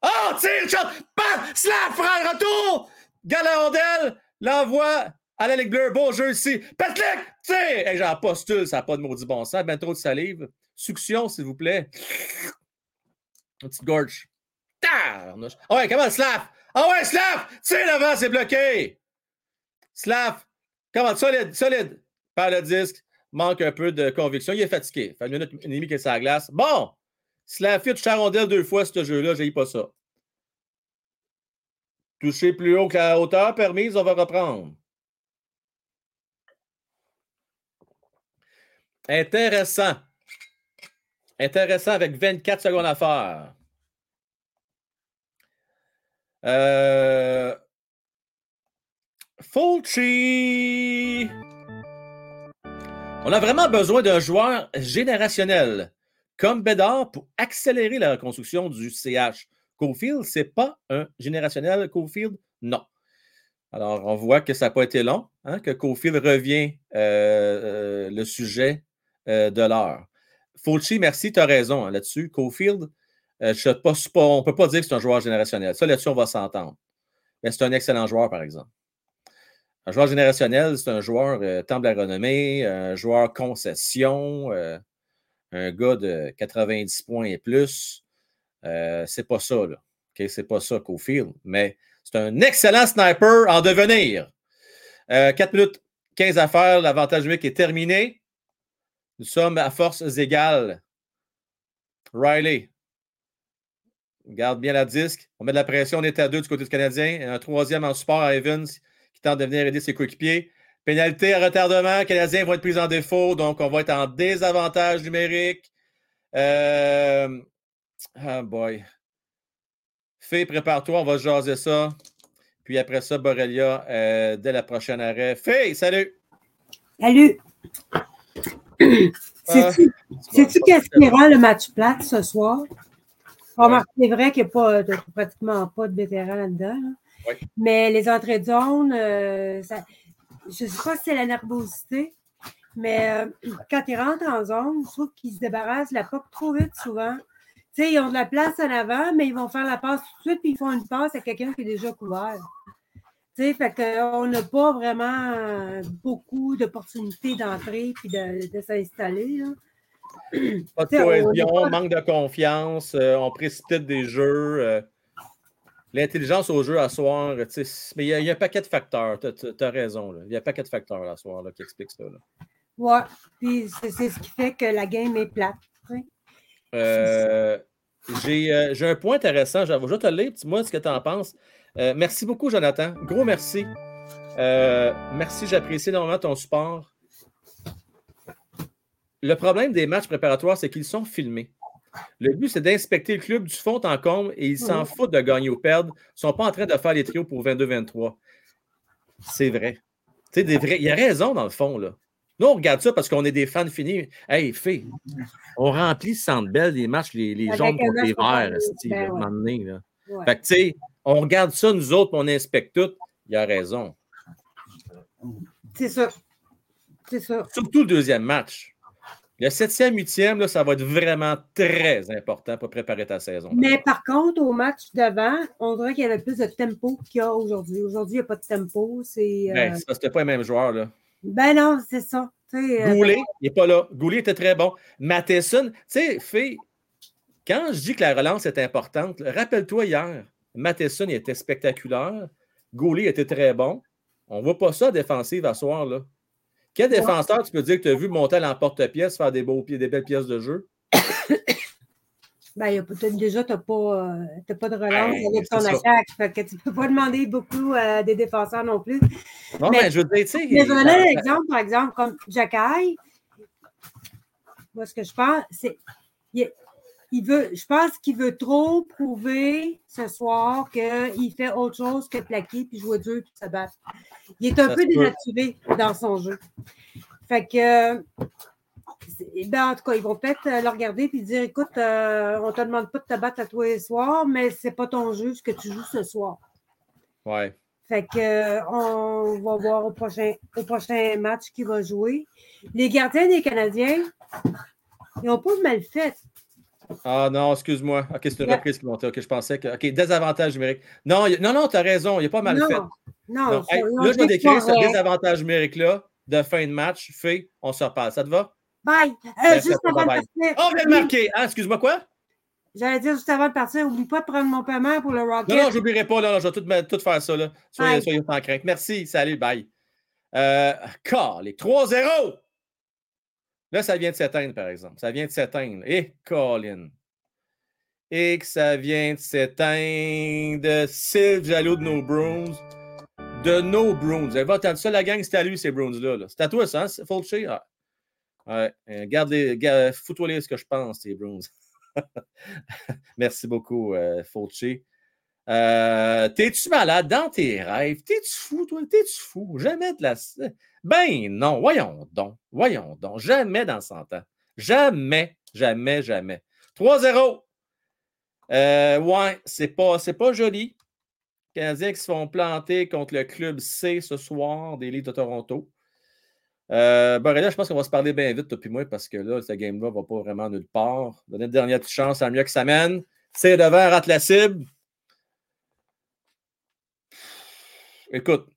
A: Oh, tire, shot! Bam! Slav frère, retour! Galandel l'envoie à la Ligue bleue. Bon jeu ici. Petlik! Tire! Hey, J'en postule, ça n'a pas de maudit bon sens. Ben trop de salive. Succion, s'il vous plaît. Une petite gorge. Ah ouais, comment Slav? Ah ouais, Slav! Tire l'avant, c'est bloqué! Slav! Comment? Solide, solide. Par le disque. Manque un peu de conviction. Il est fatigué. Fait une minute et demie qu'il est sur la glace. Bon! Slav fait charondelle deux fois ce jeu-là. J'ai pas ça. Toucher plus haut que la hauteur permise, on va reprendre. Intéressant. Intéressant avec 24 secondes à faire. Euh... Fulci. On a vraiment besoin d'un joueur générationnel comme Bédard pour accélérer la reconstruction du CH. Cofield, ce n'est pas un générationnel. Cofield, non. Alors, on voit que ça n'a pas été long, hein, que Cofield revient euh, euh, le sujet euh, de l'heure. Fulci, merci, tu as raison hein, là-dessus. Cofield, euh, on ne peut pas dire que c'est un joueur générationnel. Ça, là-dessus, on va s'entendre. Mais c'est un excellent joueur, par exemple. Un joueur générationnel, c'est un joueur temple à renommée, un joueur concession, un gars de 90 points et plus. c'est pas ça, là. C'est pas ça fil. Mais c'est un excellent sniper en devenir. 4 minutes 15 à faire, l'avantage numérique est terminé. Nous sommes à forces égales. Riley, Garde bien la disque. On met de la pression. On est à deux du côté du Canadien. Un troisième en support à Evans qui tente de venir aider ses coéquipiers. Pénalité à retardement. Les Canadiens vont être pris en défaut. Donc, on va être en désavantage numérique. Euh... Oh boy. Fais, prépare-toi. On va jaser ça. Puis après ça, Borrelia, euh, dès la prochaine arrêt. Fais, salut.
J: Salut. [COUGHS] Sais-tu qu'est-ce qui rend le match plate ce soir? C'est vrai qu'il n'y a pratiquement pas de vétérans là-dedans. Mais les entrées de zone, euh, je ne sais pas si c'est la nervosité, mais euh, quand ils rentrent en zone, je trouve qu'ils se débarrassent de la POC trop vite souvent. sais, ils ont de la place en avant, mais ils vont faire la passe tout de suite, puis ils font une passe à quelqu'un qui est déjà couvert. sais, fait qu'on n'a pas vraiment beaucoup d'opportunités d'entrer et de, de s'installer.
A: Pas de cohésion, manque de confiance, euh, on précipite des jeux. Euh. L'intelligence au jeu à soir, mais il y, a un paquet de facteurs. Tu as, raison. Il y a un paquet de facteurs à soir qui expliquent ça.
J: Ouais, puis c'est ce qui fait que la game est plate.
A: Euh, euh, j'ai un point intéressant. Je vais te le lire. Dis-moi ce que tu en penses. Euh, merci beaucoup, Jonathan. Gros merci. merci, j'apprécie énormément ton support. Le problème des matchs préparatoires, c'est qu'ils sont filmés. Le but, c'est d'inspecter le club du fond en comble et ils s'en foutent de gagner ou perdre. Ils ne sont pas en train de faire les trios pour 22-23. C'est vrai. Des vrais. Il y a raison, dans le fond. Là. Nous, on regarde ça parce qu'on est des fans finis. Hey, fait, on remplit Centre Bell des matchs, les, les jaunes contre les verts, Fait que, tu sais, on regarde ça, nous autres, on inspecte tout. Il a raison.
J: C'est ça. C'est ça.
A: Surtout le deuxième match. Le septième, huitième, ça va être vraiment très important pour préparer ta saison.
J: Mais par contre, au match d'avant, on dirait qu'il y avait plus de tempo qu'il y a aujourd'hui. Aujourd'hui, il n'y a pas de tempo. C'est
A: ben, parce que pas les mêmes joueurs. Là.
J: Ben non, c'est ça.
A: Euh, Goulet, il n'est pas là. Goulet était très bon. Matheson, tu sais, quand je dis que la relance est importante, rappelle-toi hier, Matheson était spectaculaire. Goulet était très bon. On ne voit pas ça défensive à soir. Là. Quel défenseur tu peux dire que tu as vu monter à l'emporte-pièce, faire des, beaux, des belles pièces de jeu?
J: Ben, déjà, tu n'as pas, euh, pas, de relance ben, avec ton attaque. Fait que tu ne peux pas demander beaucoup à des défenseurs non plus.
A: Non, mais, je veux dire, tu sais.
J: Mais je vais donner un exemple, par exemple, comme Jacky. Moi, ce que je pense, c'est. Il, veut, je pense qu'il veut trop prouver ce soir qu'il fait autre chose que plaquer puis jouer dur puis se battre. Il est un peu dénaturé dans son jeu. Fait que ben, en tout cas, ils vont peut-être euh, le regarder et dire écoute, euh, on ne te demande pas de te battre à toi les soirs, mais ce n'est pas ton jeu ce que tu joues ce soir.
A: Ouais.
J: Fait que euh, on va voir au prochain, au prochain match qui va jouer. Les gardiens des Canadiens, ils n'ont pas mal fait.
A: Ah non, excuse-moi. OK, c'est une reprise qui montait. OK, je pensais que. OK, désavantage numérique. Non, non, non, tu as raison. Il a pas mal fait.
J: Non,
A: là, je vais décrire ce désavantage numérique-là de fin de match. Fait, on se repasse. Ça te va?
J: Bye. Euh, juste avant de partir.
A: Oh, de marquer. Ah, excuse-moi, quoi?
J: J'allais dire juste avant de partir, oublie pas de prendre mon paiement pour le Rocket.
A: Non, non, j'oublierai pas. Là, je vais tout, faire ça. Là. Soyez, en crainte. Merci. Salut. Bye. Euh, les 3-0. Là, ça vient de s'éteindre, par exemple. Ça vient de s'éteindre. Et eh, Colin. Et que ça vient de s'éteindre. Sylve jaloux de nos Bruins. De nos Bruins. Vous avez entendu ça, la gang? C'était à lui, ces Bruins-là. Là. C'est à toi, ça, hein? Fulcher? Ah. Ouais, euh, garde les, fous-toi ce que je pense, ces Bruins. [LAUGHS] Merci beaucoup, euh. Euh, T'es-tu malade dans tes rêves? T'es-tu fou, toi? T'es-tu fou? Jamais de la. Ben non, voyons donc. Voyons donc. Jamais dans 100 ans. Jamais, jamais, jamais. 3-0. Euh, ouais, c'est pas, pas joli. Les Canadiens qui se font planter contre le club C ce soir des Ligues de Toronto. Euh, je pense qu'on va se parler bien vite, toi et moi, parce que là, ce game-là ne va pas vraiment nulle part. Donner une dernière petite chance à mieux que ça mène. C'est devant, rate la cible. Écoute,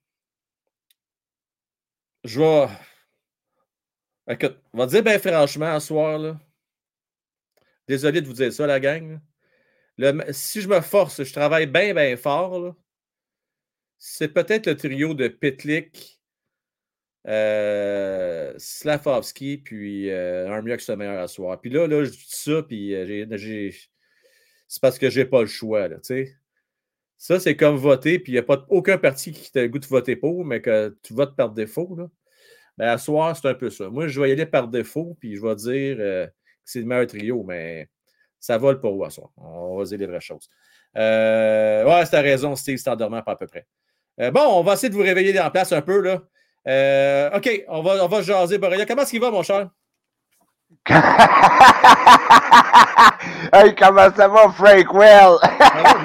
A: je vais. Écoute, on va dire bien franchement, ce soir, là. Désolé de vous dire ça, la gang. si je me force, je travaille bien, bien fort. C'est peut-être le trio de Pitlick, euh, Slavovski, puis euh, un mieux que ce meilleur à soir. Puis là, là, je dis ça, puis euh, c'est parce que j'ai pas le choix, tu sais. Ça, c'est comme voter, puis il n'y a pas aucun parti qui t'a le goût de voter pour, mais que tu votes par défaut, là. Ben, à soir, c'est un peu ça. Moi, je vais y aller par défaut, puis je vais dire que c'est le meilleur trio, mais ça vole pas où à soir. On va dire les vraies choses. ouais, c'est raison, Steve, c'est endormant pas à peu près. bon, on va essayer de vous réveiller en place un peu, là. Euh, OK, on va, on va jaser. Borrelia, comment est-ce qu'il va, mon cher? [LAUGHS]
K: hey, comment ça va, Frank Well?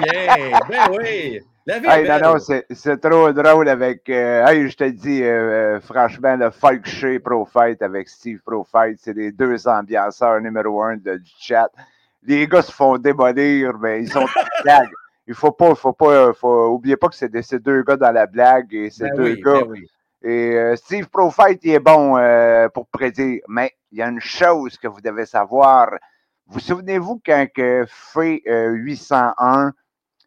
A: bien, ben oui. La vie
K: hey, non, non, c'est trop drôle avec. Euh, hey, je te dis, euh, franchement, le Folk Shea Pro Fight avec Steve Pro Fight, c'est les deux ambianceurs numéro un de, du chat. Les gars se font démolir, mais ils sont [LAUGHS] blague. Il faut pas, faut pas, faut oublier pas que c'est ces deux gars dans la blague et ces ben deux gars. Ben oui et euh, Steve Profite, il est bon euh, pour prédire, mais il y a une chose que vous devez savoir. Vous souvenez-vous quand que Fay 801,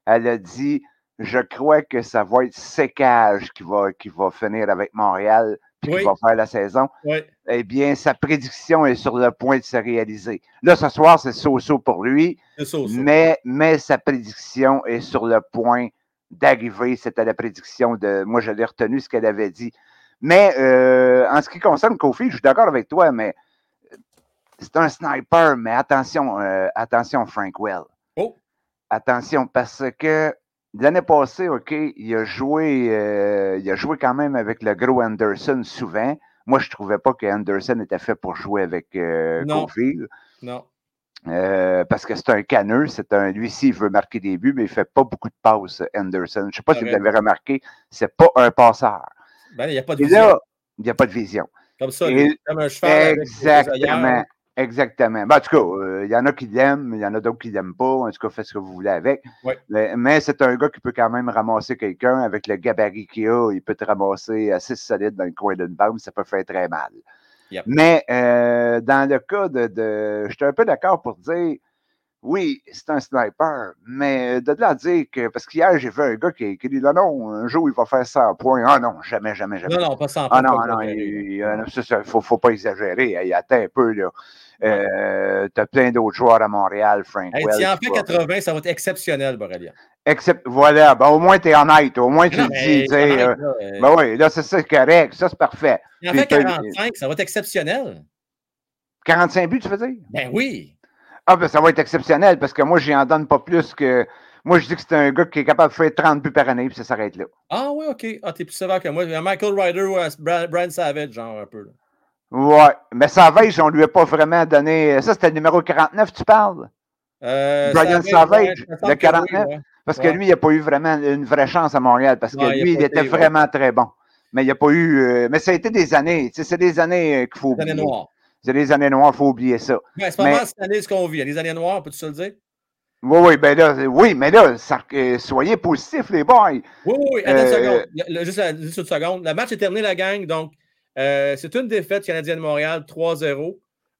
K: elle a dit je crois que ça va être sécage qui va, qui va finir avec Montréal puis qui va faire la saison. Eh bien, sa prédiction est sur le point de se réaliser. Là, ce soir, c'est so-so pour lui. Mais, mais sa prédiction est sur le point d'arriver. C'était la prédiction de. Moi, je l'ai retenu ce qu'elle avait dit. Mais euh, en ce qui concerne Kofi, je suis d'accord avec toi, mais c'est un sniper, mais attention, euh, attention, Frank Well.
A: Oh.
K: Attention, parce que l'année passée, OK, il a joué, euh, il a joué quand même avec le gros Anderson souvent. Moi, je ne trouvais pas que Anderson était fait pour jouer avec euh,
A: non. Non.
K: Euh, parce que c'est un caneux, c'est un. Lui, s'il veut marquer des buts, mais il ne fait pas beaucoup de passes, Anderson. Je ne sais pas si vous avez remarqué, c'est pas un passeur.
A: Ben, il n'y a pas de vision.
K: Il n'y a pas de vision.
A: Comme ça, comme un cheval.
K: Exactement. Exactement. Ben, en tout cas, il euh, y en a qui l'aiment, il y en a d'autres qui l'aiment pas. En tout cas, faites ce que vous voulez avec. Mais, c'est un gars qui peut quand même ramasser quelqu'un avec le gabarit qu'il a. Il peut te ramasser assez solide dans le coin d'une bombe. Ça peut faire très mal. Mais euh, dans le cas de. de je suis un peu d'accord pour dire oui, c'est un sniper, mais de là à dire que. Parce qu'hier, j'ai vu un gars qui, qui dit non, non, un jour, il va faire 100 points. Ah non, jamais, jamais, jamais.
A: Non, non, pas 100
K: points. Ah non, non, il ne faut, faut, pas exagérer. Il attend un peu, là. Euh, tu as plein d'autres joueurs à Montréal, Frank.
A: Hey, si en fait 80, ça va être exceptionnel, Borrelia.
K: Except, voilà, ben, au moins tu es honnête, au moins tu le dis. Euh, ben oui, là, c'est ça, correct, ça c'est parfait.
A: Si en fait 45, ça va être exceptionnel.
K: 45 buts, tu veux dire?
A: Ben oui.
K: Ah, ben ça va être exceptionnel parce que moi, je n'en donne pas plus que. Moi, je dis que c'est un gars qui est capable de faire 30 buts par année, puis ça s'arrête là.
A: Ah oui, OK. Ah, t'es plus sévère que moi. Michael Ryder ou Brian Savage, genre un peu. Là.
K: Ouais. Mais Savage, on ne lui a pas vraiment donné. Ça, c'était le numéro 49, tu parles?
A: Euh,
K: Brian Savage, le 49. Parce que lui, il n'a pas eu vraiment une vraie chance à Montréal, parce que lui, il, était vraiment très bon. Mais il n'y a pas eu. Euh, mais ça a été des années. C'est des années euh, qu'il faut.
A: Des années noires.
K: C'est des années noires, il faut oublier ça.
A: Mais c'est pas mais... cette année ce qu'on vit. Les années noires, peux-tu se le dire?
K: Oui, oui, ben là, oui, mais là, ça, euh, soyez positifs, les boys.
A: Oui, oui, oui. Attends une seconde. juste, juste, une seconde. Le match est terminé, la gang. Donc, euh, c'est une défaite canadienne de Montréal, 3-0.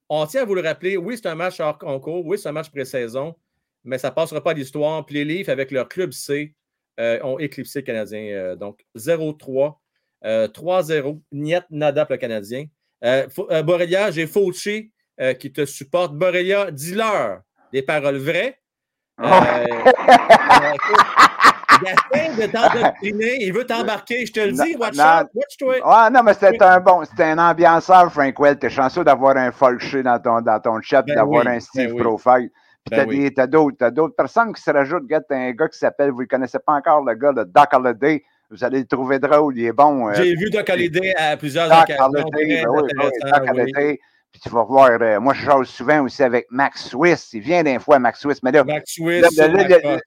A: On tient à vous le rappeler. Oui, c'est un match hors concours. Oui, c'est un match pré-saison. Mais ça ne passera pas l'histoire. Puis les Leafs, avec leur club C, euh, ont éclipsé le Canadien. donc, 0-3. 3-0. Niet nada pour le Canadien. Euh, euh, Borrelia, j'ai Fauci euh, qui te supporte. Borrelia, dis-leur des paroles vraies. Euh, il de t'endoctriner, il veut t'embarquer, je te le dis, watch out, watch-toi.
K: Ah non, mais c'était un bon, c'était un ambianceur, Frank Well. T'es chanceux d'avoir un Folkshay dans ton, dans ton chat, ben d'avoir un ben Steve Profile. Puis ben t'as, d'autres, personnes qui se rajoutent. Regarde, t'as un gars qui s'appelle, vous ne connaissez pas encore le gars, de Doc Holiday. Vous allez le trouver drôle, il est bon.
A: Euh, J'ai vu Doc Holiday à plusieurs Doc occasions.
K: Ben oui, Doc Holiday. Puis tu vas voir, euh, moi je joue souvent aussi avec Max Swiss. Il vient d'un fois, Max Swiss. Mais là,
A: Max Swiss, là,
K: là, là,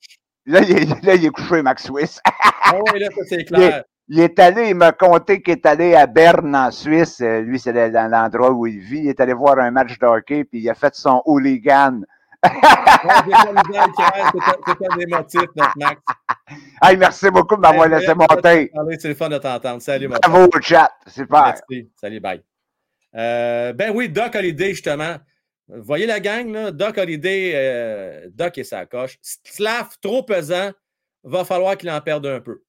K: là, il est, là, il est couché, Max Swiss. [LAUGHS]
A: ah oui, là, ça c'est clair.
K: Il, il, est allé, il m'a conté qu'il est allé à Berne, en Suisse. Euh, lui, c'est l'endroit où il vit. Il est allé voir un match de hockey, puis il a fait son hooligan
A: c'est un des motifs, notre Max.
K: Hey, merci beaucoup de m'avoir laissé monter.
A: C'est le fun de t'entendre. Salut,
K: mon Bravo au chat. Super.
A: Merci. Salut, bye. Euh, ben oui, Doc Holiday, justement. Vous voyez la gang, là? Doc Holiday, euh, Doc et sa coche. Slav, trop pesant, va falloir qu'il en perde un peu.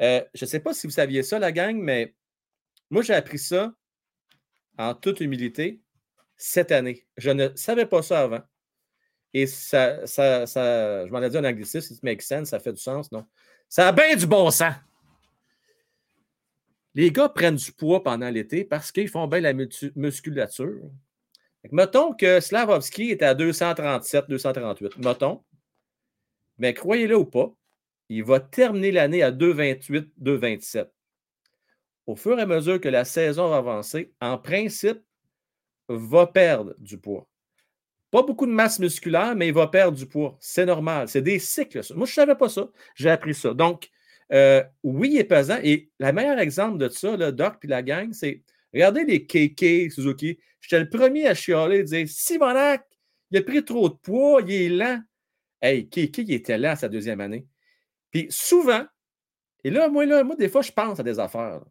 A: Euh, je ne sais pas si vous saviez ça, la gang, mais moi, j'ai appris ça en toute humilité cette année. Je ne savais pas ça avant. Et ça, ça, ça je m'en ai dit en anglicisme, it makes sense, ça fait du sens, non? Ça a bien du bon sens. Les gars prennent du poids pendant l'été parce qu'ils font bien la musculature. mettons que Slavovski est à 237, 238. Mettons. Mais croyez-le ou pas, il va terminer l'année à 228, 227. Au fur et à mesure que la saison va avancer, en principe, va perdre du poids. Pas beaucoup de masse musculaire, mais il va perdre du poids. C'est normal. C'est des cycles. Moi, je ne savais pas ça. J'ai appris ça. Donc, euh, oui, il est pesant. Et le meilleur exemple de ça, Doc et la gang, c'est regardez les KK Suzuki. J'étais le premier à chialer et dire Simonac, il a pris trop de poids, il est lent. Hey, KK, il était lent sa deuxième année. Puis souvent, et là, moi, là, moi, des fois, je pense à des affaires.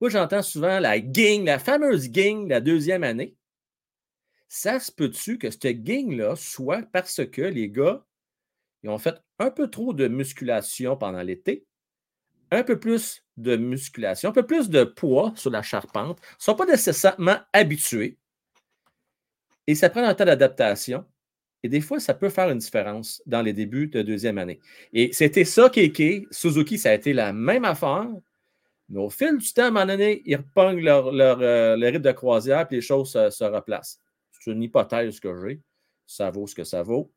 A: Moi, j'entends souvent la gang, la fameuse gang, la deuxième année ça se peut-tu que cette gang-là soit parce que les gars, ils ont fait un peu trop de musculation pendant l'été, un peu plus de musculation, un peu plus de poids sur la charpente, ne sont pas nécessairement habitués et ça prend un temps d'adaptation. Et des fois, ça peut faire une différence dans les débuts de deuxième année. Et c'était ça, Keke. Suzuki, ça a été la même affaire. Mais au fil du temps, à un moment donné, ils repognent leur, euh, rythme de croisière et les choses se, replacent. C'est une hypothèse que j'ai. Ça vaut ce que ça vaut.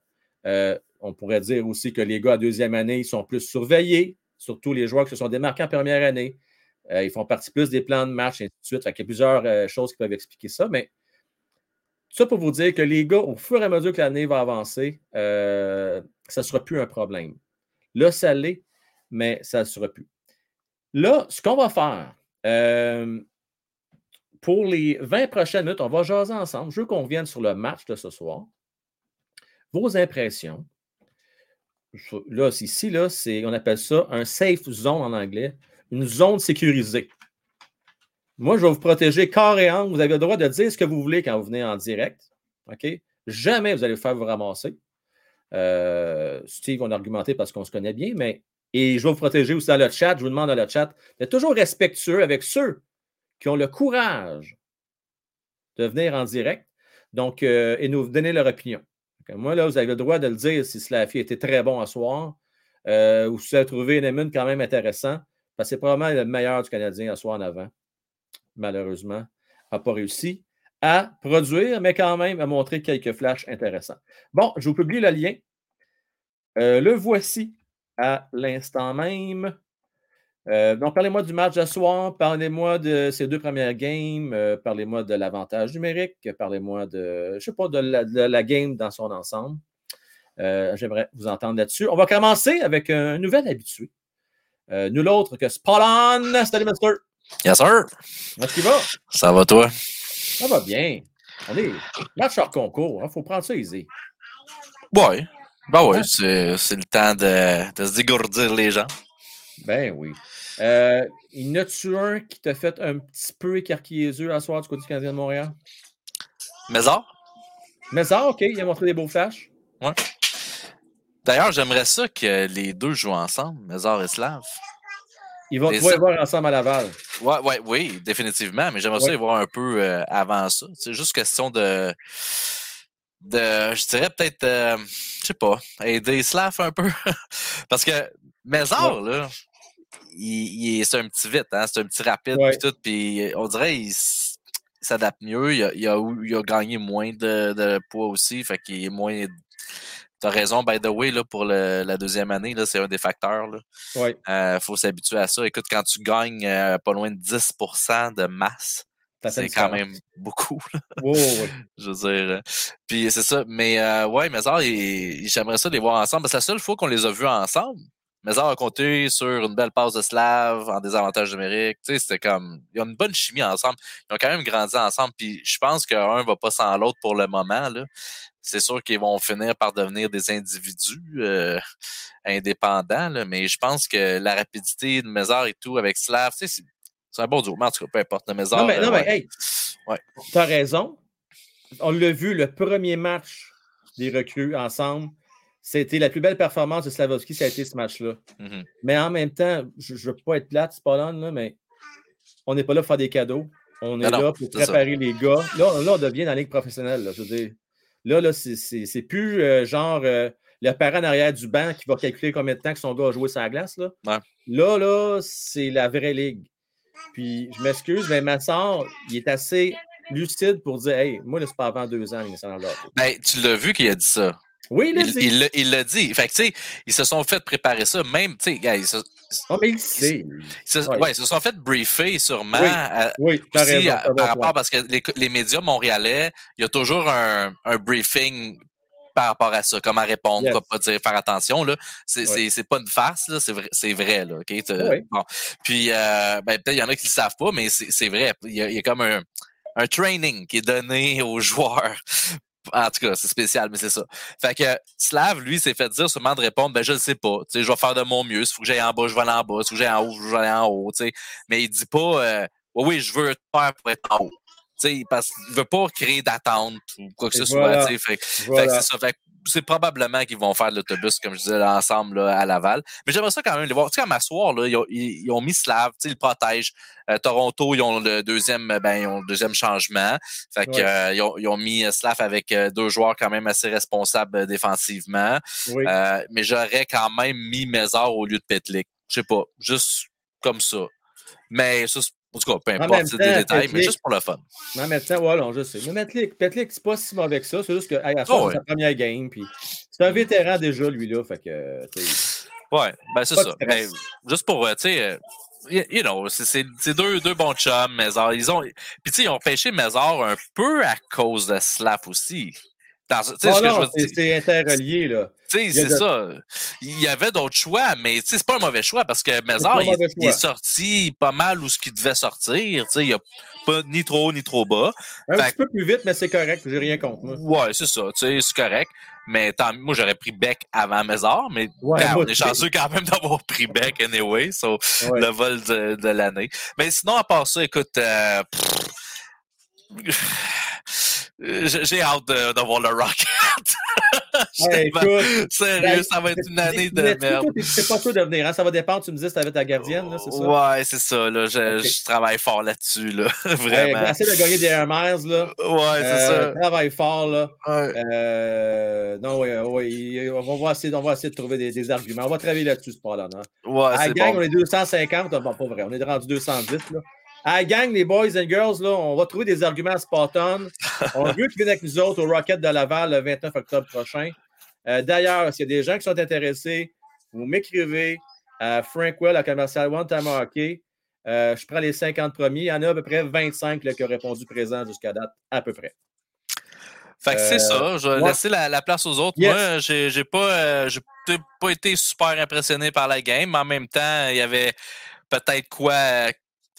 A: Euh, on pourrait dire aussi que les gars à deuxième année, ils sont plus surveillés, surtout les joueurs qui se sont démarqués en première année. Euh, ils font partie plus des plans de match, et ainsi de suite. il y a plusieurs choses qui peuvent expliquer ça, mais ça pour vous dire que les gars, au fur et à mesure que l'année va avancer, ça ne sera plus un problème. Là, ça l'est, mais ça ne sera plus. Là, ce qu'on va faire, euh, pour les 20 prochaines minutes, on va jaser ensemble. Je veux qu'on revienne sur le match de ce soir. Vos impressions. Là, ici, là, on appelle ça un safe zone en anglais, une zone sécurisée. Moi, je vais vous protéger corps et Vous avez le droit de dire ce que vous voulez quand vous venez en direct. OK? Jamais vous allez vous faire vous ramasser. Euh, Steve, on a argumenté parce qu'on se connaît bien, mais et je vais vous protéger aussi dans le chat. Je vous demande dans le chat d'être toujours respectueux avec ceux qui ont le courage de venir en direct donc, euh, et nous donner leur opinion. moi, là, vous avez le droit de le dire si Slaffy était très bon à soir euh, ou si vous avez trouvé Neyman quand même intéressant, parce que c'est probablement le meilleur du Canadien à soir en avant. Malheureusement, n'a pas réussi à produire, mais quand même à montrer quelques flashs intéressants. Bon, je vous publie le lien. Euh, le voici à l'instant même. Euh, donc, parlez-moi du match de soir, parlez-moi de ces deux premières games, euh, parlez-moi de l'avantage numérique, parlez-moi de, je sais pas, de la, game dans son ensemble. Euh, j'aimerais vous entendre là-dessus. On va commencer avec un nouvel habitué. nul autre que Spallon. Salut, Mister.
L: Yes, sir.
A: Comment est-ce qu'il va?
L: Ça va, toi?
A: Ça va bien. On est match hors concours. Il hein, faut prendre ça easy.
L: Ouais. Ben oui, c'est, le temps de, de, se dégourdir les gens.
A: Ben oui. Euh, y en a-tu un qui t'a fait un petit peu écarquiller les yeux à soir du côté du Canadien de Montréal?
L: Mézard.
A: Mézard, OK. Il a montré des beaux flashs.
L: Ouais. D'ailleurs, j'aimerais ça que les deux jouent ensemble, Mézard et Slav.
A: Ils vont pouvoir voir ensemble à Laval.
L: Ouais, ouais, oui, définitivement, mais j'aimerais ça y voir un peu euh, avant ça. C'est juste question de de, je dirais peut-être, euh, je sais pas, aider Slav un peu. [LAUGHS] Parce que Mézard, là, il, c'est un petit vite, hein, c'est un petit rapide, puis tout, puis on dirait qu'il s'adapte mieux, il a, il, a, il a, gagné moins de, de poids aussi, fait qu'il est moins... T'as raison, by the way, là, pour le, la deuxième année, là, c'est un des facteurs. Il
A: ouais.
L: euh, faut s'habituer à ça. Écoute, quand tu gagnes euh, pas loin de 10 de masse, c'est quand même [LAUGHS] beaucoup. [LAUGHS] Je veux dire. Euh, puis c'est ça. Mais euh, ouais, Mézard, j'aimerais ça les voir ensemble. C'est la seule fois qu'on les a vus ensemble. Mézard a compté sur une belle passe de Slav en désavantage numérique. Tu sais, c'était comme. Ils ont une bonne chimie ensemble. Ils ont quand même grandi ensemble. Puis je pense qu'un va pas sans l'autre pour le moment. Là. C'est sûr qu'ils vont finir par devenir des individus euh, indépendants, là, mais je pense que la rapidité de Mézard et tout avec Slav, tu sais, c'est un bon duo, mais en tout cas, peu importe. Le
A: non, mais, non, mais hey, ouais. t'as raison. On l'a vu, le premier match des recrues ensemble, c'était la plus belle performance de Slavovski, ça a été ce match-là.
L: Mm-hmm.
A: Mais en même temps, je ne veux pas être plate, c'est pas là, mais on n'est pas là pour faire des cadeaux. On est là pour préparer les gars. Là, là, on devient dans la ligue professionnelle. Là, je veux dire. Là, là c'est plus euh, genre euh, le parent en arrière du banc qui va calculer combien de temps que son gars a joué sur la glace. Là, là, là c'est la vraie ligue. Puis je m'excuse, mais ma soeur, il est assez lucide pour dire Hey, moi, c'est pas avant deux ans,
L: ben, tu l'as vu qu'il a dit ça.
A: Oui, il l'a
L: dit. Il l'a dit. Fait que, tu sais, ils se sont fait préparer ça, même, tu sais, ils se,
A: oh, mais il sait.
L: ouais. ils se sont fait briefer sûrement.
A: Oui,
L: oui par rapport, parce que les, les, médias montréalais, il y a toujours un, un briefing par rapport à ça, comment répondre, quoi pas dire, faire attention. Là. C'est, c'est, pas une farce, là, c'est vrai, c'est vrai. Là, okay? bon. Puis euh, ben, peut-être il y en a qui le savent pas, mais c'est, c'est vrai. Il y, a, il y a comme un, un training qui est donné aux joueurs en tout cas, c'est spécial, mais c'est ça. Fait que Slav, lui, s'est fait dire sûrement de répondre, ben je ne sais pas. Tu sais, je vais faire de mon mieux. S'il faut que j'aille en bas, je vais aller en bas. S'il faut que j'aille en haut, je vais aller en haut. Tu sais. Mais il dit pas euh, oui, je veux faire pour être en haut. Tu sais, parce qu'il veut pas créer d'attente ou quoi que ce soit. Fait, fait c'est ça. Fait c'est probablement qu'ils vont faire l'autobus, comme je disais, ensemble à Laval. Mais j'aimerais ça quand même les voir. Tu sais, comme à soir, là, ils, ont, mis Slav, ils le protègent. Euh, Toronto, ils ont le deuxième, ben, ils ont le deuxième changement. Fait que, euh, ils, ont, ils, ont, mis Slav avec euh, deux joueurs quand même assez responsables défensivement. mais j'aurais quand même mis Mézard au lieu de Petlik. Je sais pas, juste comme ça. Mais ça, en tout cas, peu importe, c'est des détails, mais juste pour le fun.
A: Non, mais tiens, voilà, je sais. Mais Petlik, Petlik c'est pas si mauvais que ça. C'est juste que, hey, à oh, c'est sa première game. Puis c'est un vétéran déjà, lui-là. Fait que,
L: Ouais, ben c'est ça. Mais juste pour, euh, tu sais, euh, you know, c'est deux, deux bons chums, Mézard. Ils ont, puis tu sais, ils ont pêché Mézard un peu à cause de Slap aussi.
A: C'est interrelié, là.
L: Tu sais, c'est ça. Il y avait d'autres choix, mais c'est pas un mauvais choix parce que Mézard, il, est sorti pas mal où ce qu'il devait sortir. Tu sais, il a pas ni trop haut ni trop bas.
A: Un petit peu plus vite, mais c'est correct. J'ai rien contre.
L: Moi. Ouais, c'est ça. Tu sais, c'est correct. Mais tant, moi, j'aurais pris Beck avant Mézard, mais on est chanceux quand même d'avoir pris Beck anyway, so, le vol de, de l'année. Mais sinon, à part ça, écoute, euh, j'ai hâte de, voir le Rocket. [LAUGHS] [LAUGHS] sérieux, ben, ça va être une année de merde.
A: C'est pas sûr de venir, hein? ça va dépendre. Tu me disais que tu ta gardienne, c'est ça?
L: Ouais, c'est ça. Là. Je, travaille fort là-dessus. Là. [LAUGHS] Vraiment.
A: Hey, essayer de gagner des Miles. Là.
L: Ouais, c'est euh,
A: ça. Travaille fort. Là. Euh, non, ouais, ouais, on, va essayer, on va essayer de trouver des, des arguments. On va travailler là-dessus, ce pas-là.
L: Ouais,
A: à la gang, on est 250. Bon, pas vrai. On est rendu 210. Là. À gang, les boys and girls, là, on va trouver des arguments à Spartan. On veut qu'ils viennent avec nous autres au Rocket de Laval le 29 octobre prochain. Euh, d'ailleurs, s'il y a des gens qui sont intéressés, vous m'écrivez à Frankwell à commercial One Time Hockey. Euh, je prends les 50 premiers. Il y en a à peu près 25 qui ont répondu présent jusqu'à date, à peu près.
L: Fait que c'est ça. Je vais laisser la, place aux autres. Moi, j'ai pas, euh, pas été super impressionné par la game, mais en même temps, il y avait peut-être quoi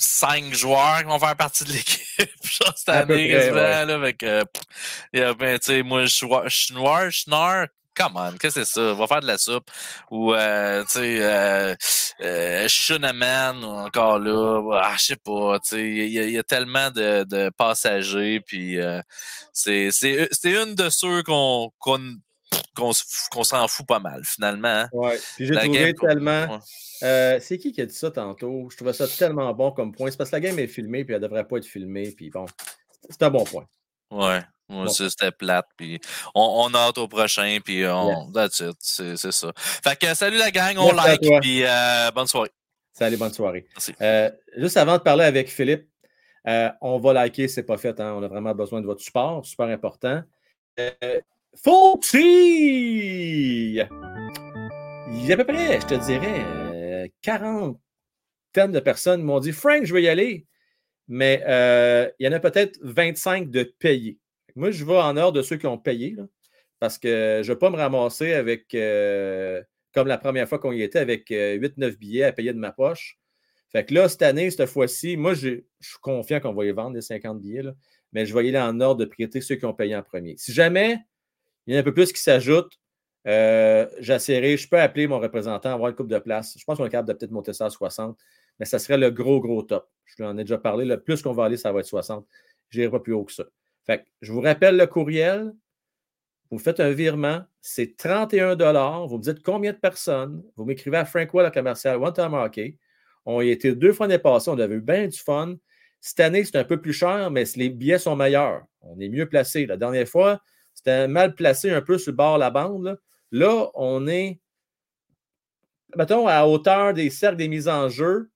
L: cinq joueurs qui vont faire partie de l'équipe. [LAUGHS] cette année, là, avec, euh, ben, tu sais, moi, je suis noir, je suis noir. Come on, qu'est-ce que c'est ça? On va faire de la soupe. Ou, euh, tu sais, euh, euh, encore là. Ah, je sais pas, tu sais, il y, a tellement de, de passagers, puis euh, c'est une de ceux qu'on qu'on s'en fout pas mal, finalement. Hein.
A: Ouais, puis j'ai trouvé tellement... Euh, c'est qui qui a dit ça tantôt? Je trouvais ça tellement bon comme point. C'est parce que la game est filmée, puis elle devrait pas être filmée, puis bon, c'est un bon point.
L: Ouais, moi aussi, c'était plate, puis on, on, hâte au prochain, puis on... That's it, c'est ça. Fait que salut la gang, on like, puis euh, bonne soirée.
A: Salut, bonne soirée. Euh, juste avant de parler avec Philippe, on va liker, c'est pas fait, hein? on a vraiment besoin de votre support, super important. Fauti! Il y a à peu près, je te dirais, 40 de personnes m'ont dit Frank, je veux y aller, mais euh, il y en a peut-être 25 de payés. Moi, je vais en ordre de ceux qui ont payé, parce que je ne vais pas me ramasser avec, euh, comme la première fois qu'on y était, avec 8-9 euh, billets à payer de ma poche. Fait que là, cette année, cette fois-ci, moi, je suis confiant qu'on va y vendre les 50 billets, mais je vais y aller en ordre de priorité ceux qui ont payé en premier. Si jamais il y en a un peu plus qui s'ajoutent, euh, je peux appeler mon représentant, avoir une coupe de place. Je pense qu'on est capable de peut-être monter ça à 60, mais ça serait le gros, gros top. Je en ai déjà parlé. Le plus qu'on va aller, ça va être 60. Je n'irai pas plus haut que ça. Fait je vous rappelle le courriel. Vous faites un virement, c'est 31 Vous me dites combien de personnes. Vous m'écrivez à Frankwell, à commercial One Time Hockey. On y était deux fois l'année passée, on avait eu bien du fun. Cette année, c'est un peu plus cher, mais les billets sont meilleurs. On est mieux placé. La dernière fois, c'était mal placé un peu sur le bord de la bande. Là, on est, mettons, à hauteur des cercles des mises en jeu.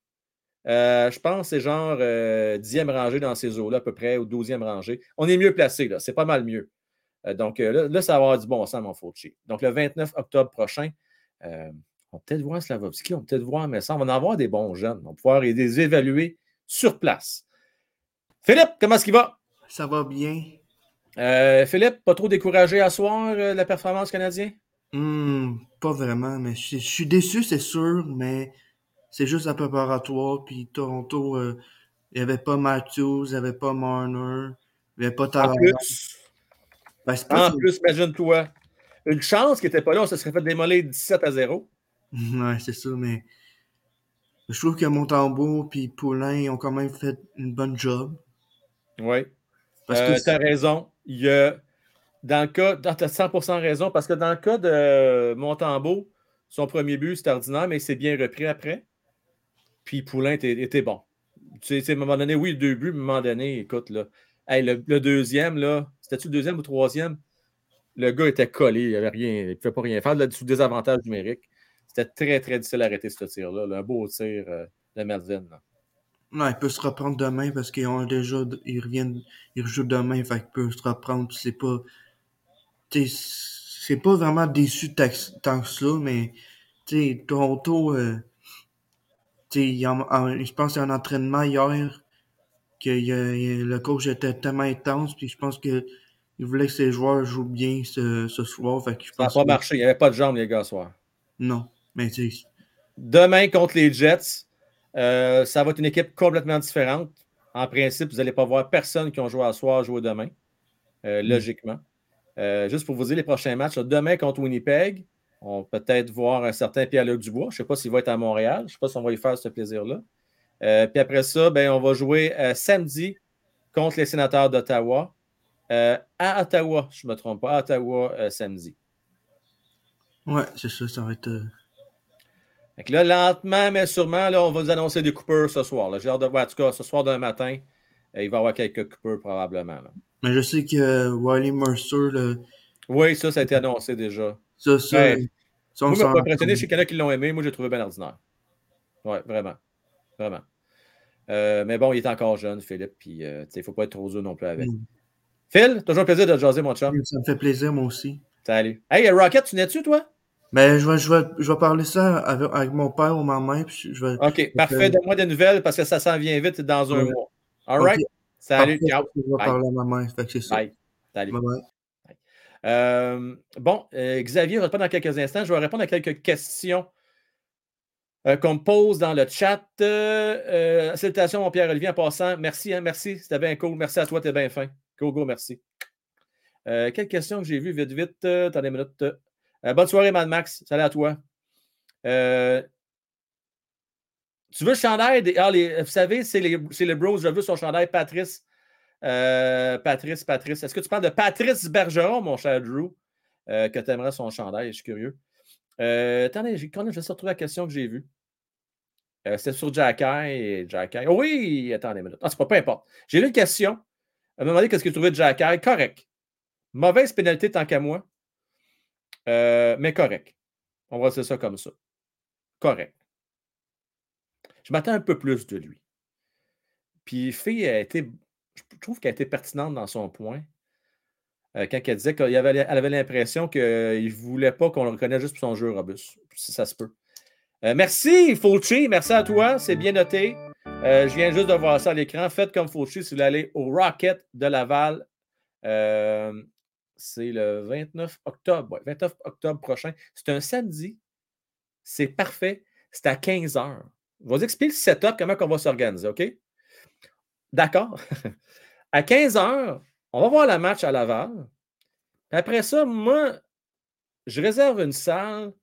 A: Euh, je pense que c'est genre euh, dixième rangée dans ces eaux-là, à peu près, ou douzième rangée. On est mieux placé, là. C'est pas mal mieux. Euh, donc là, ça va avoir du bon sens, mon Fauci. Donc le 29 octobre prochain, on va peut-être voir Slavovski, on va peut-être voir ça. On va en avoir des bons jeunes. On va pouvoir les évaluer sur place. Philippe, comment est-ce qu'il va?
M: Ça va bien.
A: Philippe, pas trop découragé à soir, la performance canadienne?
M: Hmm, pas vraiment, mais je, suis déçu, c'est sûr, mais c'est juste un préparatoire. Puis Toronto, euh, il n'y avait pas Matthews, il n'y avait pas Marner, il n'y avait pas Tavares.
A: En plus, ben, en plus imagine-toi, une chance qu'il n'était pas là, on se serait fait démolir 17 à 0. [LAUGHS]
M: Ouais, c'est ça, mais je trouve que Montembeau et Poulain ont quand même fait une bonne job.
A: Oui. Parce que euh, tu as raison. Il y a dans le cas, tu as 100% raison, parce que dans le cas de Montembeau, son premier but, c'était ordinaire, mais il s'est bien repris après. Puis Poulain était, bon. Tu sais, à un moment donné, oui, deux buts, à un moment donné, écoute, là. le, deuxième, là, c'était-tu le deuxième ou le troisième? Le gars était collé, il avait rien, il ne pouvait pas rien faire, là, sous désavantage numérique. C'était très, très difficile à arrêter ce tir-là. Un beau tir euh, de Melvin.
M: Non, il peut se reprendre demain parce qu'ils ont déjà. Ils reviennent. Ils rejouent demain, fait qu'il peut se reprendre. C'est pas. C'est pas vraiment déçu tant que ça, mais. Tu Toronto. Euh, je pense qu'il y a un entraînement hier que le coach était tellement intense, puis je pense qu'il voulait que ses joueurs jouent bien ce, soir. Fait
A: ça n'a pas marché, il n'y avait pas de jambes, les gars, ce soir.
M: Non, mais tu
A: Demain contre les Jets, euh, ça va être une équipe complètement différente. En principe, vous n'allez pas voir personne qui ont joué à soir jouer demain, euh, mm. logiquement. Euh, juste pour vous dire les prochains matchs, demain contre Winnipeg, on va peut-être voir un certain Pierre-Luc Dubois. Je ne sais pas s'il va être à Montréal. Je ne sais pas si on va lui faire ce plaisir-là. puis après ça, ben, on va jouer samedi contre les sénateurs d'Ottawa. à Ottawa, je ne me trompe pas, à Ottawa samedi.
M: Ouais, c'est ça, ça va être.
A: Là, lentement, mais sûrement, là, on va vous annoncer des coupeurs ce soir. J'ai hâte de voir, en tout cas, ce soir d'un matin, euh, il va y avoir quelques coupeurs probablement.
M: Mais je sais que euh, Wiley Mercer. Le...
A: Oui, ça, ça a été annoncé déjà.
M: Ça, ça. Ben,
A: moi, je pas impressionné. Chez quelqu'un qui l'ont aimé. Moi, j'ai trouvé bien ordinaire. Oui, vraiment. Vraiment. Euh, mais bon, il est encore jeune, Philippe. Puis, il ne faut pas être trop dur non plus avec. Mm. Phil, toujours un plaisir de te jaser, mon chum.
M: Ça me fait plaisir, moi aussi.
A: Salut. Hey, Rocket, tu n'es-tu, toi?
M: Mais je vais, je vais, je vais parler ça avec, mon père ou ma mère. Puis je vais,
A: OK, parfait. Donne-moi des nouvelles parce que ça s'en vient vite dans un mois. All right? Salut, ciao.
M: Je vais parler à ma mère. Fait que c'est ça.
A: Bye. Salut. Bye bye. Euh, bon, euh, Xavier répond dans quelques instants. Je vais répondre à quelques questions euh, qu'on me pose dans le chat. salutations, mon Pierre-Olivier, en passant. Merci, hein, merci. C'était bien cool. Merci à toi, t'es bien fin. Go, go, merci. quelle question que j'ai vue vite, vite? Attendez une minute. Euh, bonne soirée, Mad Max. Salut à toi. Euh, tu veux le chandail des. Ah, vous savez, c'est les, les Bros. Je veux son chandail Patrice. Euh, Patrice, Patrice. Est-ce que tu parles de Patrice Bergeron, mon cher Drew, que tu aimerais son chandail? Je suis curieux. attendez, je vais retrouver la question que j'ai vue. C'était sur Jacky et Jacky. Oh oui, attendez une minute. Ah, c'est pas, peu importe. J'ai lu une question. Elle m'a demandé qu'est-ce que tu trouvais de Jacky. Correct. Mauvaise pénalité tant qu'à moi. Euh, mais correct. On va dire ça comme ça. Correct. Je m'attends un peu plus de lui. Puis Fille a été, je trouve qu'elle a été pertinente dans son point. Euh, quand elle disait qu'elle avait, l'impression qu'il ne voulait pas qu'on le reconnaisse juste pour son jeu robuste. Si ça se peut. Euh, merci, Fulci. Merci à toi. C'est bien noté. je viens juste de voir ça à l'écran. Faites comme Fulci si vous allez au Rocket de Laval c'est le 29 octobre. 29 octobre prochain. C'est un samedi. C'est parfait. C'est à 15 h. Je vous expliquer le setup, comment on va s'organiser, OK? D'accord? [LAUGHS] à 15 h, on va voir la match à Laval. Après ça, moi, je réserve une salle.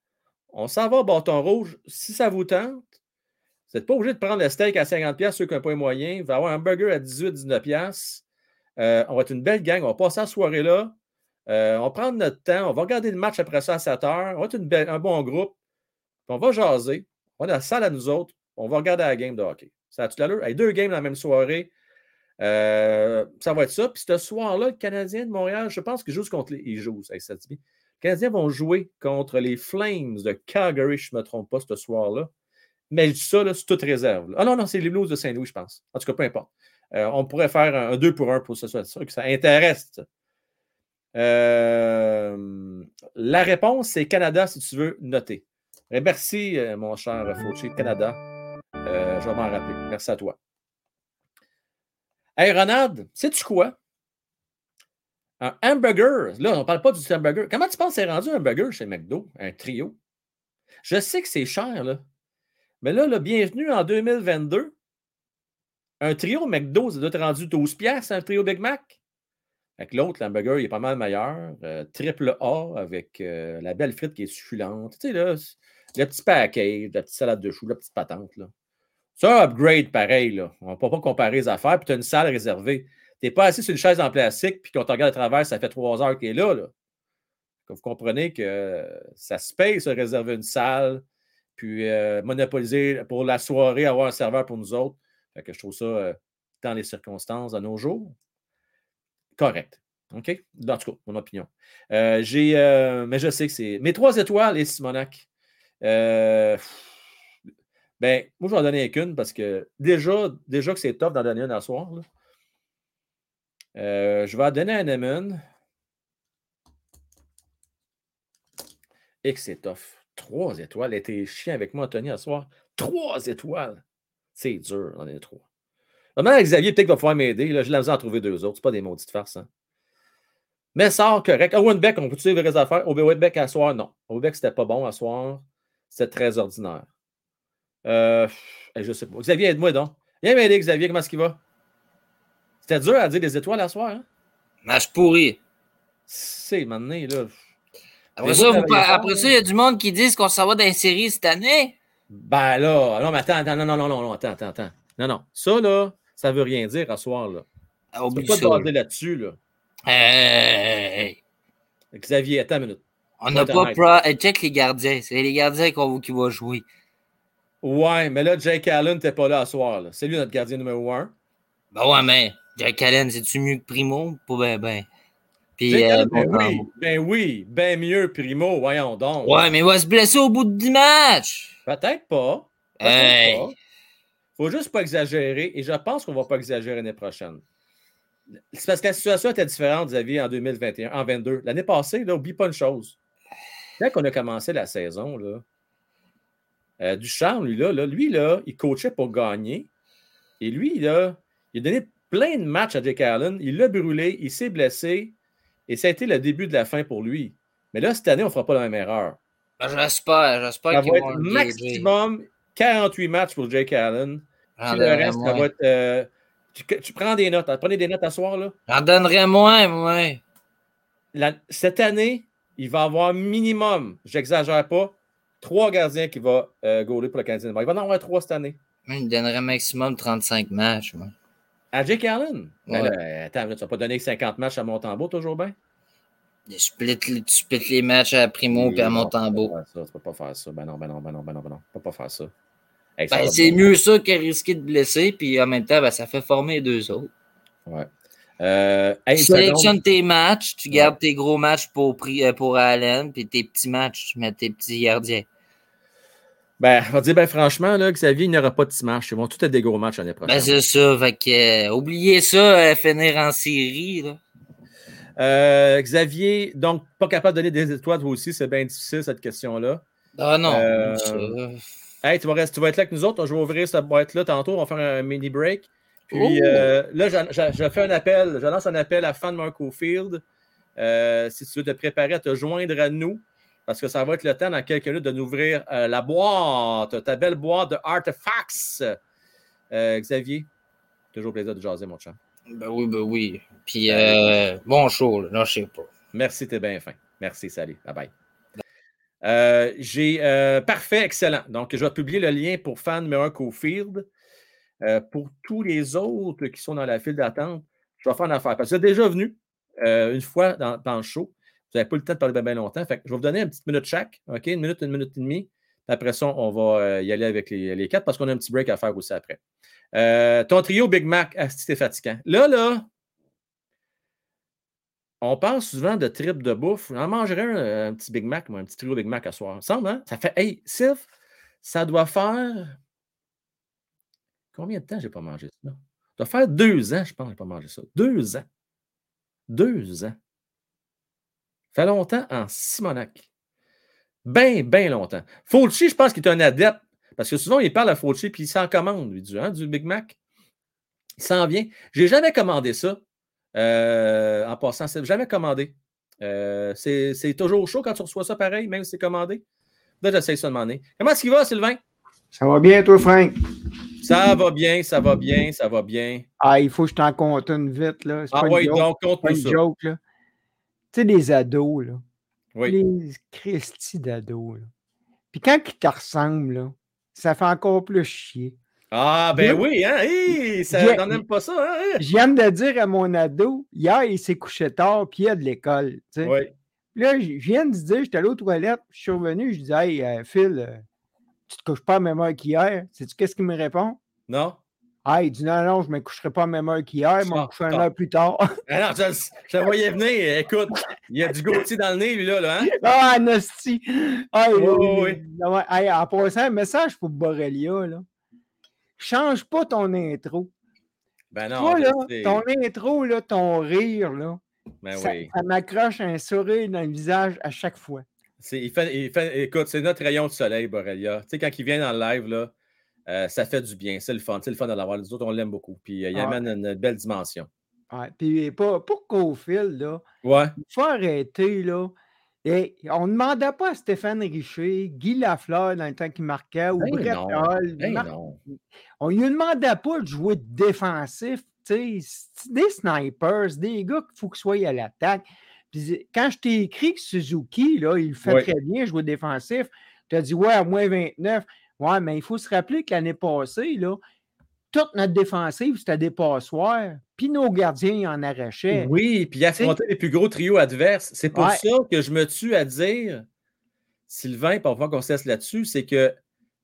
A: On s'en va au bâton rouge. Si ça vous tente, vous n'êtes pas obligé de prendre le steak à 50$, ceux qui n'ont pas les moyens. Va y avoir un burger à 18-19$. Euh, on va être une belle gang. On va passer la soirée là. Euh, on va prendre notre temps, on va regarder le match après ça à 7 heures. On va être un bon groupe. on va jaser. On va dans la salle à nous autres. On va regarder la game de hockey. Ça a tout à l'heure. deux games dans la même soirée. Euh, ça va être ça. Puis ce soir-là, le Canadien de Montréal, je pense qu'ils jouent contre les. Ils jouent, ça Les Canadiens vont jouer contre les Flames de Calgary, je ne me trompe pas, ce soir-là. Mais ça, c'est toute réserve. Ah non, non, c'est les Blues de Saint-Louis, je pense. En tout cas, peu importe. Euh, on pourrait faire un 2 pour 1 pour ce soir. C'est sûr que ça intéresse. Euh, la réponse, c'est Canada, si tu veux noter. Et merci, euh, mon cher Fauci. Canada. Euh, je vais m'en rappeler. Merci à toi. Hey, Ronald, sais-tu quoi? Un hamburger, là, on ne parle pas du hamburger. Comment tu penses que c'est rendu un burger chez McDo, un trio? Je sais que c'est cher, là. Mais là, bienvenue en 2022. Un trio McDo, ça doit être rendu 12 pièces un trio Big Mac? L'autre, l'hamburger, il est pas mal meilleur. Euh, triple A avec euh, la belle frite qui est succulente. Tu sais, là, le petit package, la petite salade de choux, la petite patente. Là. C'est un upgrade pareil. Là. On ne peut pas comparer les affaires. Puis tu as une salle réservée. Tu n'es pas assis sur une chaise en plastique, puis qu'on te regarde à travers, ça fait trois heures qu'il est là. là. Vous comprenez que ça se paye se réserver une salle, puis euh, monopoliser pour la soirée, avoir un serveur pour nous autres. Fait que je trouve ça, dans les circonstances de nos jours, correct. OK? En tout cas, mon opinion. Euh, j'ai, mais je sais que c'est. Mes trois étoiles et Simonac. ben, moi, je vais en donner qu'une parce que déjà, déjà que c'est top d'en donner une à soir. je vais en donner un Emin. Et que c'est tough. Trois étoiles. Était chien avec moi, Anthony, à soir. Trois étoiles. C'est dur, on est trois. Maintenant, Xavier, peut-être qu'il va pouvoir m'aider. Là, je l'ai en trouver deux autres. C'est pas des maudites farces. Hein. Mais sort correct. Owen Beck, on peut-tu les vraies affaires? Owen Beck à soir, non. Owen Beck, c'était pas bon à soir. C'était très ordinaire. Euh, je sais pas. Xavier, aide-moi donc. Viens m'aider, Xavier. Comment est-ce qu'il va? C'était dur à dire des étoiles à soir. Hein?
N: Match pourri.
A: C'est maintenant, là.
N: Après ça, après ça, il y a du monde qui dit qu'on s'en va dans les séries cette année.
A: Ben là, non, mais attends, attends, non, non, non, non, attends, attends, attends. Non, non. Ça, là, ça veut rien dire à soir, là. Ah, on peut pas te là-dessus, là.
N: Hey.
A: Xavier, attends une minute.
N: On n'a pas. Pro... Check les gardiens. C'est les gardiens qui vont jouer.
A: Ouais, mais là, Jake Allen n'était pas là à soir. Là. C'est lui notre gardien numéro un.
N: Ben ouais, mais Jake Allen, c'est-tu mieux que Primo? Pas ben, ben.
A: Euh, ben, oui, ben oui, ben mieux, Primo, voyons donc.
N: Ouais, mais il va se blesser au bout de 10 matchs.
A: Peut-être pas. Peut hey. pas. Faut juste pas exagérer, et je pense qu'on va pas exagérer l'année prochaine. C'est parce que la situation était différente, Xavier, en 2021, en 22. L'année passée, là, oublie pas une chose. Quand on a commencé la saison, là, euh, Duchamp, lui, là, lui, là, il coachait pour gagner. Et lui, là, il a donné plein de matchs à Jake Allen. Il l'a brûlé, il s'est blessé. Et ça a été le début de la fin pour lui. Mais là, cette année, on ne fera pas la même erreur.
N: Ben, j'espère, j'espère
A: qu'il va être maximum 48 matchs pour Jake Allen. Puis le reste, ça va être. Euh, tu, prends des notes. Prenez des notes à soir, là?
N: J'en donnerais moins, moi.
A: cette année, il va avoir minimum, j'exagère pas, trois gardiens qui vont euh, pour le Canadien. Il va en avoir trois cette année.
N: Il donnerait maximum 35 matchs. Moi.
A: À Jake Allen? Ben attends, tu vas pas donner 50 matchs à Montembeau, toujours bien?
N: Tu splits, les matchs à Primo et à Montembeau.
A: Tu ne peux pas faire ça. Ben non, ben non, ben non, ben non, ben non. Tu peux pas faire ça.
N: Ben, c'est mieux ça que risquer de blesser, puis en même temps, ben, ça fait former les deux autres.
A: Ouais. Euh,
N: tu sélectionnes tes matchs, tu gardes tes gros matchs pour, euh, pour Allen, puis tes petits matchs, tu mets tes petits gardiens.
A: Ben, on va dire, ben, franchement, là, Xavier, il n'y aura pas de petits matchs. Ils vont tous être des gros matchs l'année prochaine.
N: Ben, c'est ça. Fait que, euh, oubliez ça, euh, finir en série. Là.
A: Euh, Xavier, donc, pas capable de donner des étoiles, toi aussi, c'est bien difficile, cette question-là.
N: Ah non.
A: Hey, tu vas, rester, tu vas être là avec nous autres. Je vais ouvrir cette boîte-là tantôt. On va faire un mini break. Puis là, je, fais un appel. Je lance un appel à Fan Marco Field. si tu veux te préparer à te joindre à nous, parce que ça va être le temps dans quelques minutes de nous ouvrir euh, la boîte, ta belle boîte de Artifacts. Euh, Xavier, toujours plaisir de jaser, mon chat.
N: Ben oui, ben oui. Puis, euh, bon show, là, je sais pas.
A: Merci, t'es bien fin. Merci, salut. Bye bye. J'ai parfait, excellent. Donc, je vais publier le lien pour Fan Mirror Cofield. pour tous les autres qui sont dans la file d'attente, je vais faire une affaire. Parce que c'est déjà venu une fois dans, le show. Vous n'avez pas le temps de parler bien longtemps. Fait je vais vous donner une petite minute chaque. OK? Une minute, une minute et demie. Après ça, on va euh, y aller avec les, quatre parce qu'on a un petit break à faire aussi après. Euh, ton trio Big Mac, c'était fatigant. Là, là, on parle souvent de trip de bouffe. On mangerait un, petit Big Mac, moi, un petit trio Big Mac à soir. Ensemble, hein? Ça fait, hey, Sylph, ça doit faire. Combien de temps j'ai pas mangé ça? Ça doit faire deux ans, je pense, que je n'ai pas mangé ça. Deux ans. Deux ans fait longtemps en Simonac. Bien, bien longtemps. Fauci, je pense qu'il est un adepte. Parce que souvent, il parle à Fauci puis il s'en commande, lui, du, hein, du Big Mac. Il s'en vient. Je n'ai jamais commandé ça. Euh, en passant, c'est jamais commandé. Euh, c'est toujours chaud quand tu reçois ça pareil, même si c'est commandé. Là, j'essaie ça de demander. Comment est-ce qu'il va, Sylvain?
D: Ça va bien, toi, Frank?
A: Ça va bien, ça va bien, ça va bien.
D: Ah, il faut que je t'en compte une vite, là.
A: Ah oui, donc, compte
D: pas une joke, là. Tu sais, les ados, là. Oui. Les Christy d'ados, là. Puis quand ils te ressemblent, là, ça fait encore plus chier.
A: Ah, ben oui, hein? Hey, ça n'en aime pas ça, hein?
D: Je viens de dire à mon ado, hier, il s'est couché tard, puis il a de l'école.
A: Oui.
D: Là, je viens de dire, j'étais allé aux toilettes, je suis revenu, je dis, hey, euh, Phil, euh, tu te couches pas à même heure qu'hier? Sais-tu qu'est-ce qu'il me répond?
A: Non.
D: Ah, il dit non, non, je ne me coucherai pas à même heure qu'hier, je me coucherai une heure plus tard. [LAUGHS]
A: Ah non, je, je le voyais venir. Écoute, il y a du Gauthier dans le nez, lui, là. là hein?
D: Ah, Nasty! Ah, oui, oui. en passant, un message pour Borrelia, là. Change pas ton intro.
A: Ben non.
D: Toi, là, ton intro, là, ton rire, là.
A: Ben
D: ça,
A: oui.
D: ça m'accroche un sourire dans le visage à chaque fois.
A: Il fait, il fait, écoute, c'est notre rayon de soleil, Borrelia. Tu sais, quand il vient dans le live, là, euh, ça fait du bien. C'est le fun. C'est le fun de l'avoir. Les autres, on l'aime beaucoup. Puis euh, il
D: Ah.
A: amène une belle dimension.
D: Ouais, puis pour, pour Cofield, là,
A: Ouais.
D: il faut arrêter, là. Et on ne demandait pas à Stéphane Richer, Guy Lafleur dans le temps qu'il marquait, ou
A: Ben
D: Brett. Hull,
A: Ben.
D: On ne lui demandait pas de jouer défensif. des snipers, des gars qu'il faut qu'ils soient à l'attaque. Puis quand je t'ai écrit que Suzuki, là, il fait
A: Ouais.
D: très bien, jouer défensif, tu as dit, ouais, à moins 29. Ouais, mais il faut se rappeler que l'année passée, là, toute notre défensive, c'était des passoires. Puis nos gardiens, ils en arrachaient.
A: Oui, puis affronter les plus gros trios adverses. C'est pour
D: Ouais.
A: ça que je me tue à dire, Sylvain, pour voir qu'on se laisse là-dessus, c'est que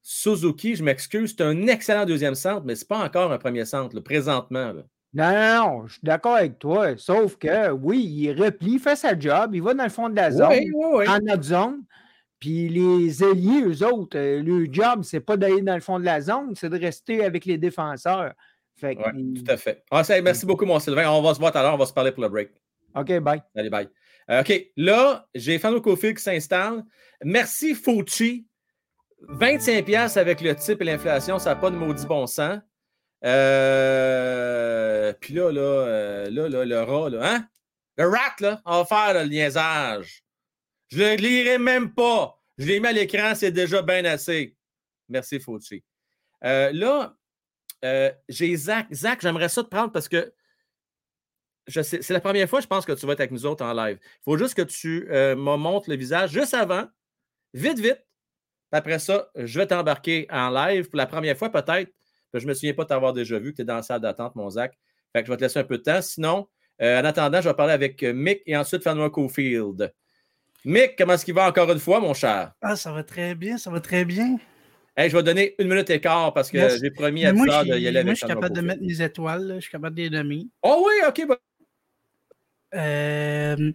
A: Suzuki, je m'excuse, c'est un excellent deuxième centre, mais ce n'est pas encore un premier centre, là, présentement. là.
D: Non, non, non, je suis d'accord avec toi. Sauf que, oui, il replie, il fait sa job, il va dans le fond de la zone,
A: Oui, oui, oui.
D: dans notre zone. Puis les ailiers, eux autres, euh, le job, c'est pas d'aller dans le fond de la zone, c'est de rester avec les défenseurs. Fait que,
A: Oui, tout à fait. Ah, merci beaucoup, mon Sylvain. On va se voir tout à l'heure, on va se parler pour le break.
D: OK, bye.
A: Allez, bye. Euh, OK, là, j'ai Fano Cofield qui s'installe. Merci, Fauci. 25$ avec le type et l'inflation, ça n'a pas de maudit bon sens. Euh, Puis là, là, euh, là, là, le rat, là, hein? Le rat, là, on va faire là, le niaisage. Je ne lirai même pas. Je l'ai mis à l'écran, c'est déjà bien assez. Merci, Fauci. Euh, là, euh, j'ai Zach. Zach, j'aimerais ça te prendre parce que c'est la première fois, je pense, que tu vas être avec nous autres en live. Il faut juste que tu euh, me montres le visage juste avant, vite, vite. Après ça, je vais t'embarquer en live pour la première fois, peut-être. Je ne me souviens pas de t'avoir déjà vu, que tu es dans la salle d'attente, mon Zach. Fait que je vais te laisser un peu de temps. Sinon, en attendant, je vais parler avec Mick et ensuite Fanois Cofield. Mick, comment est-ce qu'il va encore une fois, mon cher?
G: Ah, ça va très bien, ça va très bien.
A: Hey, je vais donner une minute et quart parce que j'ai promis à 10
G: moi,
A: heures
G: j'ai-
A: d'y aller
G: moi,
A: avec
G: je suis capable de mettre mes étoiles, là, je suis capable de les nommer.
A: Oh oui, OK. bah-
G: Euh,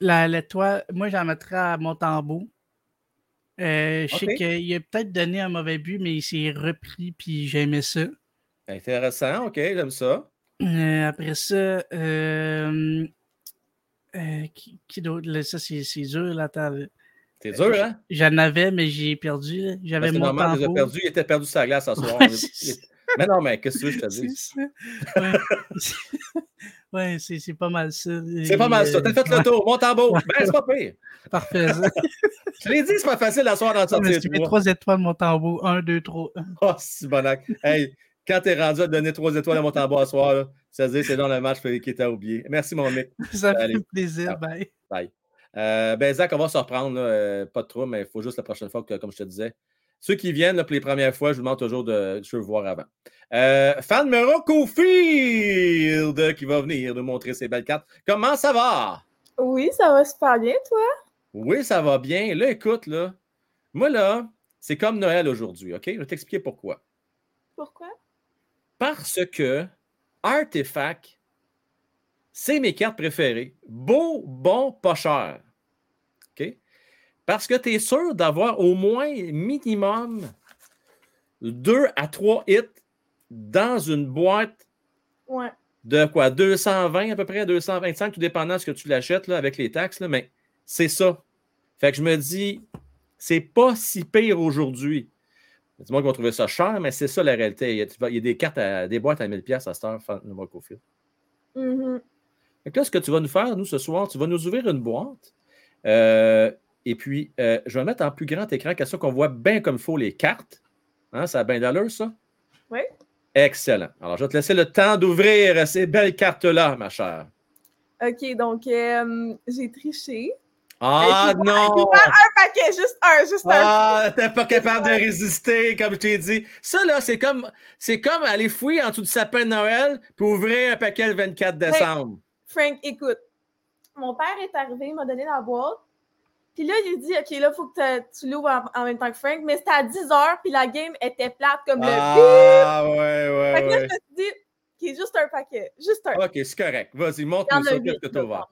G: la, l'étoile, moi, j'en mettrais à Montembeau. Euh, je sais qu'il a peut-être donné un mauvais but, mais il s'est repris, puis j'aimais ça.
A: Intéressant, OK, j'aime ça.
G: Euh, après ça, euh, euh, qui, qui d'autre? Là, ça, c'est, c'est dur. Là, là.
A: C'est dur,
G: Euh,
A: hein?
G: J'en avais, mais j'ai perdu. là. J'avais
A: Ben,
G: mon
A: normal, perdus. Il était perdu la glace ce [LAUGHS] soir.
G: Ouais,
A: mais non, mais qu'est-ce que tu veux que je te [LAUGHS]
G: ça. Ouais, [LAUGHS] Ouais, c'est, c'est pas mal ça.
A: C'est pas mal ça. T'as fait le tour. Mon tambour. Ben, c'est pas pire.
G: Parfait. ça.
A: Je l'ai dit, c'est pas facile le
G: Ouais, mais
A: sortir.
G: tu mets trois étoiles, mon tambour. Un, deux, trois.
A: Oh, c'est bonac. Hey, quand t'es rendu à donner trois étoiles à mon tambour à soir, là, ça veut dire que c'est dans le match qui était oublié. Merci, mon mec. [LAUGHS]
G: Ça fait plaisir.
A: Ah.
G: Bye.
A: Bye. Euh, ben, Zach, on va se reprendre. là, euh, pas de trop, mais il faut juste la prochaine fois que, comme je te disais, ceux qui viennent là, pour les premières fois, je vous demande toujours de je veux voir avant. Euh, fan numéro Cofield qui va venir nous montrer ses belles cartes. Comment ça va?
O: Oui, ça va super bien, toi?
A: Oui, ça va bien. Là, écoute, là, moi, là, c'est comme Noël aujourd'hui, OK? Je vais t'expliquer pourquoi.
O: Pourquoi?
A: Parce que Artefact, c'est mes cartes préférées. Beau, bon, pas cher. OK? Parce que tu es sûr d'avoir au moins minimum deux à trois hits dans une boîte
O: Ouais.
A: de quoi? 220 à peu près, 225, tout dépendant de ce que tu l'achètes là, avec les taxes, là, mais c'est ça. Fait que je me dis, c'est pas si pire aujourd'hui. C'est moi qui va trouver ça cher, mais c'est ça la réalité. Il y a, tu vas- il y a des cartes, à, des boîtes à 1000$ à cette heure, le Cofield. Fait que là, ce que tu vas nous faire, nous, ce soir, tu vas nous ouvrir une boîte. euh, et puis, euh, je vais mettre en plus grand écran, question qu'on voit bien comme il faut les cartes. Hein, ça a bien d'allure, ça?
O: Oui.
A: Excellent. Alors, je vais te laisser le temps d'ouvrir ces belles cartes-là, ma chère.
O: OK, donc euh, j'ai triché.
A: Ah
O: Il
A: non!
O: prend un paquet, juste un, juste un.
A: Ah, t'es pas capable de résister, comme je t'ai dit. Ça, là, c'est comme, c'est comme aller fouiller en dessous du sapin de Noël pour ouvrir un paquet le 24 décembre.
O: Frank, écoute. Mon père est arrivé, il m'a donné la boîte. Puis là, il a dit, OK, là, il faut que tu l'ouvres en, en même temps que Frank. Mais c'était à 10 h, puis la game était plate comme le
A: Ah, ouais, ouais,
O: Fait que là, je me suis dit, OK, juste un paquet. Juste un.
A: Ok, c'est correct. Vas-y,
O: Il
A: montre-nous ça, qu'est-ce que t'as ouvert?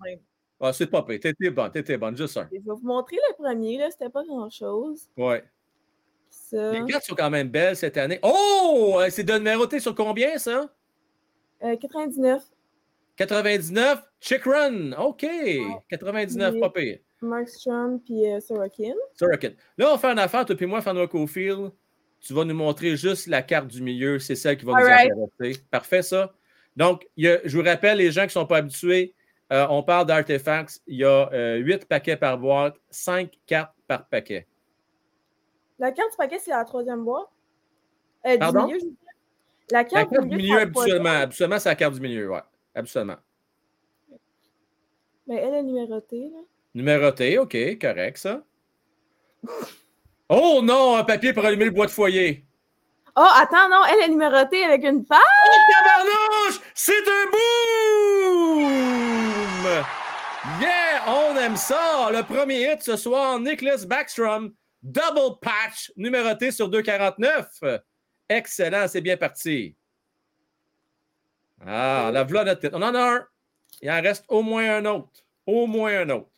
A: Ah, c'est pas pire. T'étais bonne, t'étais bonne, juste un.
O: Je vais vous montrer le premier, là. C'était pas grand-chose.
A: Ouais.
O: Ça.
A: Les cartes sont quand même belles cette année. Oh! C'est de numéroté sur combien, ça?
O: Euh, 99.
A: 99, Chick Run. OK. 99,
O: Oui.
A: pas pire.
O: Markstrom puis euh, Sorokin.
A: Sorokin. Là, on fait une affaire, toi et moi, Fanwa Cofield. Tu vas nous montrer juste la carte du milieu. C'est celle qui va nous intéresser. Parfait, ça. Donc, il y a- je vous rappelle, les gens qui ne sont pas habitués, euh, on parle d'artefacts. Il y a 8 paquets par boîte, 5 cartes par paquet.
O: La carte du paquet, c'est la troisième boîte. Euh, du
A: Pardon?
O: milieu, je veux dire. La
A: La
O: carte,
A: carte du milieu,
O: la
A: habituellement. Habituellement, c'est la carte du milieu, oui. Absolument.
O: Mais elle est numérotée, là.
A: Numéroté, OK, correct, ça. Oh non, un papier pour allumer le bois de foyer.
O: Oh, attends, non, elle est numérotée avec une page.
A: Oh, tabarnouche! C'est un boom! Yeah, on aime ça! Le premier hit ce soir, Nicholas Backstrom, double patch, numéroté sur 2,49. Excellent, c'est bien parti. Ah, la voilà notre hit. On en a un. Il en reste au moins un autre. Au moins un autre.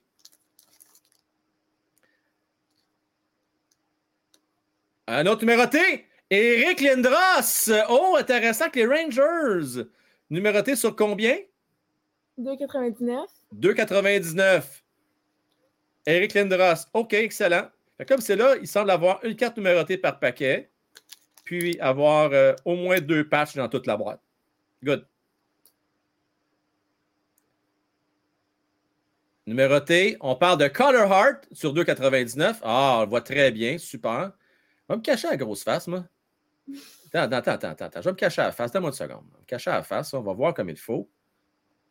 A: Un autre numéroté, Eric Lindros. Oh, intéressant que les Rangers. Numéroté sur combien?
O: 2,99.
A: 2,99. Eric Lindros. OK, excellent. Comme c'est là, il semble avoir une carte numérotée par paquet, puis avoir euh, au moins deux patchs dans toute la boîte. Good. Numéroté, on parle de Color Heart sur 2,99. Ah, on le voit très bien, super. Je vais me cacher à la grosse face, moi. Attends, attends, attends, attends, attends. Je vais me cacher à la face. Donne-moi une seconde. Je vais me cacher à la face. On va voir comme il faut.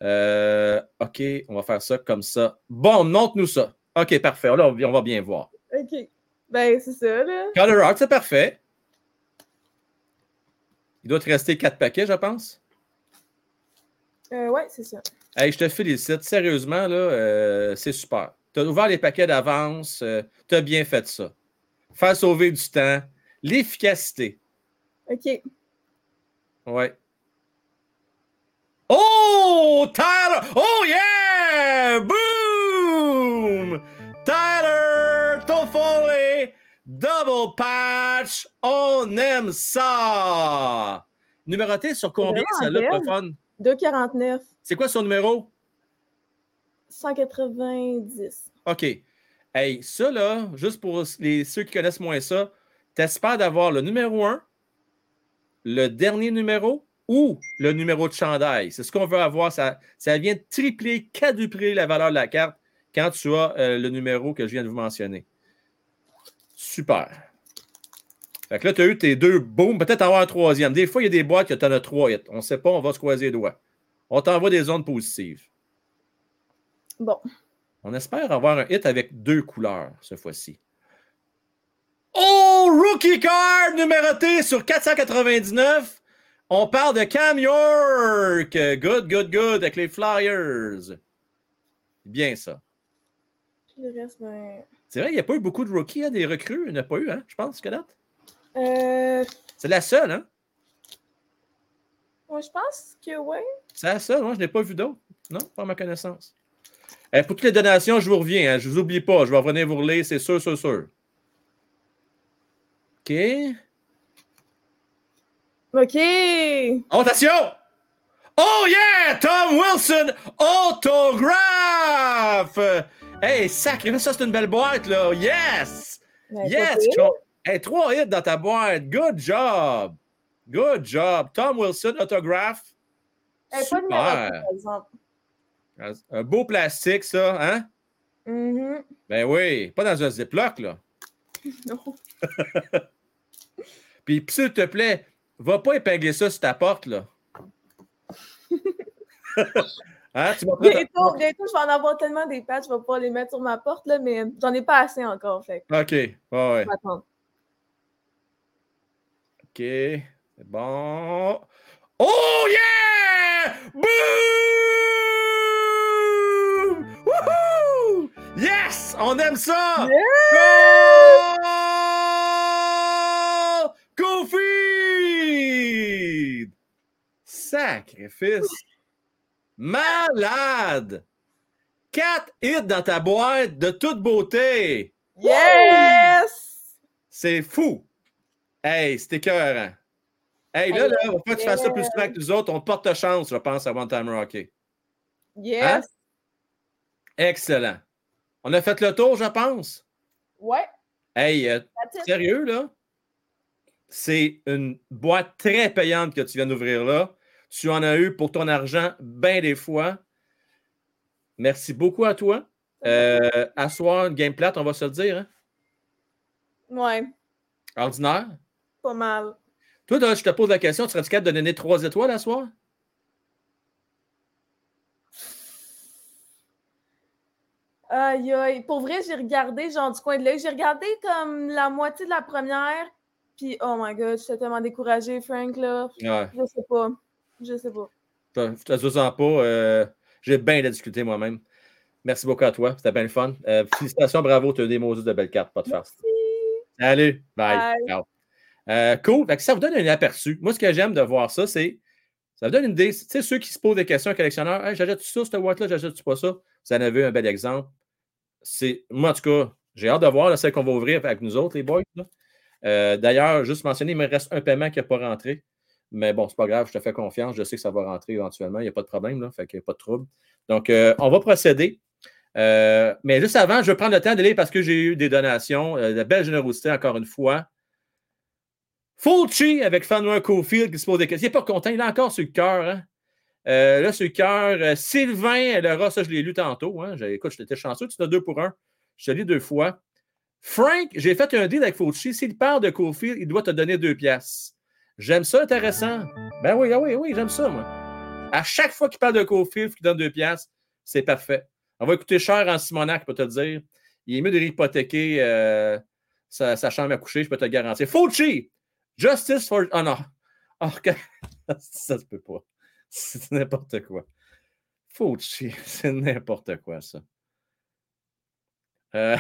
A: Euh, OK, on va faire ça comme ça. Bon, montre-nous ça. OK, parfait. Là, on va bien voir.
O: OK. Ben, c'est ça, là.
A: Color Art, c'est parfait. Il doit te rester quatre paquets, je pense.
O: Euh, ouais, c'est ça.
A: Hey, je te félicite. Sérieusement, là, euh, c'est super. Tu as ouvert les paquets d'avance. tu as bien fait ça. Faire sauver du temps. L'efficacité.
O: OK.
A: Ouais. Oh, Tyler! Oh, yeah! Boom! Tyler Toffoli! Double patch! On aime ça! Numéroté sur combien, ça, là, pour le
O: belle.
A: fun?
O: 2,49.
A: C'est quoi son numéro?
O: 190.
A: OK. Hey, ça, là, juste pour les, ceux qui connaissent moins ça, t'espères d'avoir le numéro 1, le dernier numéro ou le numéro de chandail. C'est ce qu'on veut avoir. Ça, ça vient tripler, quadrupler la valeur de la carte quand tu as euh, le numéro que je viens de vous mentionner. Super. Fait que là, tu as eu tes deux boum, peut-être avoir un troisième. Des fois, il y a des boîtes que tu en as trois hits. On ne sait pas, on va se croiser les doigts. On t'envoie des zones positives.
O: Bon.
A: On espère avoir un hit avec deux couleurs cette fois-ci. Oh, rookie card numéroté sur 499. On parle de Cam York. Good, good, good avec les Flyers. Bien ça.
O: Ben.
A: C'est vrai, il n'y a pas eu beaucoup de rookies, hein, des recrues. Il n'y en a pas eu, hein, je pense, que date.
O: Euh.
A: C'est la seule, hein?
O: Ouais, je pense que ouais.
A: C'est la seule, moi, je n'ai pas vu d'autres. Non, pas à ma connaissance. Eh, pour toutes les donations, je vous reviens. Hein, je ne vous oublie pas. Je vais revenir vous relire, c'est sûr, sûr, sûr. OK.
O: OK.
A: Attention! Oh yeah! Tom Wilson autographe! Hey, sacré, ça c'est une belle boîte, là. Yes!
O: Ben,
A: yes!
O: pas.
A: Hey, trois hits dans ta boîte. Good job! Good job. Tom Wilson autographe.
O: Pas numéro
A: Super.
O: par exemple.
A: Un beau plastique, ça, hein?
O: Mhm.
A: Ben oui, pas dans un ziploc, là. [LAUGHS]
O: Non. [LAUGHS]
A: Puis, s'il te plaît, va pas épingler ça sur ta porte, là. [LAUGHS] Hein, tu
O: bientôt, bientôt, je vais en avoir tellement des patchs, je vais pas les mettre sur ma porte, là, mais j'en ai pas assez encore. Fait.
A: OK. Ouais, ouais. OK. C'est bon. Oh yeah! Boom! Woohoo! Yes! On aime ça! Yeah! Go! Sacrifice! Malade! Quatre hits dans ta boîte de toute beauté!
O: Yes!
A: C'est fou! Hey, c'était cœur. Hey, là, là, on que tu fasses ça plus souvent que nous autres? On porte chance, je pense, à One Time Rocky.
O: Yes. Hein?
A: Excellent. On a fait le tour, je pense?
O: Ouais.
A: Hey, euh, sérieux, là? C'est une boîte très payante que tu viens d'ouvrir là. Tu en as eu pour ton argent bien des fois. Merci beaucoup à toi. Euh, asseoir une game plate, on va se le dire. Hein?
O: Ouais.
A: Ordinaire?
O: Pas mal.
A: Toi, je te pose la question, tu serais-tu capable de donner trois étoiles à soir?
O: Aïe, aïe. Pour vrai, j'ai regardé, genre du coin de l'œil, j'ai regardé comme la moitié de la première, puis oh my god, j'étais tellement découragée, Frank, là.
A: Ouais.
O: Je sais pas. Je sais pas.
A: Je te sens pas. Euh, j'ai bien de discuter moi-même. Merci beaucoup à toi. C'était bien le fun. Euh, félicitations, bravo, tu as des mots de belles cartes, pas de farce. Salut. Bye. Ciao. Euh, cool. ça vous donne un aperçu. Moi, ce que j'aime de voir ça, c'est ça vous donne une idée. Tu sais, ceux qui se posent des questions aux collectionneurs, hey, j'achète ça, cette boîte-là, j'achète pas ça. Vous en avez un bel exemple. C'est, moi, en tout cas, j'ai hâte de voir celle qu'on va ouvrir avec nous autres, les boys. Euh, d'ailleurs, juste mentionner, il me reste un paiement qui n'a pas rentré. Mais bon, c'est pas grave, je te fais confiance. Je sais que ça va rentrer éventuellement. Il n'y a pas de problème, fait qu'il n'y a pas de trouble. Donc, euh, on va procéder. mais juste avant, je vais prendre le temps d'aller parce que j'ai eu des donations, de belle générosité, encore une fois. Fulci avec Fanway Cofield qui se pose des questions. Il n'est pas content, il a encore sur le cœur. Hein? Euh, là, sur le cœur, euh, Sylvain Laura, ça je l'ai lu tantôt. Hein? Écoute, j'étais chanceux, tu as deux pour un. Je te lis deux fois. Frank, j'ai fait un deal avec Fulci. S'il parle de Cofield, il doit te donner deux pièces. J'aime ça, intéressant. Ben oui, ah oui, oui, j'aime ça, moi. À chaque fois qu'il parle de Cofield, qu'il donne deux pièces, c'est parfait. On va écouter cher en Simonac, pour te dire. Il est mieux de hypothéquer euh, sa, chambre à coucher, je peux te garantir. Fulci, Justice for. Oh non. Oh, [LAUGHS] ça se peut pas. C'est n'importe quoi. Fauci, [LAUGHS] c'est n'importe quoi, ça. Euh...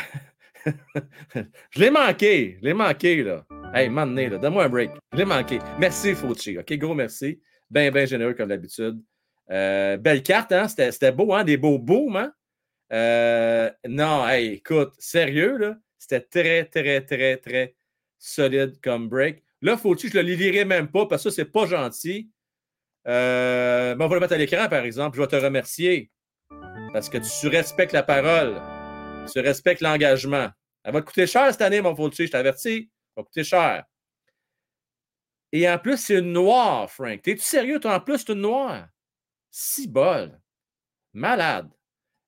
A: [LAUGHS] je l'ai manqué. Je l'ai manqué, là. Hey, m'emmener, là. Donne-moi un break. Je l'ai manqué. Merci, Fauci. OK, gros merci. Bien, bien généreux comme d'habitude. Euh, belle carte, hein? C'était beau, hein? Des beaux booms, hein? Euh, non, hey, écoute, sérieux, là? C'était très, très, très, très solide comme break. Là, que je le lirai même pas parce que c'est pas gentil. Euh, on va le mettre à l'écran, par exemple. Je vais te remercier parce que tu respectes la parole. Tu respectes l'engagement. Elle va te coûter cher cette année, mon Fulci, je t'avertis. Elle va coûter cher. Et en plus, c'est une noire, Frank. T'es-tu sérieux? Toi, en plus, c'est une noire. Si bol. Malade.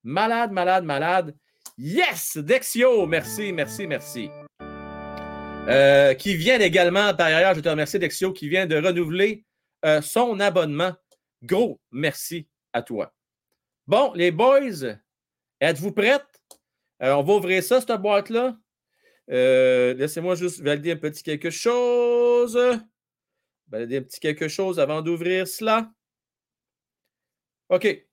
A: Malade, malade, malade. Yes! Dexio! Merci, merci, merci. Euh, qui vient également, par ailleurs, je te remercie, Dexio, qui vient de renouveler euh, son abonnement. Gros merci à toi. Bon, les boys, êtes-vous prêtes? Euh, on va ouvrir ça, cette boîte-là. Laissez-moi juste valider un petit quelque chose. Valider un petit quelque chose avant d'ouvrir cela. OK.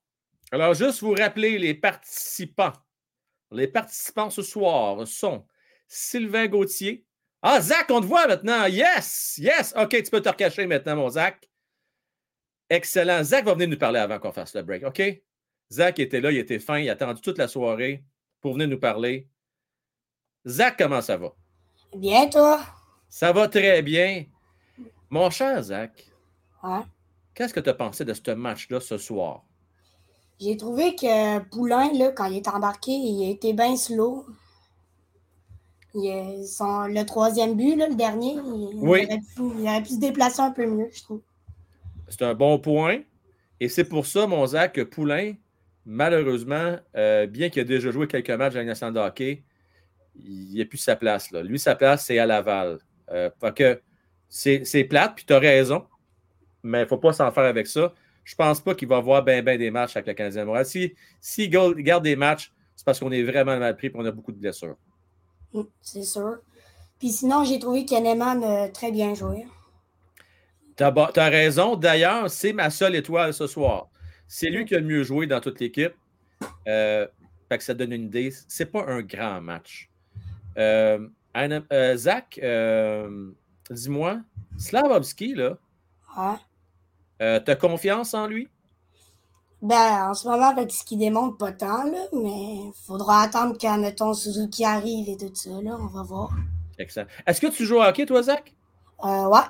A: Alors, juste vous rappeler les participants. Les participants ce soir sont Sylvain Gauthier, ah, Zach, on te voit maintenant. Yes, yes. OK, tu peux te recacher maintenant, mon Zach. Excellent. Zach va venir nous parler avant qu'on fasse le break. OK? Zach était là, il était fin, il a attendu toute la soirée pour venir nous parler. Zach, comment ça va?
P: Bien, toi?
A: Ça va très bien. Mon cher Zach,
P: ouais.
A: qu'est-ce que tu as pensé de ce match-là ce soir?
P: J'ai trouvé que Poulain, là, quand il est embarqué, il a été bien slow le troisième but, le dernier, il, aurait pu, se déplacer un peu mieux, je trouve.
A: C'est un bon point. Et c'est pour ça, mon Zach, que Poulain, malheureusement, euh, bien qu'il ait déjà joué quelques matchs à la de hockey, il n'a plus sa place. Là. Lui, sa place, c'est à Laval. Euh, que c'est plate, puis tu as raison, mais il ne faut pas s'en faire avec ça. je ne pense pas qu'il va avoir bien ben des matchs avec le Canadien de Montréal. S'il si, garde des matchs, c'est parce qu'on est vraiment mal pris et on a beaucoup de blessures.
P: Mm, c'est sûr. Puis sinon, j'ai trouvé Kahneman a très bien joué.
A: Tu as, raison. D'ailleurs, c'est ma seule étoile ce soir. C'est lui qui a le mieux joué dans toute l'équipe. Euh, que ça donne une idée. C'est pas un grand match. Euh, euh, Zach, dis-moi, Slavovski, là, ouais. t'as confiance en lui?
P: Ben, en ce moment, avec ce qu'il démontre, pas tant, là, mais il faudra attendre qu'un mettons, Suzuki arrive et tout ça, là, on va voir.
A: Excellent. Est-ce que tu joues au hockey, toi, Zach?
P: ouais.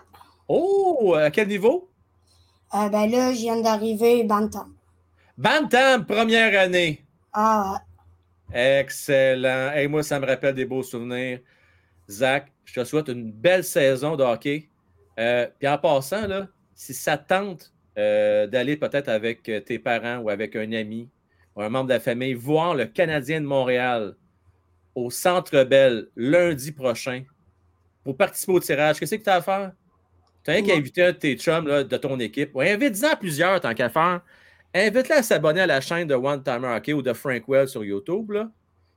A: Oh, à quel niveau?
P: ben là, je viens d'arriver Bantam.
A: Bantam, première année.
P: Ah
A: ouais. Excellent. Et moi, ça me rappelle des beaux souvenirs. Zach, je te souhaite une belle saison de hockey. Euh, puis en passant, là, si ça tente euh, d'aller peut-être avec euh, tes parents ou avec un ami ou un membre de la famille voir le Canadien de Montréal au Centre Bell lundi prochain pour participer au tirage, qu'est-ce que tu as à faire? Tu as rien qu'à inviter un de tes chums de ton équipe. ou invite-en plusieurs tant qu'à faire. Invite-le à s'abonner à la chaîne de One Timer Hockey ou de Frank Wells sur YouTube. Là.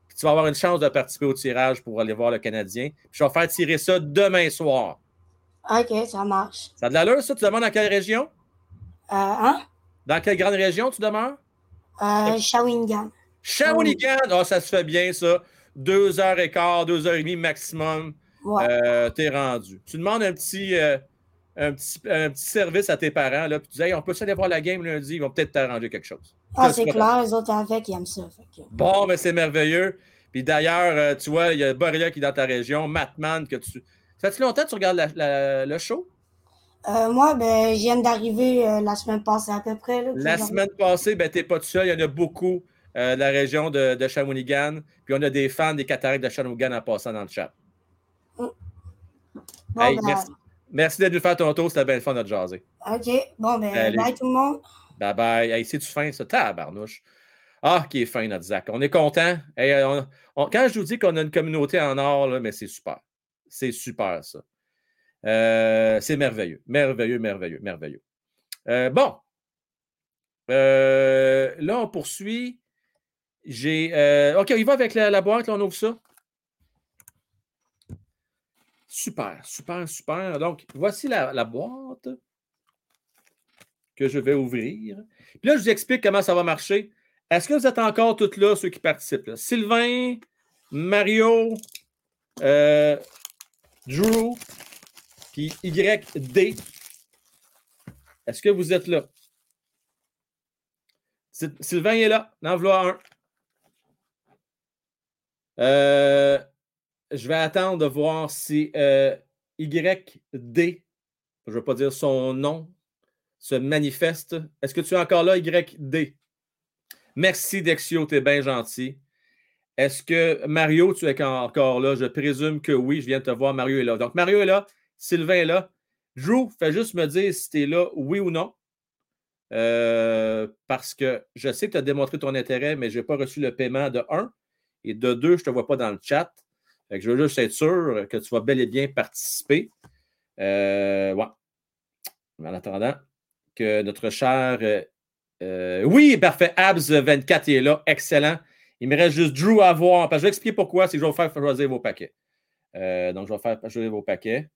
A: Puis tu vas avoir une chance de participer au tirage pour aller voir le Canadien. Puis je vais faire tirer ça demain soir.
P: OK, ça marche.
A: Ça a de l'allure, ça? Tu demandes dans quelle région?
P: Euh, hein?
A: Dans quelle grande région tu demeures?
P: Euh, Shawinigan.
A: Shawinigan! Oh, ça se fait bien, ça. Deux heures et quart, deux heures et demie maximum. Ouais. Euh, T'es rendu. Tu demandes un petit, euh, un petit, un petit service à tes parents, là, puis tu dis, on peut aller voir la game lundi, ils vont peut-être t'arranger quelque chose.
P: Ah, c'est clair, les autres avec, ils aiment ça.
A: Bon, mais c'est merveilleux. Puis d'ailleurs, euh, tu vois, il y a Borilla qui est dans ta région, Matman, que tu. Ça fait longtemps que tu regardes le show?
P: Euh, moi, ben, je viens d'arriver euh, la semaine passée à peu près.
A: la semaine passée, ben, tu n'es pas tout seul. Il y en a beaucoup de la région de, de Shawinigan. Puis on a des fans des cataractes de Shawinigan en passant dans le chat. Mm. Ben, merci. Merci d'être venu faire ton tour. C'était bien le fun de jaser.
P: OK. Bon, ben, bye tout le monde.
A: Bye bye. Hey, c'est-tu fin, ça? Tabarnouche. Ah, qui est fin, notre Zach. On est content. quand je vous dis qu'on a une communauté en or, là, mais c'est super. C'est super, ça. Euh, c'est merveilleux. Merveilleux, merveilleux, merveilleux. Euh, bon. Euh, là, on poursuit. J'ai. OK, il va avec la, la boîte, là, on ouvre ça. Super, super, super. Donc, voici la, boîte que je vais ouvrir. Puis là, je vous explique comment ça va marcher. Est-ce que vous êtes encore toutes là, ceux qui participent? Sylvain, Mario, euh, Drew, puis YD. Est-ce que vous êtes là? Sylvain est là, l'enveloppe un. Euh, je vais attendre de voir si euh, YD, je ne vais pas dire son nom, se manifeste. Est-ce que tu es encore là, YD? Merci, Dexio, tu es bien gentil. Est-ce que Mario, tu es encore là? Je présume que oui, je viens de te voir, Mario est là. Donc, Mario est là, Sylvain est là. Drew, fais juste me dire si tu es là, oui ou non. Euh, parce que je sais que tu as démontré ton intérêt, mais je n'ai pas reçu le paiement de 1. Et de 2, je ne te vois pas dans le chat je veux juste être sûr que tu vas bel et bien participer. Euh, ouais. En attendant que notre cher. Euh, euh, oui, parfait. Abs24 est là. Excellent. Il me reste juste Drew à voir. je vais expliquer pourquoi. C'est que je vais vous faire choisir vos paquets. donc, je vais faire choisir vos paquets.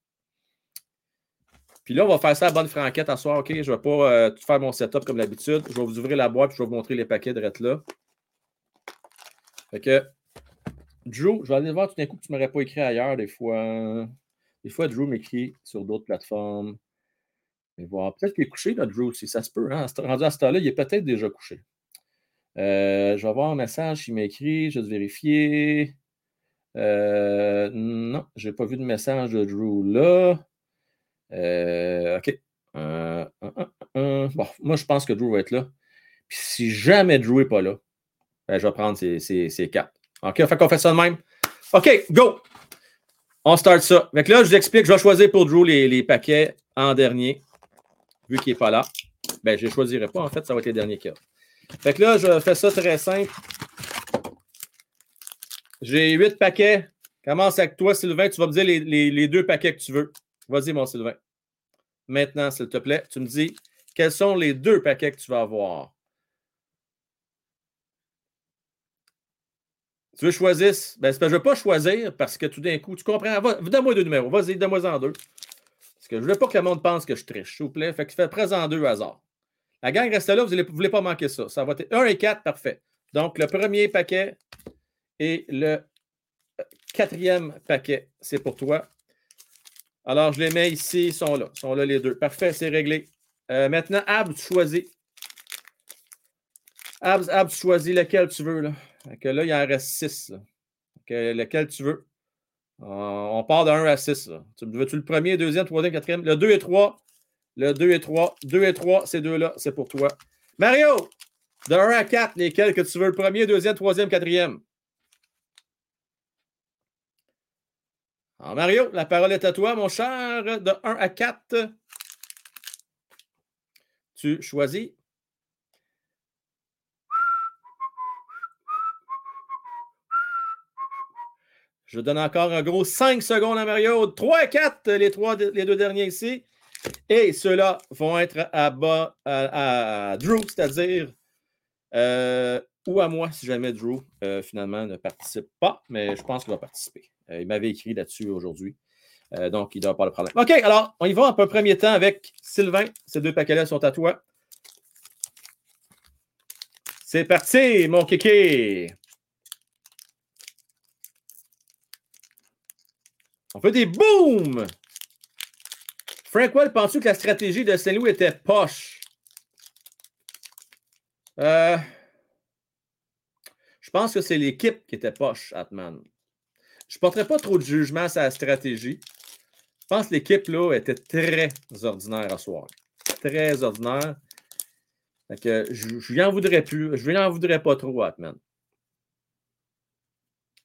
A: Puis là, on va faire ça à bonne franquette à soir. OK? Je ne vais pas tout faire mon setup comme d'habitude. Je vais vous ouvrir la boîte et je vais vous montrer les paquets de là. Fait que Drew, je vais aller voir tout d'un coup que tu ne m'aurais pas écrit ailleurs des fois. Des fois, Drew m'écrit sur d'autres plateformes. Mais voir. Peut-être qu'il est couché, là, Drew, si ça se peut. Hein? Rendu à ce temps-là, il est peut-être déjà couché. Euh, je vais voir un message qu'il m'a écrit. Je vais vérifier. Euh, non, je n'ai pas vu de message de Drew là. Euh, OK. bon, moi, je pense que Drew va être là. Puis si jamais Drew n'est pas là, ben, je vais prendre ses, ses cartes. OK, fait qu'on fait ça de même. OK, go! On start ça. Donc là, je vous explique, je vais choisir pour Drew les, paquets en dernier, vu qu'il n'est pas là. Ben, je ne choisirai pas, en fait, ça va être les derniers cas. Fait que là, je fais ça très simple. J'ai huit paquets. Commence avec toi, Sylvain. Tu vas me dire les, deux paquets que tu veux. Vas-y, mon Sylvain. Maintenant, s'il te plaît, tu me dis quels sont les deux paquets que tu vas avoir? Tu veux choisir? Ben, je ne veux pas choisir parce que tout d'un coup, tu comprends? Donne-moi deux numéros. Vas-y, donne-moi en deux. Parce que je ne veux pas que le monde pense que je triche, s'il vous plaît. Fait que tu fais présent deux hasard. La gang reste là, vous ne voulez pas manquer ça. Ça va être 1 et 4, parfait. Donc, le premier paquet et le euh, quatrième paquet, c'est pour toi. Alors, je les mets ici, ils sont là. Ils sont là les deux. Parfait, c'est réglé. Euh, maintenant, Ab, tu choisis. Ab, Ab, tu choisis lequel tu veux. Là. Là, il en reste 6. lequel tu veux? Euh, on part de 1 à 6. Tu veux-tu le premier, deuxième, troisième, quatrième? Le 2 et 3. Le 2 et 3. 2 et 3, ces deux-là, c'est pour toi. Mario, de 1 à 4, lesquels que tu veux? Le premier, deuxième, troisième, quatrième? Alors, Mario, la parole est à toi, mon cher. De 1 à 4, tu choisis. Je donne encore un gros 5 secondes à Mario. 3 et 4, les, les deux derniers ici. Et ceux-là vont être à bas à, Drew, c'est-à-dire euh, ou à moi si jamais Drew euh, finalement ne participe pas, mais je pense qu'il va participer. Euh, il m'avait écrit là-dessus aujourd'hui. donc, il doit pas le problème. OK, alors, on y va en premier temps avec Sylvain. Ces deux paquets-là sont à toi. C'est parti, mon kiki! On fait des booms! Frank Well, penses-tu que la stratégie de Saint-Louis était poche? Euh, je pense que c'est l'équipe qui était poche, Atman. Je ne porterai pas trop de jugement à sa stratégie. Je pense que l'équipe là était très ordinaire à soir. Très ordinaire. que je ne lui en voudrais plus. Je lui en voudrais pas trop, Atman.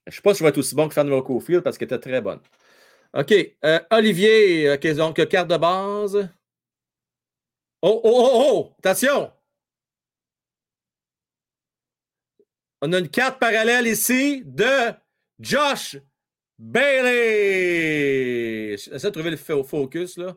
A: Je ne sais pas si je vais être aussi bon que Fanny Cofield parce qu'elle était très bonne. OK. Euh, Olivier, OK, donc carte de base? Oh, oh, oh, oh! Attention! On a une carte parallèle ici de Josh Bailey. J'essaie de trouver le focus, là.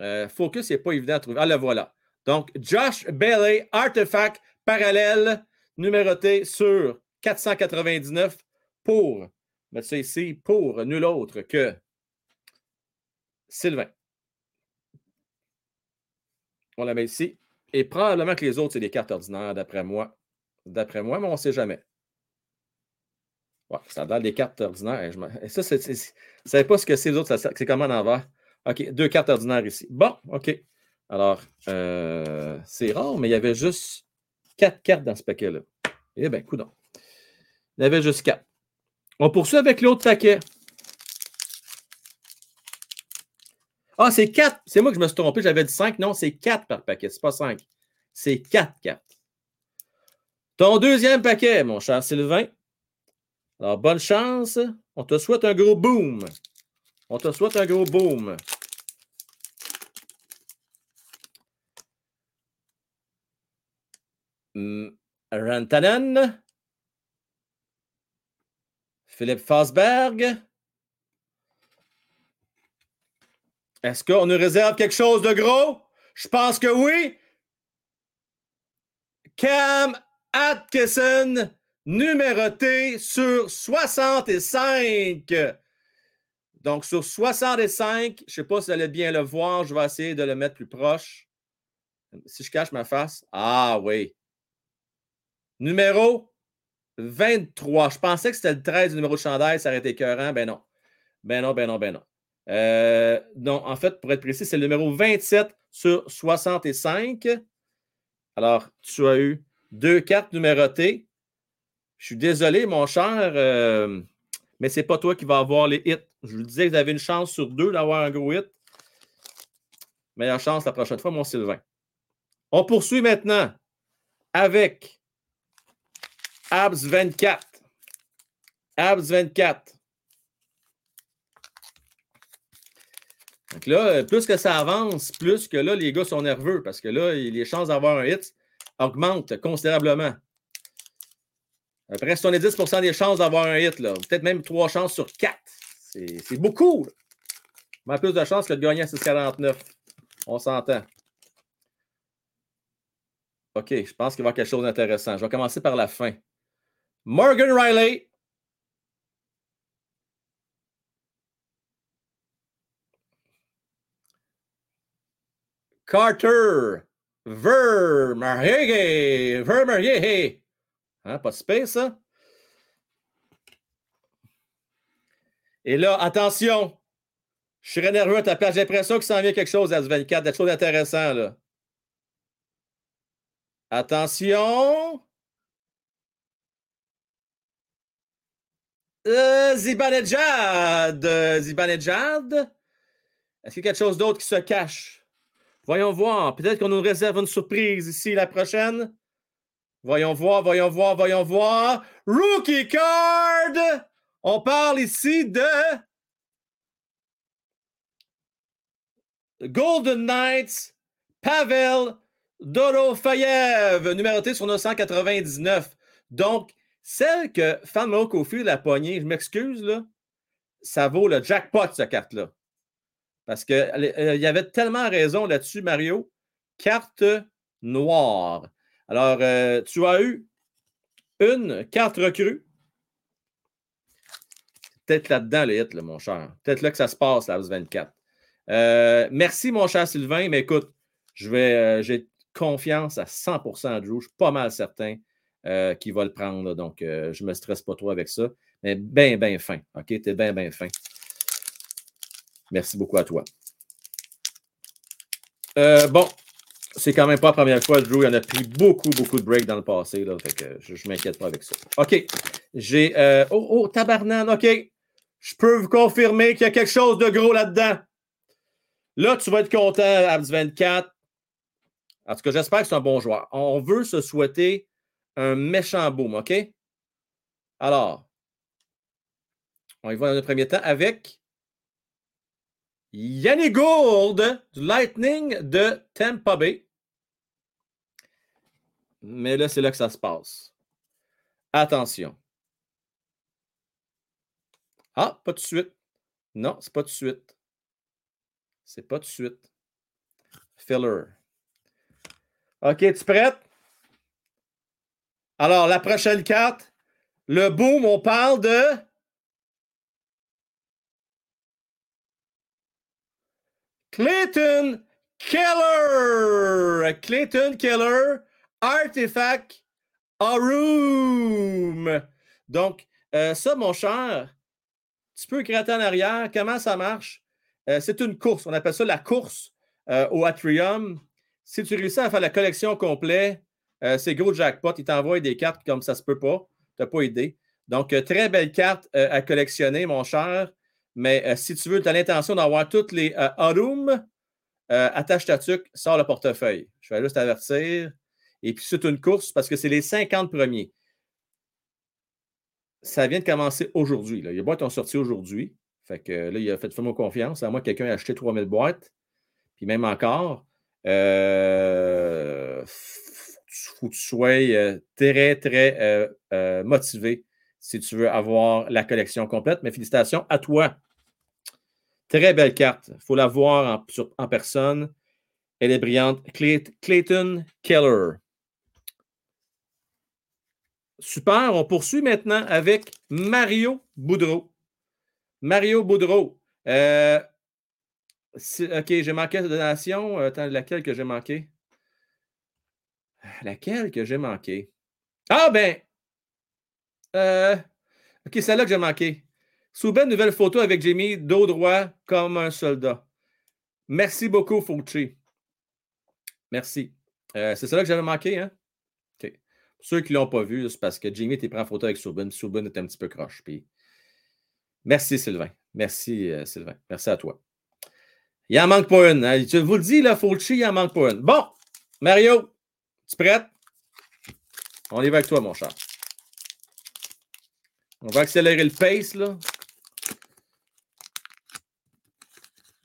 A: Euh, focus, n'est pas évident à trouver. Ah, le voilà. Donc, Josh Bailey, artefact parallèle, numéroté sur 499 pour mettre ça ici pour nul autre que Sylvain. On la met ici. Et probablement que les autres, c'est des cartes ordinaires, d'après moi. D'après moi, mais on ne sait jamais. Ouais, ça donne des cartes ordinaires. Ça, c'est, ne savez pas ce que c'est les autres, c'est comment en envers. OK, deux cartes ordinaires ici. Bon, OK. Alors, euh, c'est rare, mais il y avait juste quatre cartes dans ce paquet-là. Eh bien, coudons. Il y avait juste quatre. On poursuit avec l'autre paquet. Ah, c'est 4. C'est moi que je me suis trompé. J'avais dit 5. Non, c'est 4 par paquet. C'est pas 5. C'est 4 4. Ton deuxième paquet, mon cher Sylvain. Alors, bonne chance. On te souhaite un gros boom. On te souhaite un gros boom. Hmm, Rantanen. Philippe Fosberg. Est-ce qu'on nous réserve quelque chose de gros? Je pense que oui. Cam Atkinson, numéroté sur 65. Donc, sur 65, je ne sais pas si vous allez bien le voir, je vais essayer de le mettre plus proche. Si je cache ma face. Ah oui. Numéro 23. Je pensais que c'était le 13 du numéro de chandail, ça aurait été écœurant. Ben non. Ben non, ben non, ben non. Euh, non, en fait, pour être précis, c'est le numéro 27 sur 65. Alors, tu as eu deux cartes numérotées. Je suis désolé, mon cher, euh, mais ce n'est pas toi qui vas avoir les hits. Je vous disais que vous avez une chance sur deux d'avoir un gros hit. Meilleure chance la prochaine fois, mon Sylvain. On poursuit maintenant avec Abs 24. Abs 24. Donc là, plus que ça avance, plus que là, les gars sont nerveux parce que là, les chances d'avoir un hit augmentent considérablement. Après 70% des chances d'avoir un hit, peut-être même trois chances sur quatre. C'est beaucoup. Mais plus de chances que de gagner à 6,49. On s'entend. OK, je pense qu'il va y avoir quelque chose d'intéressant. Je vais commencer par la fin. Morgan Riley. Carter. Vermerhege. Vermerhege. Hein, pas de space, ça? Et là, attention. Je serais nerveux à ta. J'ai l'impression qu'il s'en vient quelque chose à ce 24, quelque chose d'intéressant, là. Attention. Euh, Zibanejad. Zibanejad? Est-ce qu'il y a quelque chose d'autre qui se cache? Voyons voir. Peut-être qu'on nous réserve une surprise ici la prochaine. Voyons voir, voyons voir, voyons voir. Rookie card! On parle ici de Golden Knights, Pavel Dorofayev, numéroté sur 999. Donc, celle que Fanmo Kofi a poignée, je m'excuse, ça vaut le jackpot, cette carte-là. Parce qu'il euh, y avait tellement raison là-dessus, Mario. Carte noire. Alors, euh, tu as eu une carte recrue. Peut-être là-dedans, le hit, mon cher. Peut-être là que ça se passe, la 24. Euh, merci, mon cher Sylvain. Mais écoute, j'ai confiance à 100% à Drew. Je suis pas mal certain euh, qu'il va le prendre. donc, euh, je ne me stresse pas trop avec ça. Mais bien, bien fin. OK? Tu es bien, bien fin. Merci beaucoup à toi. Euh, bon, c'est quand même pas la première fois, Drew. Il en a pris beaucoup, beaucoup de breaks dans le passé. Je ne m'inquiète pas avec ça. OK. J'ai. oh, oh, tabarnane. OK. Je peux vous confirmer qu'il y a quelque chose de gros là-dedans. Là, tu vas être content, Abs 24. En tout cas, j'espère que c'est un bon joueur. On veut se souhaiter un méchant boom, OK? Alors, on y va dans le premier temps avec Yannick Gould du Lightning de Tampa Bay. Mais là, c'est là que ça se passe. Attention. Ah, pas de suite. Non, c'est pas de suite. C'est pas de suite. Filler. OK, tu prête? Alors, la prochaine carte, le boom, on parle de. Clayton Keller. Clayton Keller, Artifact Room. Donc, euh, ça, mon cher, tu peux gratter en arrière. Comment ça marche? Euh, c'est une course. On appelle ça la course euh, au Atrium. Si tu réussis à faire la collection complète, euh, c'est gros jackpot. Il t'envoie des cartes comme ça se peut pas. Tu pas idée. Donc, euh, très belle carte euh, à collectionner, mon cher. Mais si tu veux, tu as l'intention d'avoir toutes les Arum, attache ta tuque, sors le portefeuille. Je vais juste t'avertir. Et puis, c'est une course parce que c'est les 50 premiers. Ça vient de commencer aujourd'hui. Les boîtes ont sorti aujourd'hui. Fait que là, il a fait fais-moi confiance. À moi, quelqu'un a acheté 3000 boîtes. Puis même encore. Faut que tu sois euh, très, très euh, euh, motivé si tu veux avoir la collection complète. Mais félicitations à toi. Très belle carte. Il faut la voir en, personne. Elle est brillante. Clayton Keller. Super. On poursuit maintenant avec Mario Boudreau. Mario Boudreau. OK, j'ai manqué de donation. Attends, laquelle que j'ai manqué? Laquelle que j'ai manqué? Ah ben! Euh, OK, celle-là que j'ai manqué. Souben, nouvelle photo avec Jamie, dos droit comme un soldat. Merci beaucoup, Fauci. Merci. Euh, c'est celle-là que j'avais manqué, hein? OK. Pour ceux qui ne l'ont pas vu, c'est parce que Jamie était pris en photo avec Souben. Souben était un petit peu croche. Merci, Sylvain. Merci, euh, Sylvain. Merci à toi. Il en manque pas une. Hein? Je vous le dis, là, Fauci, il en manque pas une. Bon, Mario, tu prête? On y va avec toi, mon chat. On va accélérer le pace, là.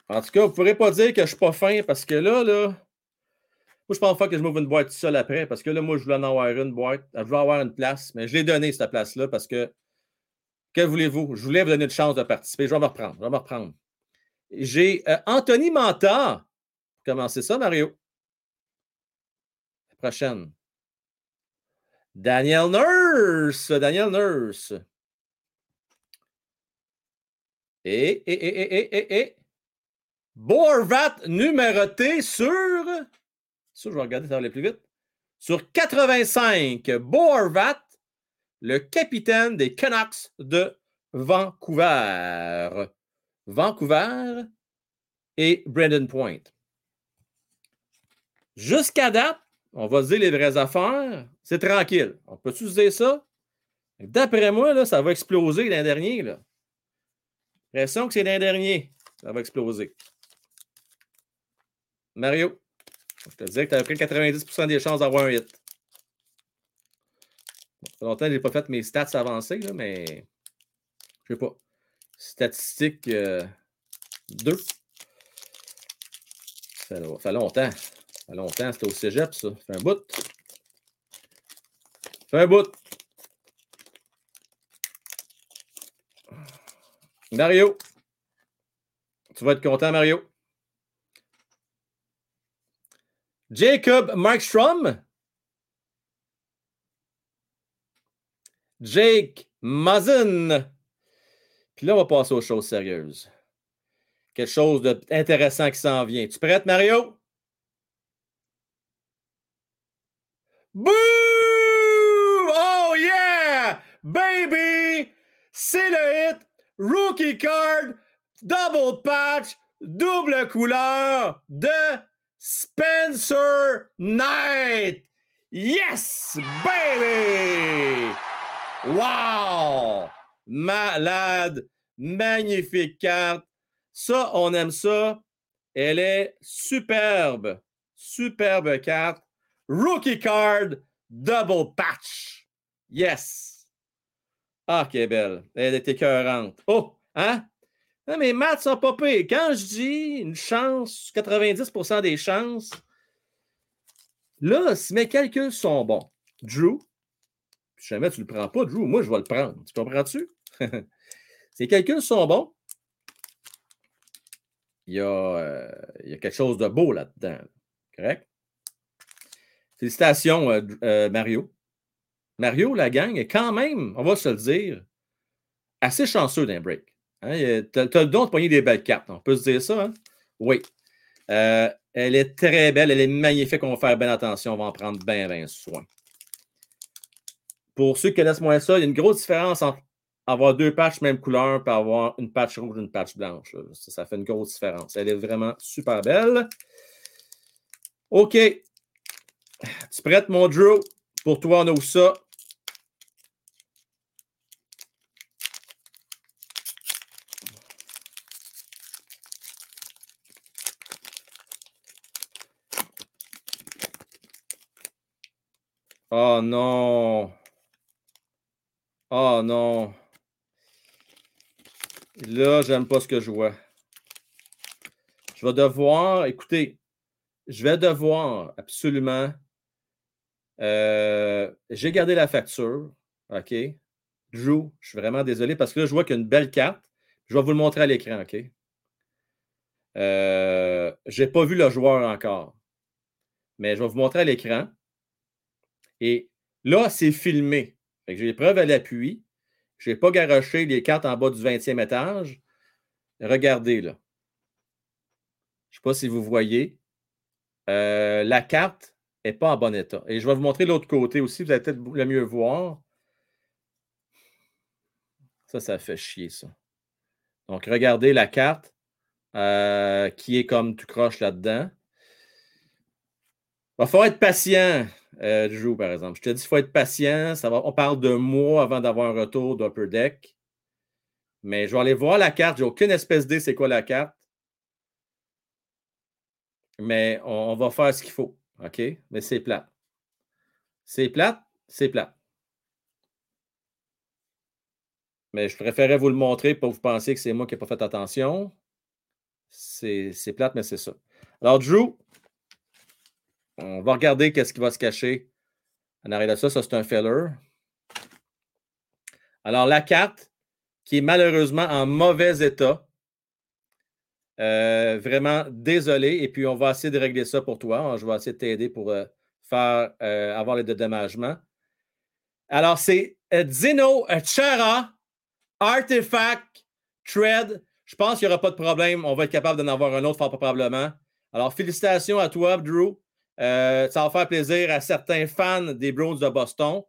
A: En tout cas, vous ne pourrez pas dire que je ne suis pas fin parce que là, là, moi, je pense pas que je m'ouvre une boîte tout seul après parce que là, moi, je voulais en avoir une boîte. Je voulais avoir une place, mais je l'ai donné, cette place-là, parce que, que voulez-vous? Je voulais vous donner une chance de participer. Je vais me reprendre. Je vais me reprendre. J'ai euh, Anthony Manta. Comment c'est ça, Mario? Prochaine. Daniel Nurse. Daniel Nurse. Et, et, et, et, et, et, Borvat numéroté sur. Ça, je vais regarder, ça va aller plus vite. Sur 85, Borvat, le capitaine des Canucks de Vancouver. Vancouver et Brandon Point. Jusqu'à date, on va dire les vraies affaires, c'est tranquille. On peut-tu se dire ça? D'après moi, là, ça va exploser l'an dernier. Là. L'impression que c'est l'an dernier. Ça va exploser. Mario, je te disais que tu avais pris 90% des chances d'avoir un hit. ça fait longtemps que je n'ai pas fait mes stats avancées, mais je sais pas. Statistique 2. Euh, ça fait longtemps. Ça fait longtemps. C'était au cégep, ça. Fait un bout. Fait un bout. Mario. Tu vas être content, Mario. Jacob Markstrom. Jake Mazen. Puis là, on va passer aux choses sérieuses. Quelque chose d'intéressant qui s'en vient. Tu prête, Mario? Boo! Oh yeah! Baby! C'est le hit! Rookie card, double patch, double couleur de Spencer Knight! Yes! Baby! Wow! Malade! Magnifique carte. Ça, on aime ça. Elle est superbe. Superbe carte. Rookie card, double patch. Yes. Ah, est belle. Elle est écœurante. Oh, hein? Non, mais Matt, ça pas. Quand je dis une chance, 90% des chances, là, si mes calculs sont bons, Drew, jamais tu le prends pas, Drew, moi, je vais le prendre. Tu comprends-tu? [LAUGHS] Ces calculs sont bons. Euh, il y a quelque chose de beau là-dedans. Correct? Félicitations, euh, euh, Mario. Mario, la gang, est quand même, on va se le dire, assez chanceux d'un break. Hein? Tu as, le don de pogner des belles cartes. On peut se dire ça. Hein? Oui. elle est très belle. Elle est magnifique. On va faire bien attention. On va en prendre bien, bien soin. Pour ceux qui connaissent moins ça, il y a une grosse différence entre avoir deux patchs même couleur et avoir une patch rouge et une patch blanche. Ça, fait une grosse différence. Elle est vraiment super belle. OK. Tu prêtes, mon Drew? Pour toi, on ouvre ça? Oh non. Oh non. Là, j'aime pas ce que je vois. Je vais devoir, écoutez, je vais devoir absolument. Euh, j'ai gardé la facture. OK? Drew, je suis vraiment désolé parce que là, je vois qu'il y a une belle carte. Je vais vous le montrer à l'écran, OK? Euh, je n'ai pas vu le joueur encore. Mais je vais vous montrer à l'écran. Et là, c'est filmé. J'ai les preuves à l'appui. Je n'ai pas garoché les cartes en bas du 20e étage. Regardez là. Je ne sais pas si vous voyez. Euh, la carte n'est pas en bon état. Et je vais vous montrer l'autre côté aussi. Vous allez peut-être le mieux voir. Ça, ça fait chier, ça. Donc, regardez la carte euh, qui est comme tu croches là-dedans. Il va falloir être patient euh, par exemple. Je te dis, il faut être patient. Ça on parle de mois avant d'avoir un retour d'Upper Deck. Mais je vais aller voir la carte. J'ai aucune espèce d'idée c'est quoi la carte. Mais on, va faire ce qu'il faut. OK? Mais c'est plat. C'est plate, c'est plat. Mais je préférais vous le montrer pour vous pensiez que c'est moi qui n'ai pas fait attention. C'est plate, mais c'est ça. Alors, Drew, on va regarder qu'est-ce qui va se cacher en arrière de ça. Ça, c'est un filler. Alors, la carte, qui est malheureusement en mauvais état. Euh, vraiment désolé. Et puis, on va essayer de régler ça pour toi. Je vais essayer de t'aider pour euh, faire, euh, avoir les dédommagements. Alors, c'est Zeno Chara, Artifact, Tread. Je pense qu'il n'y aura pas de problème. On va être capable d'en avoir un autre, fort probablement. Alors, félicitations à toi, Drew. Ça va faire plaisir à certains fans des Browns de Boston.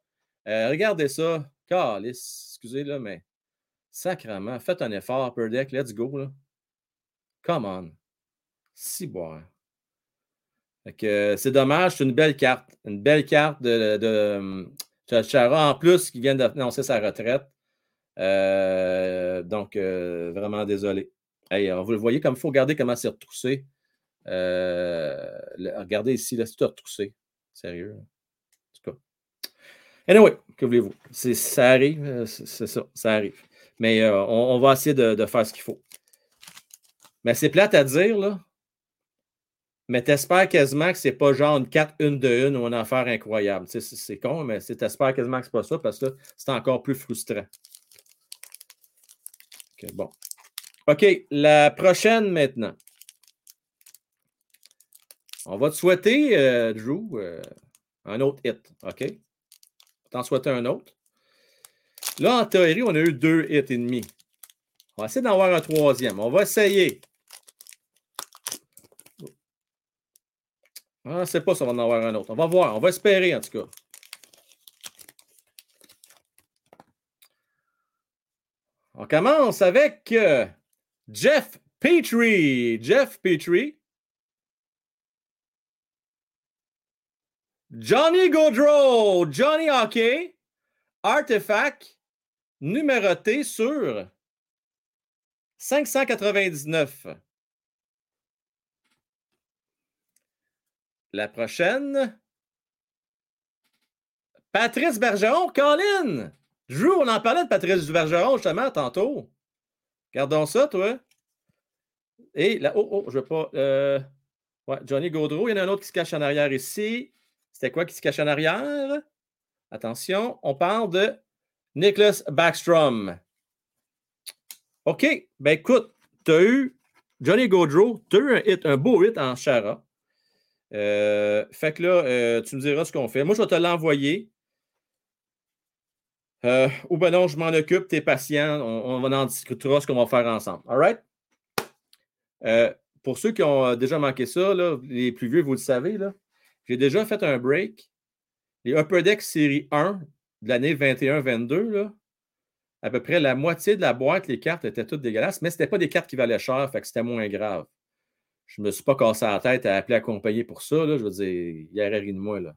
A: Regardez ça. Calice, excusez, là, mais sacrement, faites un effort, Upper Deck, let's go. Là. Come on. Si boire. Euh, c'est dommage, c'est une belle carte. Une belle carte de, Chara en plus qui vient d'annoncer sa retraite. donc, vraiment désolé. vous le voyez comme il faut regarder comment c'est retroussé. regardez ici, là, c'est tout retroussé. Sérieux. Anyway, que voulez-vous? Ça arrive, euh, c'est ça, ça arrive. Mais euh, on, va essayer de, faire ce qu'il faut. Mais c'est plate à dire, là. Mais t'espères quasiment que c'est pas genre une 4 une de une ou une affaire incroyable. c'est con, mais t'espères quasiment que c'est pas ça parce que c'est encore plus frustrant. OK, bon. OK, la prochaine maintenant. On va te souhaiter, euh, Drew, un autre hit. OK? t'en souhaiter un autre? Là, en théorie, on a eu deux hits et demi. On va essayer d'en avoir un troisième. On va essayer. Ah, c'est pas si on va en avoir un autre. On va voir. On va espérer, en tout cas. On commence avec euh, Jeff Petrie. Jeff Petrie. Johnny Gaudreau, Johnny Hockey, Artefact, numéroté sur 599. La prochaine, Patrice Bergeron, Colin. Drew, on en parlait de Patrice Bergeron justement tantôt. Gardons ça, toi. Et là, oh, oh, je veux pas. Euh, ouais, Johnny Gaudreau, il y en a un autre qui se cache en arrière ici. C'était quoi qui se cache en arrière? Attention, on parle de Nicholas Backstrom. OK, ben écoute, tu as eu Johnny Gaudreau, tu as eu un, hit, un beau hit en Chara. Euh, fait que là, euh, tu me diras ce qu'on fait. Moi, je vais te l'envoyer. Euh, ou ben non, je m'en occupe, tu es patient, on, en discuter ce qu'on va faire ensemble. All right? pour ceux qui ont déjà manqué ça, les plus vieux, vous le savez, j'ai déjà fait un break. Les Upper Deck série 1 de l'année 21-22, à peu près la moitié de la boîte, les cartes étaient toutes dégueulasses, mais ce n'était pas des cartes qui valaient cher, fait que c'était moins grave. Je ne me suis pas cassé la tête à appeler à compagnie pour ça. Là. Je veux dire, il y a rien de moi. Là.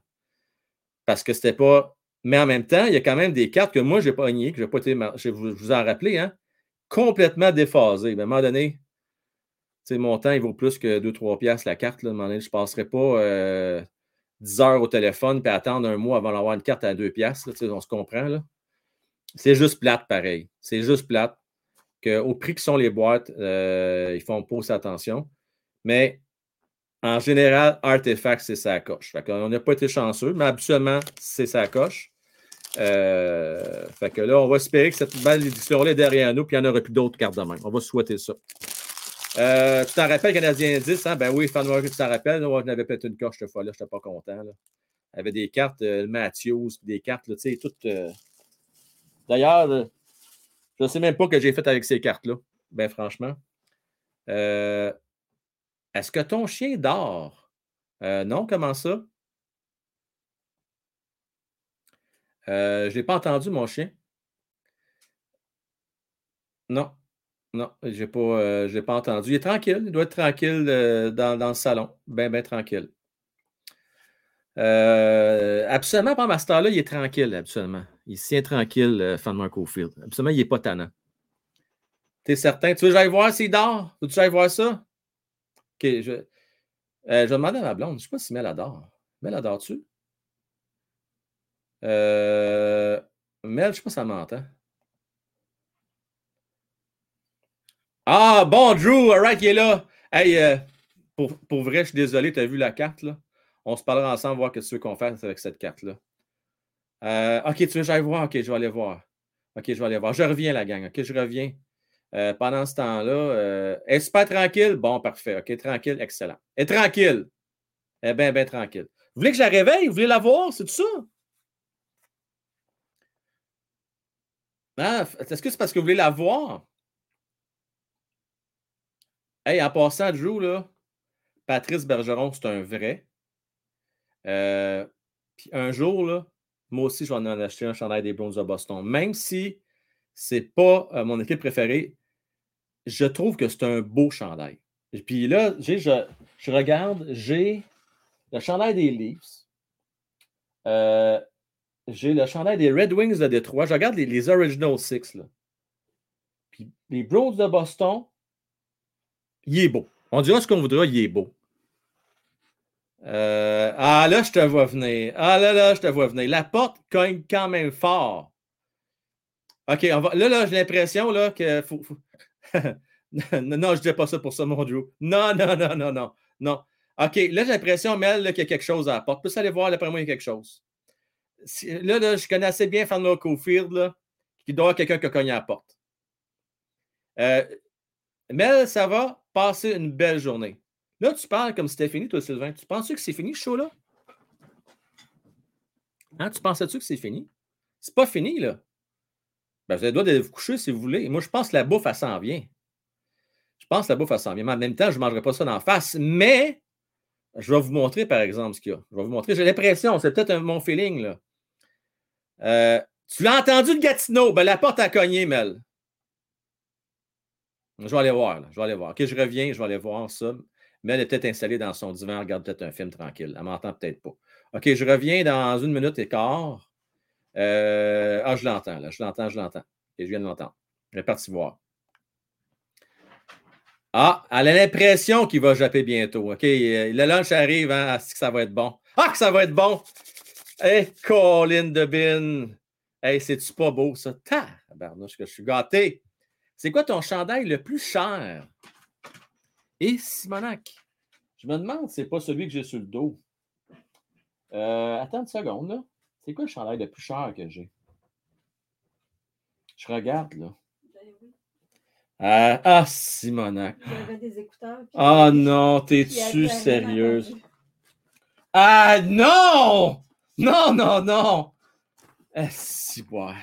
A: Parce que c'était pas. Mais en même temps, il y a quand même des cartes que moi, je n'ai pas niées, que je n'ai pas été. Je vous, en rappelez, hein? complètement déphasées. à un moment donné, mon temps, il vaut plus que 2-3 piastres la carte. Là. Je ne passerai pas euh, 10 heures au téléphone puis attendre un mois avant d'avoir une carte à 2 piastres. on se comprend. Là. C'est juste plate, pareil. C'est juste plate. Au prix que sont les boîtes, euh, ils font pas attention. Mais en général, Artefact, c'est sa coche. on n'a pas été chanceux, mais habituellement, c'est sa coche. Euh, fait que là, on va espérer que cette balle édition-là est derrière nous, puis il n'y en aura plus d'autres cartes de. On va souhaiter ça. Euh, tu t'en rappelles, Canadien 10, hein? Ben oui, fan tu t'en rappelles. Moi, je n'avais peut-être une coche cette fois-là, je n'étais pas content. Là. Il y avait des cartes euh, des cartes, tu sais, toutes. Euh, d'ailleurs, je ne sais même pas ce que j'ai fait avec ces cartes-là. Ben franchement. Est-ce que ton chien dort? non, comment ça? je n'ai pas entendu mon chien. Non. Non, je n'ai pas, euh, pas entendu. Il est tranquille, il doit être tranquille euh, dans, le salon. Bien, bien tranquille. Euh, absolument, pas ce là il est tranquille, absolument. Il se tient tranquille, euh, Fan Field. Absolument, il n'est pas tannant. Tu es certain? Tu veux que j'aille voir s'il dort? Tu veux que j'aille voir ça? OK, je, je vais demander à ma blonde. Je ne sais pas si Mel adore. Mel adore-tu? Mel, je ne sais pas si elle m'entend. Ah, bon, Drew, alright, il est là. Hey, euh, pour, pour, vrai, je suis désolé, tu as vu la carte, là? On se parlera ensemble, voir ce que tu veux qu'on fasse avec cette carte-là. Euh, ok, tu veux que j'aille voir? Ok, je vais aller voir. Ok, je vais aller voir. Je reviens, la gang. Ok, je reviens. Euh, pendant ce temps-là, est-ce pas tranquille? Bon, parfait. Ok, tranquille, excellent. Et tranquille. Eh bien, bien tranquille. Vous voulez que je la réveille? Vous voulez la voir? C'est tout ça? Ah, est-ce que c'est parce que vous voulez la voir? Hey, en passant, Drew, là, Patrice Bergeron, c'est un vrai. Euh, un jour, là, moi aussi, je vais en acheter un chandail des Browns de Boston. Même si ce n'est pas euh, mon équipe préférée, je trouve que c'est un beau chandail. Puis là, je, je regarde, j'ai le chandail des Leafs. Euh, j'ai le chandail des Red Wings de Détroit. Je regarde les, les Original Six. Là. Puis les Browns de Boston, il est beau. On dira ce qu'on voudra, il est beau. Euh, ah là, je te vois venir. Ah là, là, je te vois venir. La porte cogne quand même fort. OK, on va, là, là j'ai l'impression là, que. Faut, non, je ne dis pas ça pour ça, mon Dieu. Non, non, non, non, non. Non. OK, là, j'ai l'impression, Mel, qu'il y a quelque chose à la porte. Peux aller voir, après moi, il y a quelque chose? Là, je connais assez bien Fanlo Cofield, qui doit avoir quelqu'un qui a cogné à la porte. Euh, Mel, ça va? Passer une belle journée. Là, tu parles comme si c'était fini, toi, Sylvain. Tu penses-tu que c'est fini, ce show-là? Hein? Tu pensais-tu que c'est fini? C'est pas fini, là. Ben, vous avez le droit de vous coucher si vous voulez. Moi, je pense que la bouffe, elle s'en vient. Je pense que la bouffe, elle s'en vient. Mais en même temps, je ne mangerai pas ça d'en face. Mais je vais vous montrer, par exemple, ce qu'il y a. Je vais vous montrer. J'ai l'impression, c'est peut-être mon feeling, là. Euh, tu l'as entendu de Gatineau? Ben, la porte a cogné, Mel. Je vais aller voir. Je vais aller voir. OK, je reviens, je vais aller voir ça. Mel est peut-être installée dans son divan, regarde peut-être un film tranquille. Elle m'entend peut-être pas. OK, je reviens dans une minute et quart. Euh, ah, je l'entends, là. Je l'entends, je l'entends. Et je viens de l'entendre. Elle est partie voir. Ah, elle a l'impression qu'il va japper bientôt. OK, euh, le lunch arrive, hein? Ah, que ça va être bon? Ah, que ça va être bon! Hey, Colin de Bin! Hey, c'est-tu pas beau, ça? Ta! Barnouche, que je suis gâté. C'est quoi ton chandail le plus cher? Et Simonac. Je me demande c'est pas celui que j'ai sur le dos. Euh, attends une seconde, là. C'est quoi le chandail le plus cher que j'ai? Je regarde, là. Ah, ah Simonac. Ah non, t'es-tu sérieuse? Ah non! Non, non, non! Eh, si, bois.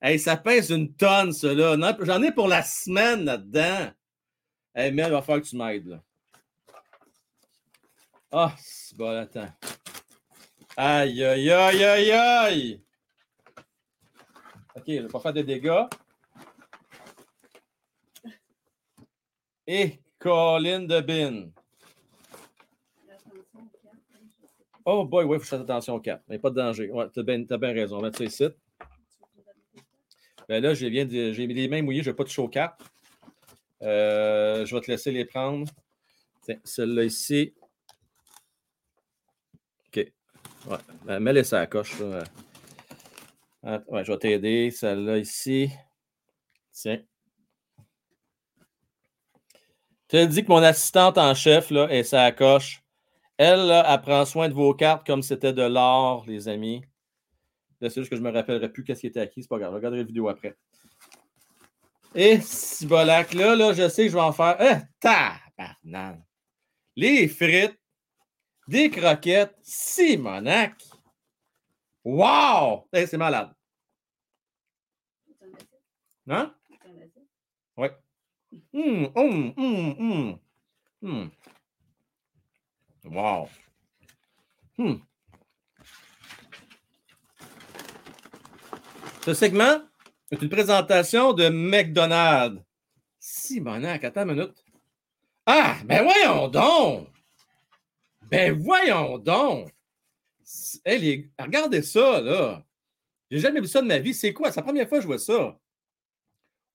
A: Hey, ça pèse une tonne, cela. J'en ai pour la semaine là-dedans. Hey, Mel, il va falloir que tu m'aides, là. Ah, c'est bon, attends. Aïe, aïe, aïe, aïe, aïe! OK, je vais pas faire de dégâts. Et Colin de Bin. Oh boy, oui, il faut faire attention au cap. Mais pas de danger. Ouais, tu as bien, raison. On va mettre ça ici. Ben là, j'ai mis les mains mouillées, je ne vais pas toucher au cap. Euh, je vais te laisser les prendre. Tiens, celle-là ici. OK. Ouais. Ben, mets-les ça à coche. Ouais, je vais t'aider. Celle-là ici. Tiens. Tu as dit que mon assistante en chef là, est sa coche. Elle, là, elle prend soin de vos cartes comme c'était de l'or, les amis. C'est juste que je ne me rappellerai plus qu'est-ce qui était acquis. C'est pas grave. Regardez la vidéo après. Et si bolac, là, là, je sais que je vais en faire. Eh! Les frites, des croquettes, Simonac. Wow! Eh, c'est malade. Hein? Oui. Hum, hum, hum, hum. Hum. Wow. Hum. Ce segment est une présentation de McDonald's. Simonac, attends une minute. Ah, ben voyons donc! Ben voyons donc! Hey, regardez ça, là. J'ai jamais vu ça de ma vie. C'est quoi? C'est la première fois que je vois ça.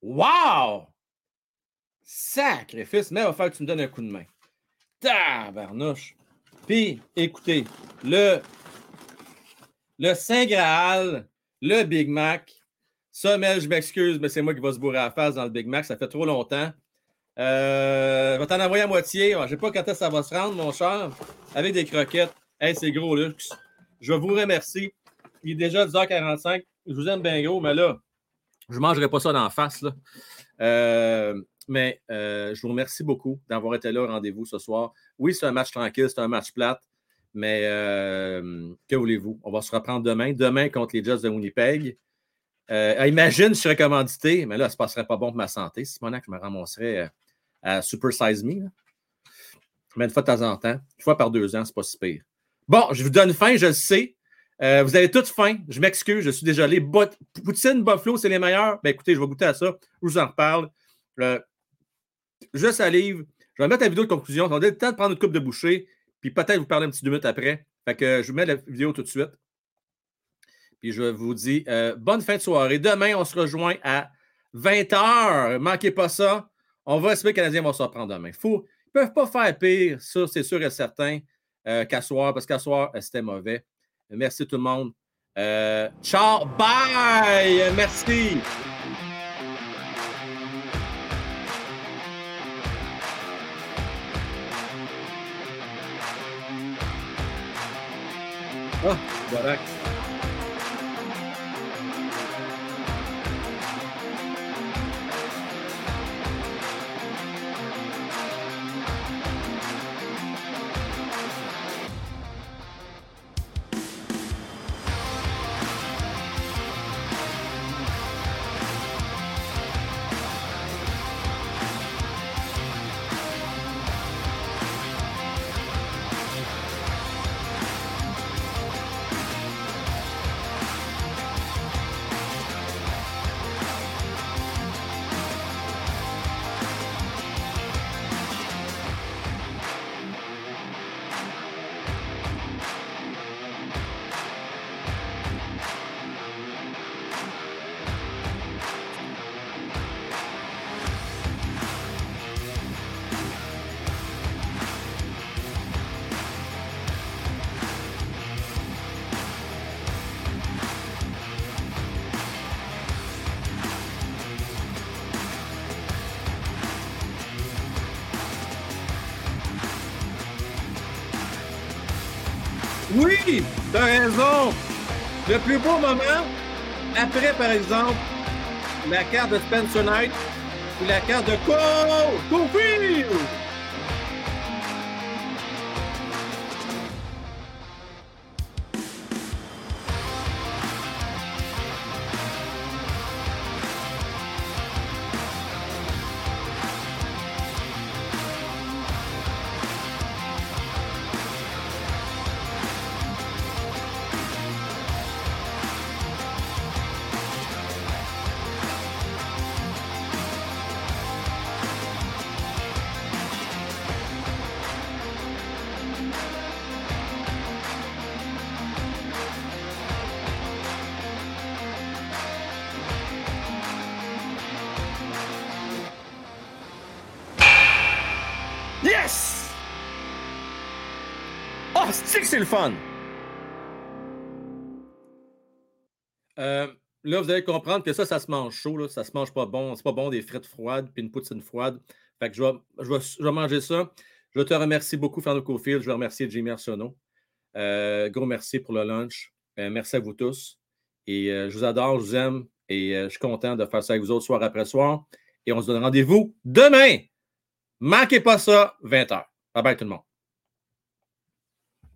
A: Wow! Sacrifice, mais il va falloir que tu me donnes un coup de main. Tabarnouche. Puis, écoutez, le, le Saint Graal, le Big Mac, ça, Mel, je m'excuse, mais c'est moi qui va se bourrer à la face dans le Big Mac. Ça fait trop longtemps. Euh, je vais t'en envoyer à moitié. Je ne sais pas quand ça va se rendre, mon cher. Avec des croquettes. C'est gros luxe. Je vous remercie. Il est déjà 10h45. Je vous aime bien gros, mais là, je ne mangerai pas ça d'en face. Euh, mais euh, je vous remercie beaucoup d'avoir été là au rendez-vous ce soir. Oui, c'est un match tranquille, c'est un match plate, mais euh, que voulez-vous? On va se reprendre demain. Demain contre les Jets de Winnipeg. Imagine, je serais commandité, mais là, ça ne passerait pas bon pour ma santé. Si que je me ramasserais à Super Size Me. Mais une fois de temps en temps, une fois par deux ans, c'est pas si pire. Bon, je vous donne faim, je le sais. Euh, vous avez toutes faim. Je m'excuse, je suis désolé. Poutine, Buffalo, c'est les meilleurs. Ben écoutez, je vais goûter à ça. Je vous en reparle. je salive. Je vais mettre la vidéo de conclusion. On a le temps de prendre une coupe de bouchée. Puis peut-être vous parler un petit deux minutes après. Fait que je vous mets la vidéo tout de suite. Puis je vous dis euh, bonne fin de soirée. Demain, on se rejoint à 20h. Manquez pas ça. On va espérer que les Canadiens vont se reprendre demain. Faut, ils ne peuvent pas faire pire, ça, c'est sûr et certain, euh, qu'à soir, parce qu'à soir, euh, c'était mauvais. Merci tout le monde. ciao, bye! Merci! Ah, voilà. Le plus beau moment, après, par exemple, la carte de Spencer Knight ou la carte de Cole. C'est le fun. Euh, là, vous allez comprendre que ça, ça se mange chaud. Là. Ça se mange pas bon. C'est pas bon des frites froides puis une poutine froide. Fait que je vais, je vais, manger ça. Je te remercie beaucoup, Fernando Cofield. Je veux remercier Jimmy Arsenault. Euh, gros merci pour le lunch. Euh, merci à vous tous. Et je vous adore, je vous aime. Et je suis content de faire ça avec vous autres soir après soir. Et on se donne rendez-vous demain. Manquez pas ça, 20h. Bye bye tout le monde.